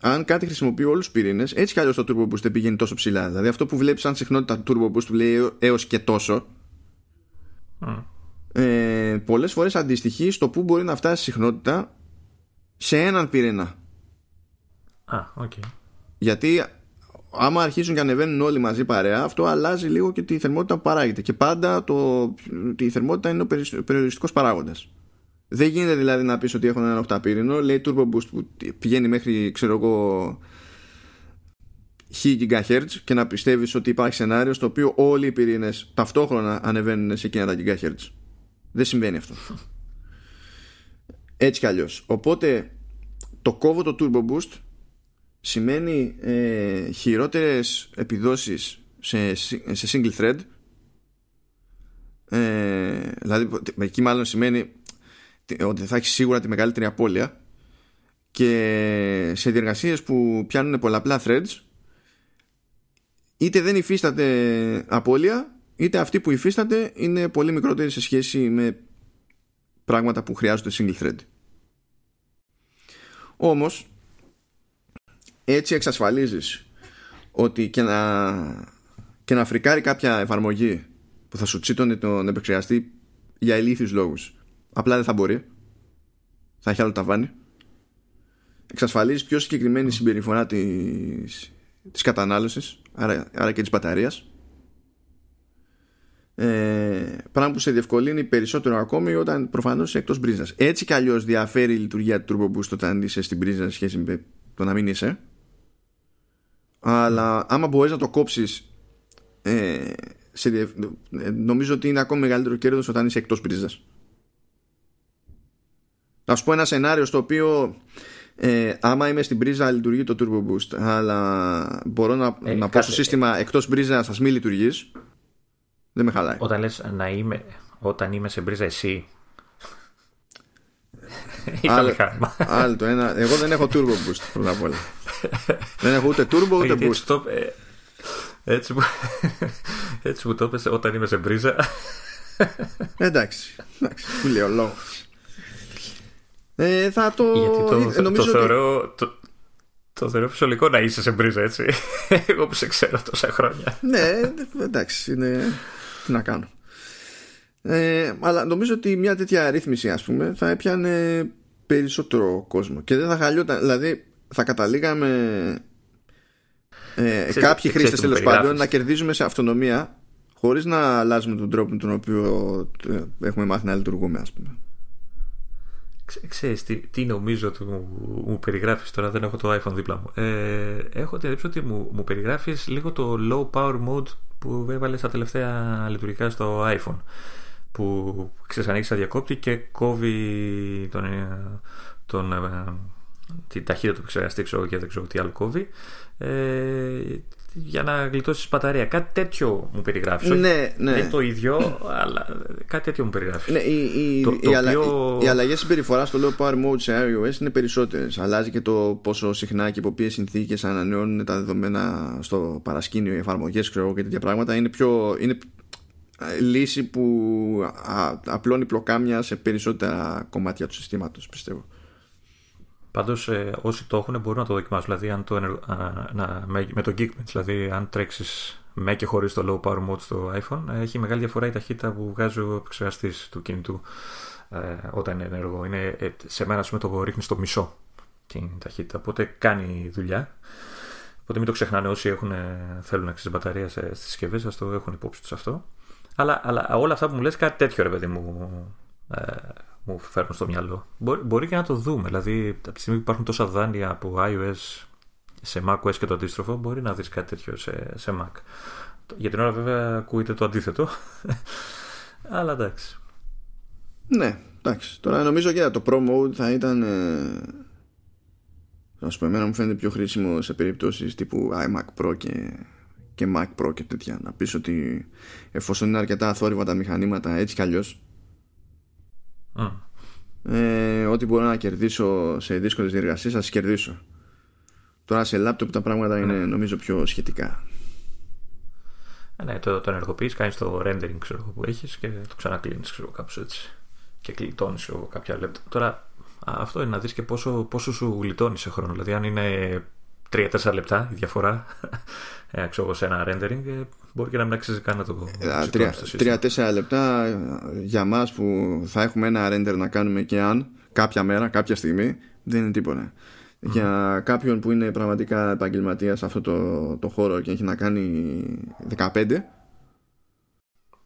αν κάτι χρησιμοποιεί όλους τους πυρήνες έτσι κι αλλιώς το Turbo Boost δεν πηγαίνει τόσο ψηλά δηλαδή αυτό που βλέπεις σαν συχνότητα του Turbo Boost που λέει έως και τόσο Μμ. ε, πολλές φορές αντιστοιχεί στο που μπορεί να φτάσει η συχνότητα σε έναν πυρήνα Α, οκ. γιατί άμα αρχίζουν και ανεβαίνουν όλοι μαζί παρέα αυτό αλλάζει λίγο και τη θερμότητα που παράγεται και πάντα το, η θερμότητα είναι ο περι- περιοριστικός παράγοντας δεν γίνεται δηλαδή να πεις ότι έχω έναν οκταπύρηνο λέει turbo boost που πηγαίνει μέχρι ξέρω εγώ 1000 GHz και να πιστεύεις ότι υπάρχει σενάριο στο οποίο όλοι οι πυρήνες ταυτόχρονα ανεβαίνουν σε εκείνα τα GHz. Δεν συμβαίνει αυτό. Έτσι κι αλλιώς. Οπότε το κόβω το Turbo Boost σημαίνει ε, χειρότερες επιδόσεις σε, σε single thread. Ε, δηλαδή εκεί μάλλον σημαίνει ότι θα έχεις σίγουρα τη μεγαλύτερη απώλεια. Και σε διεργασίες που πιάνουν πολλαπλά threads είτε δεν υφίσταται απώλεια είτε αυτοί που υφίσταται είναι πολύ μικρότεροι σε σχέση με πράγματα που χρειάζονται single thread όμως έτσι εξασφαλίζεις ότι και να, και να φρικάρει κάποια εφαρμογή που θα σου τσίτωνε τον επεξεργαστή για ηλίθιους λόγους απλά δεν θα μπορεί θα έχει άλλο ταβάνι εξασφαλίζεις πιο συγκεκριμένη συμπεριφορά της, της κατανάλωσης άρα, άρα και της μπαταρίας ε, πράγμα που σε διευκολύνει περισσότερο ακόμη όταν προφανώς είσαι εκτός μπρίζας. Έτσι κι αλλιώς διαφέρει η λειτουργία του Turbo Boost όταν είσαι στην πρίζα σε σχέση με το να μην είσαι. Αλλά άμα μπορείς να το κόψεις ε, σε, νομίζω ότι είναι ακόμη μεγαλύτερο κέρδος όταν είσαι εκτός πρίζας να σου πω ένα σενάριο στο οποίο ε, άμα είμαι στην πρίζα λειτουργεί το Turbo Boost. Αλλά μπορώ να, ε, να πω στο σύστημα εκτός πρίζα σας μην λειτουργείς δεν με χαλάει όταν λες να είμαι όταν είμαι σε πρίζα εσύ άλλο, άλλο το ένα εγώ δεν έχω Turbo Boost πρώτα απ' όλα δεν έχω ούτε Turbo ούτε Boost ε, έτσι που, έτσι που το έπεσε όταν είμαι σε μπρίζα. εντάξει, εντάξει, που λέει ο λόγος. Ε, θα το. Γιατί το, νομίζω το, θεωρώ, το, το θεωρώ φυσιολογικό να είσαι σε μπρίζα, έτσι. Εγώ που σε ξέρω τόσα χρόνια. ναι, εντάξει, είναι. Τι να κάνω. Ε, αλλά νομίζω ότι μια τέτοια αρρύθμιση, ας πούμε, θα έπιανε περισσότερο κόσμο και δεν θα χαλιόταν. Δηλαδή, θα καταλήγαμε ε, κάποιοι χρήστες τέλος πάντων να κερδίζουμε σε αυτονομία χωρίς να αλλάζουμε τον τρόπο με τον οποίο ε, έχουμε μάθει να λειτουργούμε, ας πούμε. Ξέρεις τι, τι νομίζω ότι μου, μου περιγράφεις τώρα δεν έχω το iPhone δίπλα μου ε, έχω την ότι μου, μου περιγράφεις λίγο το low power mode που έβαλε στα τελευταία λειτουργικά στο iPhone που ξέρεις ανοίξει τα διακόπτη και κόβει τον, ε, τον, ε, την ταχύτητα του επεξεργαστή ξέρω και δεν ξέρω τι άλλο κόβει. Ε, για να γλιτώσεις μπαταρία. Κάτι τέτοιο μου περιγράφεις. Ναι, ναι. Δεν το ίδιο, αλλά κάτι τέτοιο μου περιγράφεις. Ναι, οι, οι, το, οι, αλλα... οποίο... οι αλλαγέ συμπεριφοράς στο low power mode σε iOS είναι περισσότερες. Αλλάζει και το πόσο συχνά και υπό ποιες συνθήκες ανανεώνουν τα δεδομένα στο παρασκήνιο, οι εφαρμογές και τέτοια πράγματα. Είναι, πιο, είναι λύση που απλώνει πλοκάμια σε περισσότερα κομμάτια του συστήματος, πιστεύω. Πάντως, ε, όσοι το έχουν μπορούν να το δοκιμάσουν. Δηλαδή, αν το, να, με, με το Geekbench, δηλαδή, αν τρέξεις με και χωρίς το low power mode στο iPhone, έχει μεγάλη διαφορά η ταχύτητα που βγάζει ο επεξεργαστής του κινητού ε, όταν είναι ενεργό. Είναι, ε, σε μένα, ας πούμε, το ρίχνει στο μισό την ταχύτητα. Οπότε κάνει δουλειά. Οπότε μην το ξεχνάνε όσοι έχουν, θέλουν να ξέρει μπαταρία στις συσκευές, ας το έχουν υπόψη τους αυτό. Αλλά, αλλά όλα αυτά που μου λες, κάτι τέτοιο ρε παιδί μου. Ε, μου φέρνουν στο μυαλό. Μπορεί, μπορεί και να το δούμε. Δηλαδή, από τη στιγμή που υπάρχουν τόσα δάνεια από iOS σε macOS και το αντίστροφο, μπορεί να δεις κάτι τέτοιο σε, σε Mac. Για την ώρα, βέβαια, ακούγεται το αντίθετο. Αλλά εντάξει. Ναι, εντάξει. Τώρα νομίζω και το Pro Mode θα ήταν. Ε, να σου πω, εμένα μου φαίνεται πιο χρήσιμο σε περιπτώσεις τύπου iMac Pro και, και Mac Pro και τέτοια. Να πεις ότι εφόσον είναι αρκετά αθόρυβα τα μηχανήματα έτσι κι αλλιώ, ε, ό,τι μπορώ να κερδίσω σε δύσκολες διεργασίες, θα τις κερδίσω. Τώρα σε λάπτοπ τα πράγματα είναι νομίζω πιο σχετικά. Ε, ναι, το, το ενεργοποιείς, κάνεις το rendering ξέρω, που έχεις και το ξανακλίνεις κάπως έτσι. Και κλειτώνει κάποια λεπτά. Τώρα αυτό είναι να δεις και πόσο, πόσο σου γλιτώνει σε χρόνο. Δηλαδή, αν είναι 3-4 λεπτά η διαφορά ε, ξέρω, σε ένα rendering, ε, μπορεί και να μην αξίζει καν να το ε, 3-4 λεπτά για μας που θα έχουμε ένα render να κάνουμε και αν κάποια μέρα, κάποια στιγμή, δεν είναι τίποτα. Για κάποιον που είναι πραγματικά επαγγελματίας σε αυτό το, το χώρο και έχει να κάνει 15,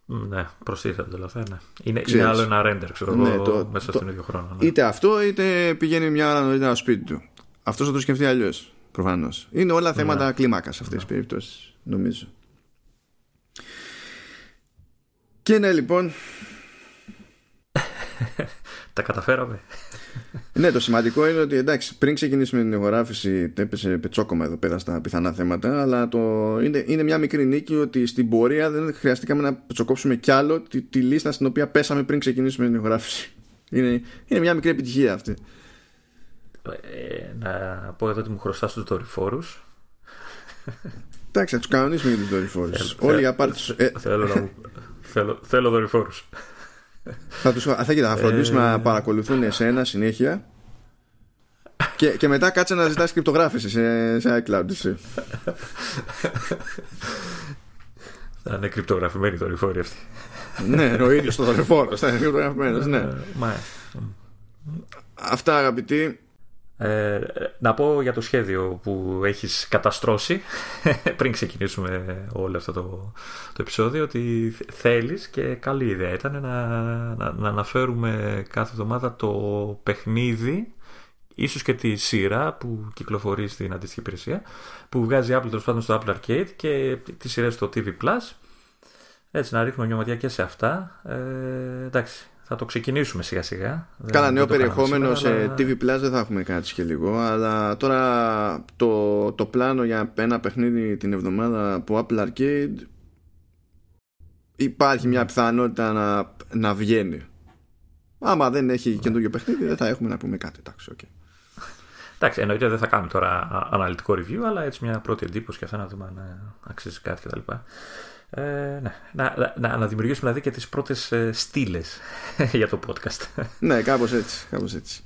ναι, προστίθεται δηλαδή. Ναι. Είναι, είναι άλλο ένα render, ξέρω ναι, το, μέσα το, στον ίδιο χρόνο. Ναι. Είτε αυτό, είτε πηγαίνει μια ώρα νωρίτερα στο σπίτι του. Αυτός θα το σκεφτεί αλλιώς. Προφανώς. Είναι όλα θέματα κλίμακας σε αυτές τις περιπτώσεις, νομίζω. Και ναι, λοιπόν. Τα καταφέραμε. ναι, το σημαντικό είναι ότι εντάξει, πριν ξεκινήσουμε την ηχογράφηση, έπεσε πετσόκομα εδώ πέρα στα πιθανά θέματα, αλλά το, είναι, είναι μια μικρή νίκη ότι στην πορεία δεν χρειαστήκαμε να πετσοκόψουμε κι άλλο τη, τη λίστα στην οποία πέσαμε πριν ξεκινήσουμε την ηχογράφηση. Είναι, είναι μια μικρή επιτυχία αυτή. Ε, να πω εδώ ότι μου χρωστάς τους δορυφόρους. Εντάξει, θα τους κανονίσουμε για τους δορυφόρους. Όλοι οι απάρτε. Θέλω, να μου, θέλω, θέλω δορυφόρους. Θα, τους, θα, θα φροντίσουμε να παρακολουθούν εσένα συνέχεια και, και μετά κάτσε να ζητάς κρυπτογράφηση σε, σε iCloud εσύ. Θα είναι κρυπτογραφημένη το δορυφόρη αυτή. ναι, ο ίδιος το δορυφόρος θα είναι κρυπτογραφημένος, ναι. Αυτά αγαπητοί ε, να πω για το σχέδιο που έχεις καταστρώσει πριν ξεκινήσουμε όλο αυτό το, το επεισόδιο ότι θέλεις και καλή ιδέα. Ήταν να, να, να αναφέρουμε κάθε εβδομάδα το παιχνίδι ίσως και τη σειρά που κυκλοφορεί στην αντίστοιχη υπηρεσία που βγάζει Apple τέλος πάντων στο Apple Arcade και τη σειρά στο TV Plus. Έτσι να ρίχνουμε μια ματιά και σε αυτά. Ε, εντάξει θα το ξεκινήσουμε σιγά σιγά. Κάνα νέο περιεχόμενο σε TV Plus δεν θα έχουμε κάτι και λίγο. Αλλά τώρα το, το πλάνο για ένα παιχνίδι την εβδομάδα από Apple Arcade υπάρχει μια πιθανότητα να, να βγαίνει. Άμα δεν έχει ναι. καινούργιο παιχνίδι, δεν θα έχουμε να πούμε κάτι. Εντάξει, okay. Εντάξει, εννοείται δεν θα κάνουμε τώρα αναλυτικό review, αλλά έτσι μια πρώτη εντύπωση και αυτά να δούμε αν αξίζει κάτι κτλ. Ε, ναι. να, να, να, δημιουργήσουμε δηλαδή και τις πρώτες ε, στήλες για το podcast. ναι, κάπως έτσι. Κάπως έτσι.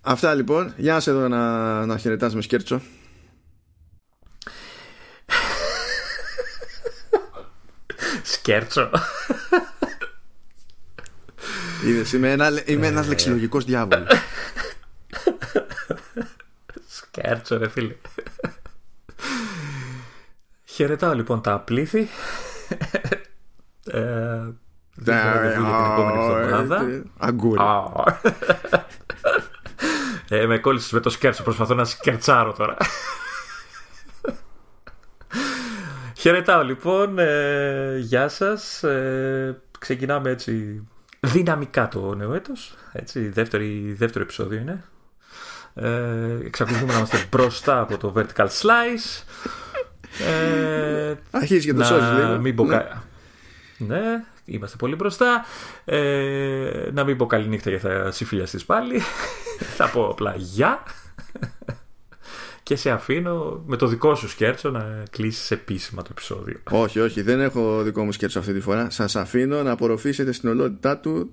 Αυτά λοιπόν. Γεια να σε εδώ να, να χαιρετάς με σκέρτσο. Σκέρτσο. Είδες, είμαι, ένα, είμαι ένας ε. λεξιλογικός διάβολος. Σκέρτσο ρε φίλε. Χαιρετάω λοιπόν τα πλήθη. ε, δεν μπορώ την επόμενη εβδομάδα. Αγκούρι. ε, με κόλλησες με το σκέρτσο. Προσπαθώ να σκερτσάρω τώρα. Χαιρετάω λοιπόν. Ε, γεια σας. Ε, ξεκινάμε έτσι δυναμικά το νέο έτος. Έτσι, δεύτερη, δεύτερο επεισόδιο είναι. Ε, εξακολουθούμε να είμαστε μπροστά από το Vertical Slice. Ε, Αρχίζει και το σώζεις λίγο. Μην πω ναι. ναι, είμαστε πολύ μπροστά. Ε, να μην πω καλή νύχτα γιατί θα συμφιλιαστείς πάλι. θα πω απλά γεια. και σε αφήνω με το δικό σου σκέρτσο να κλείσεις επίσημα το επεισόδιο. Όχι, όχι, δεν έχω δικό μου σκέρτσο αυτή τη φορά. Σας αφήνω να απορροφήσετε στην ολότητά του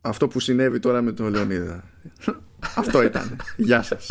αυτό που συνέβη τώρα με τον Λεωνίδα. αυτό ήταν. Γεια σας.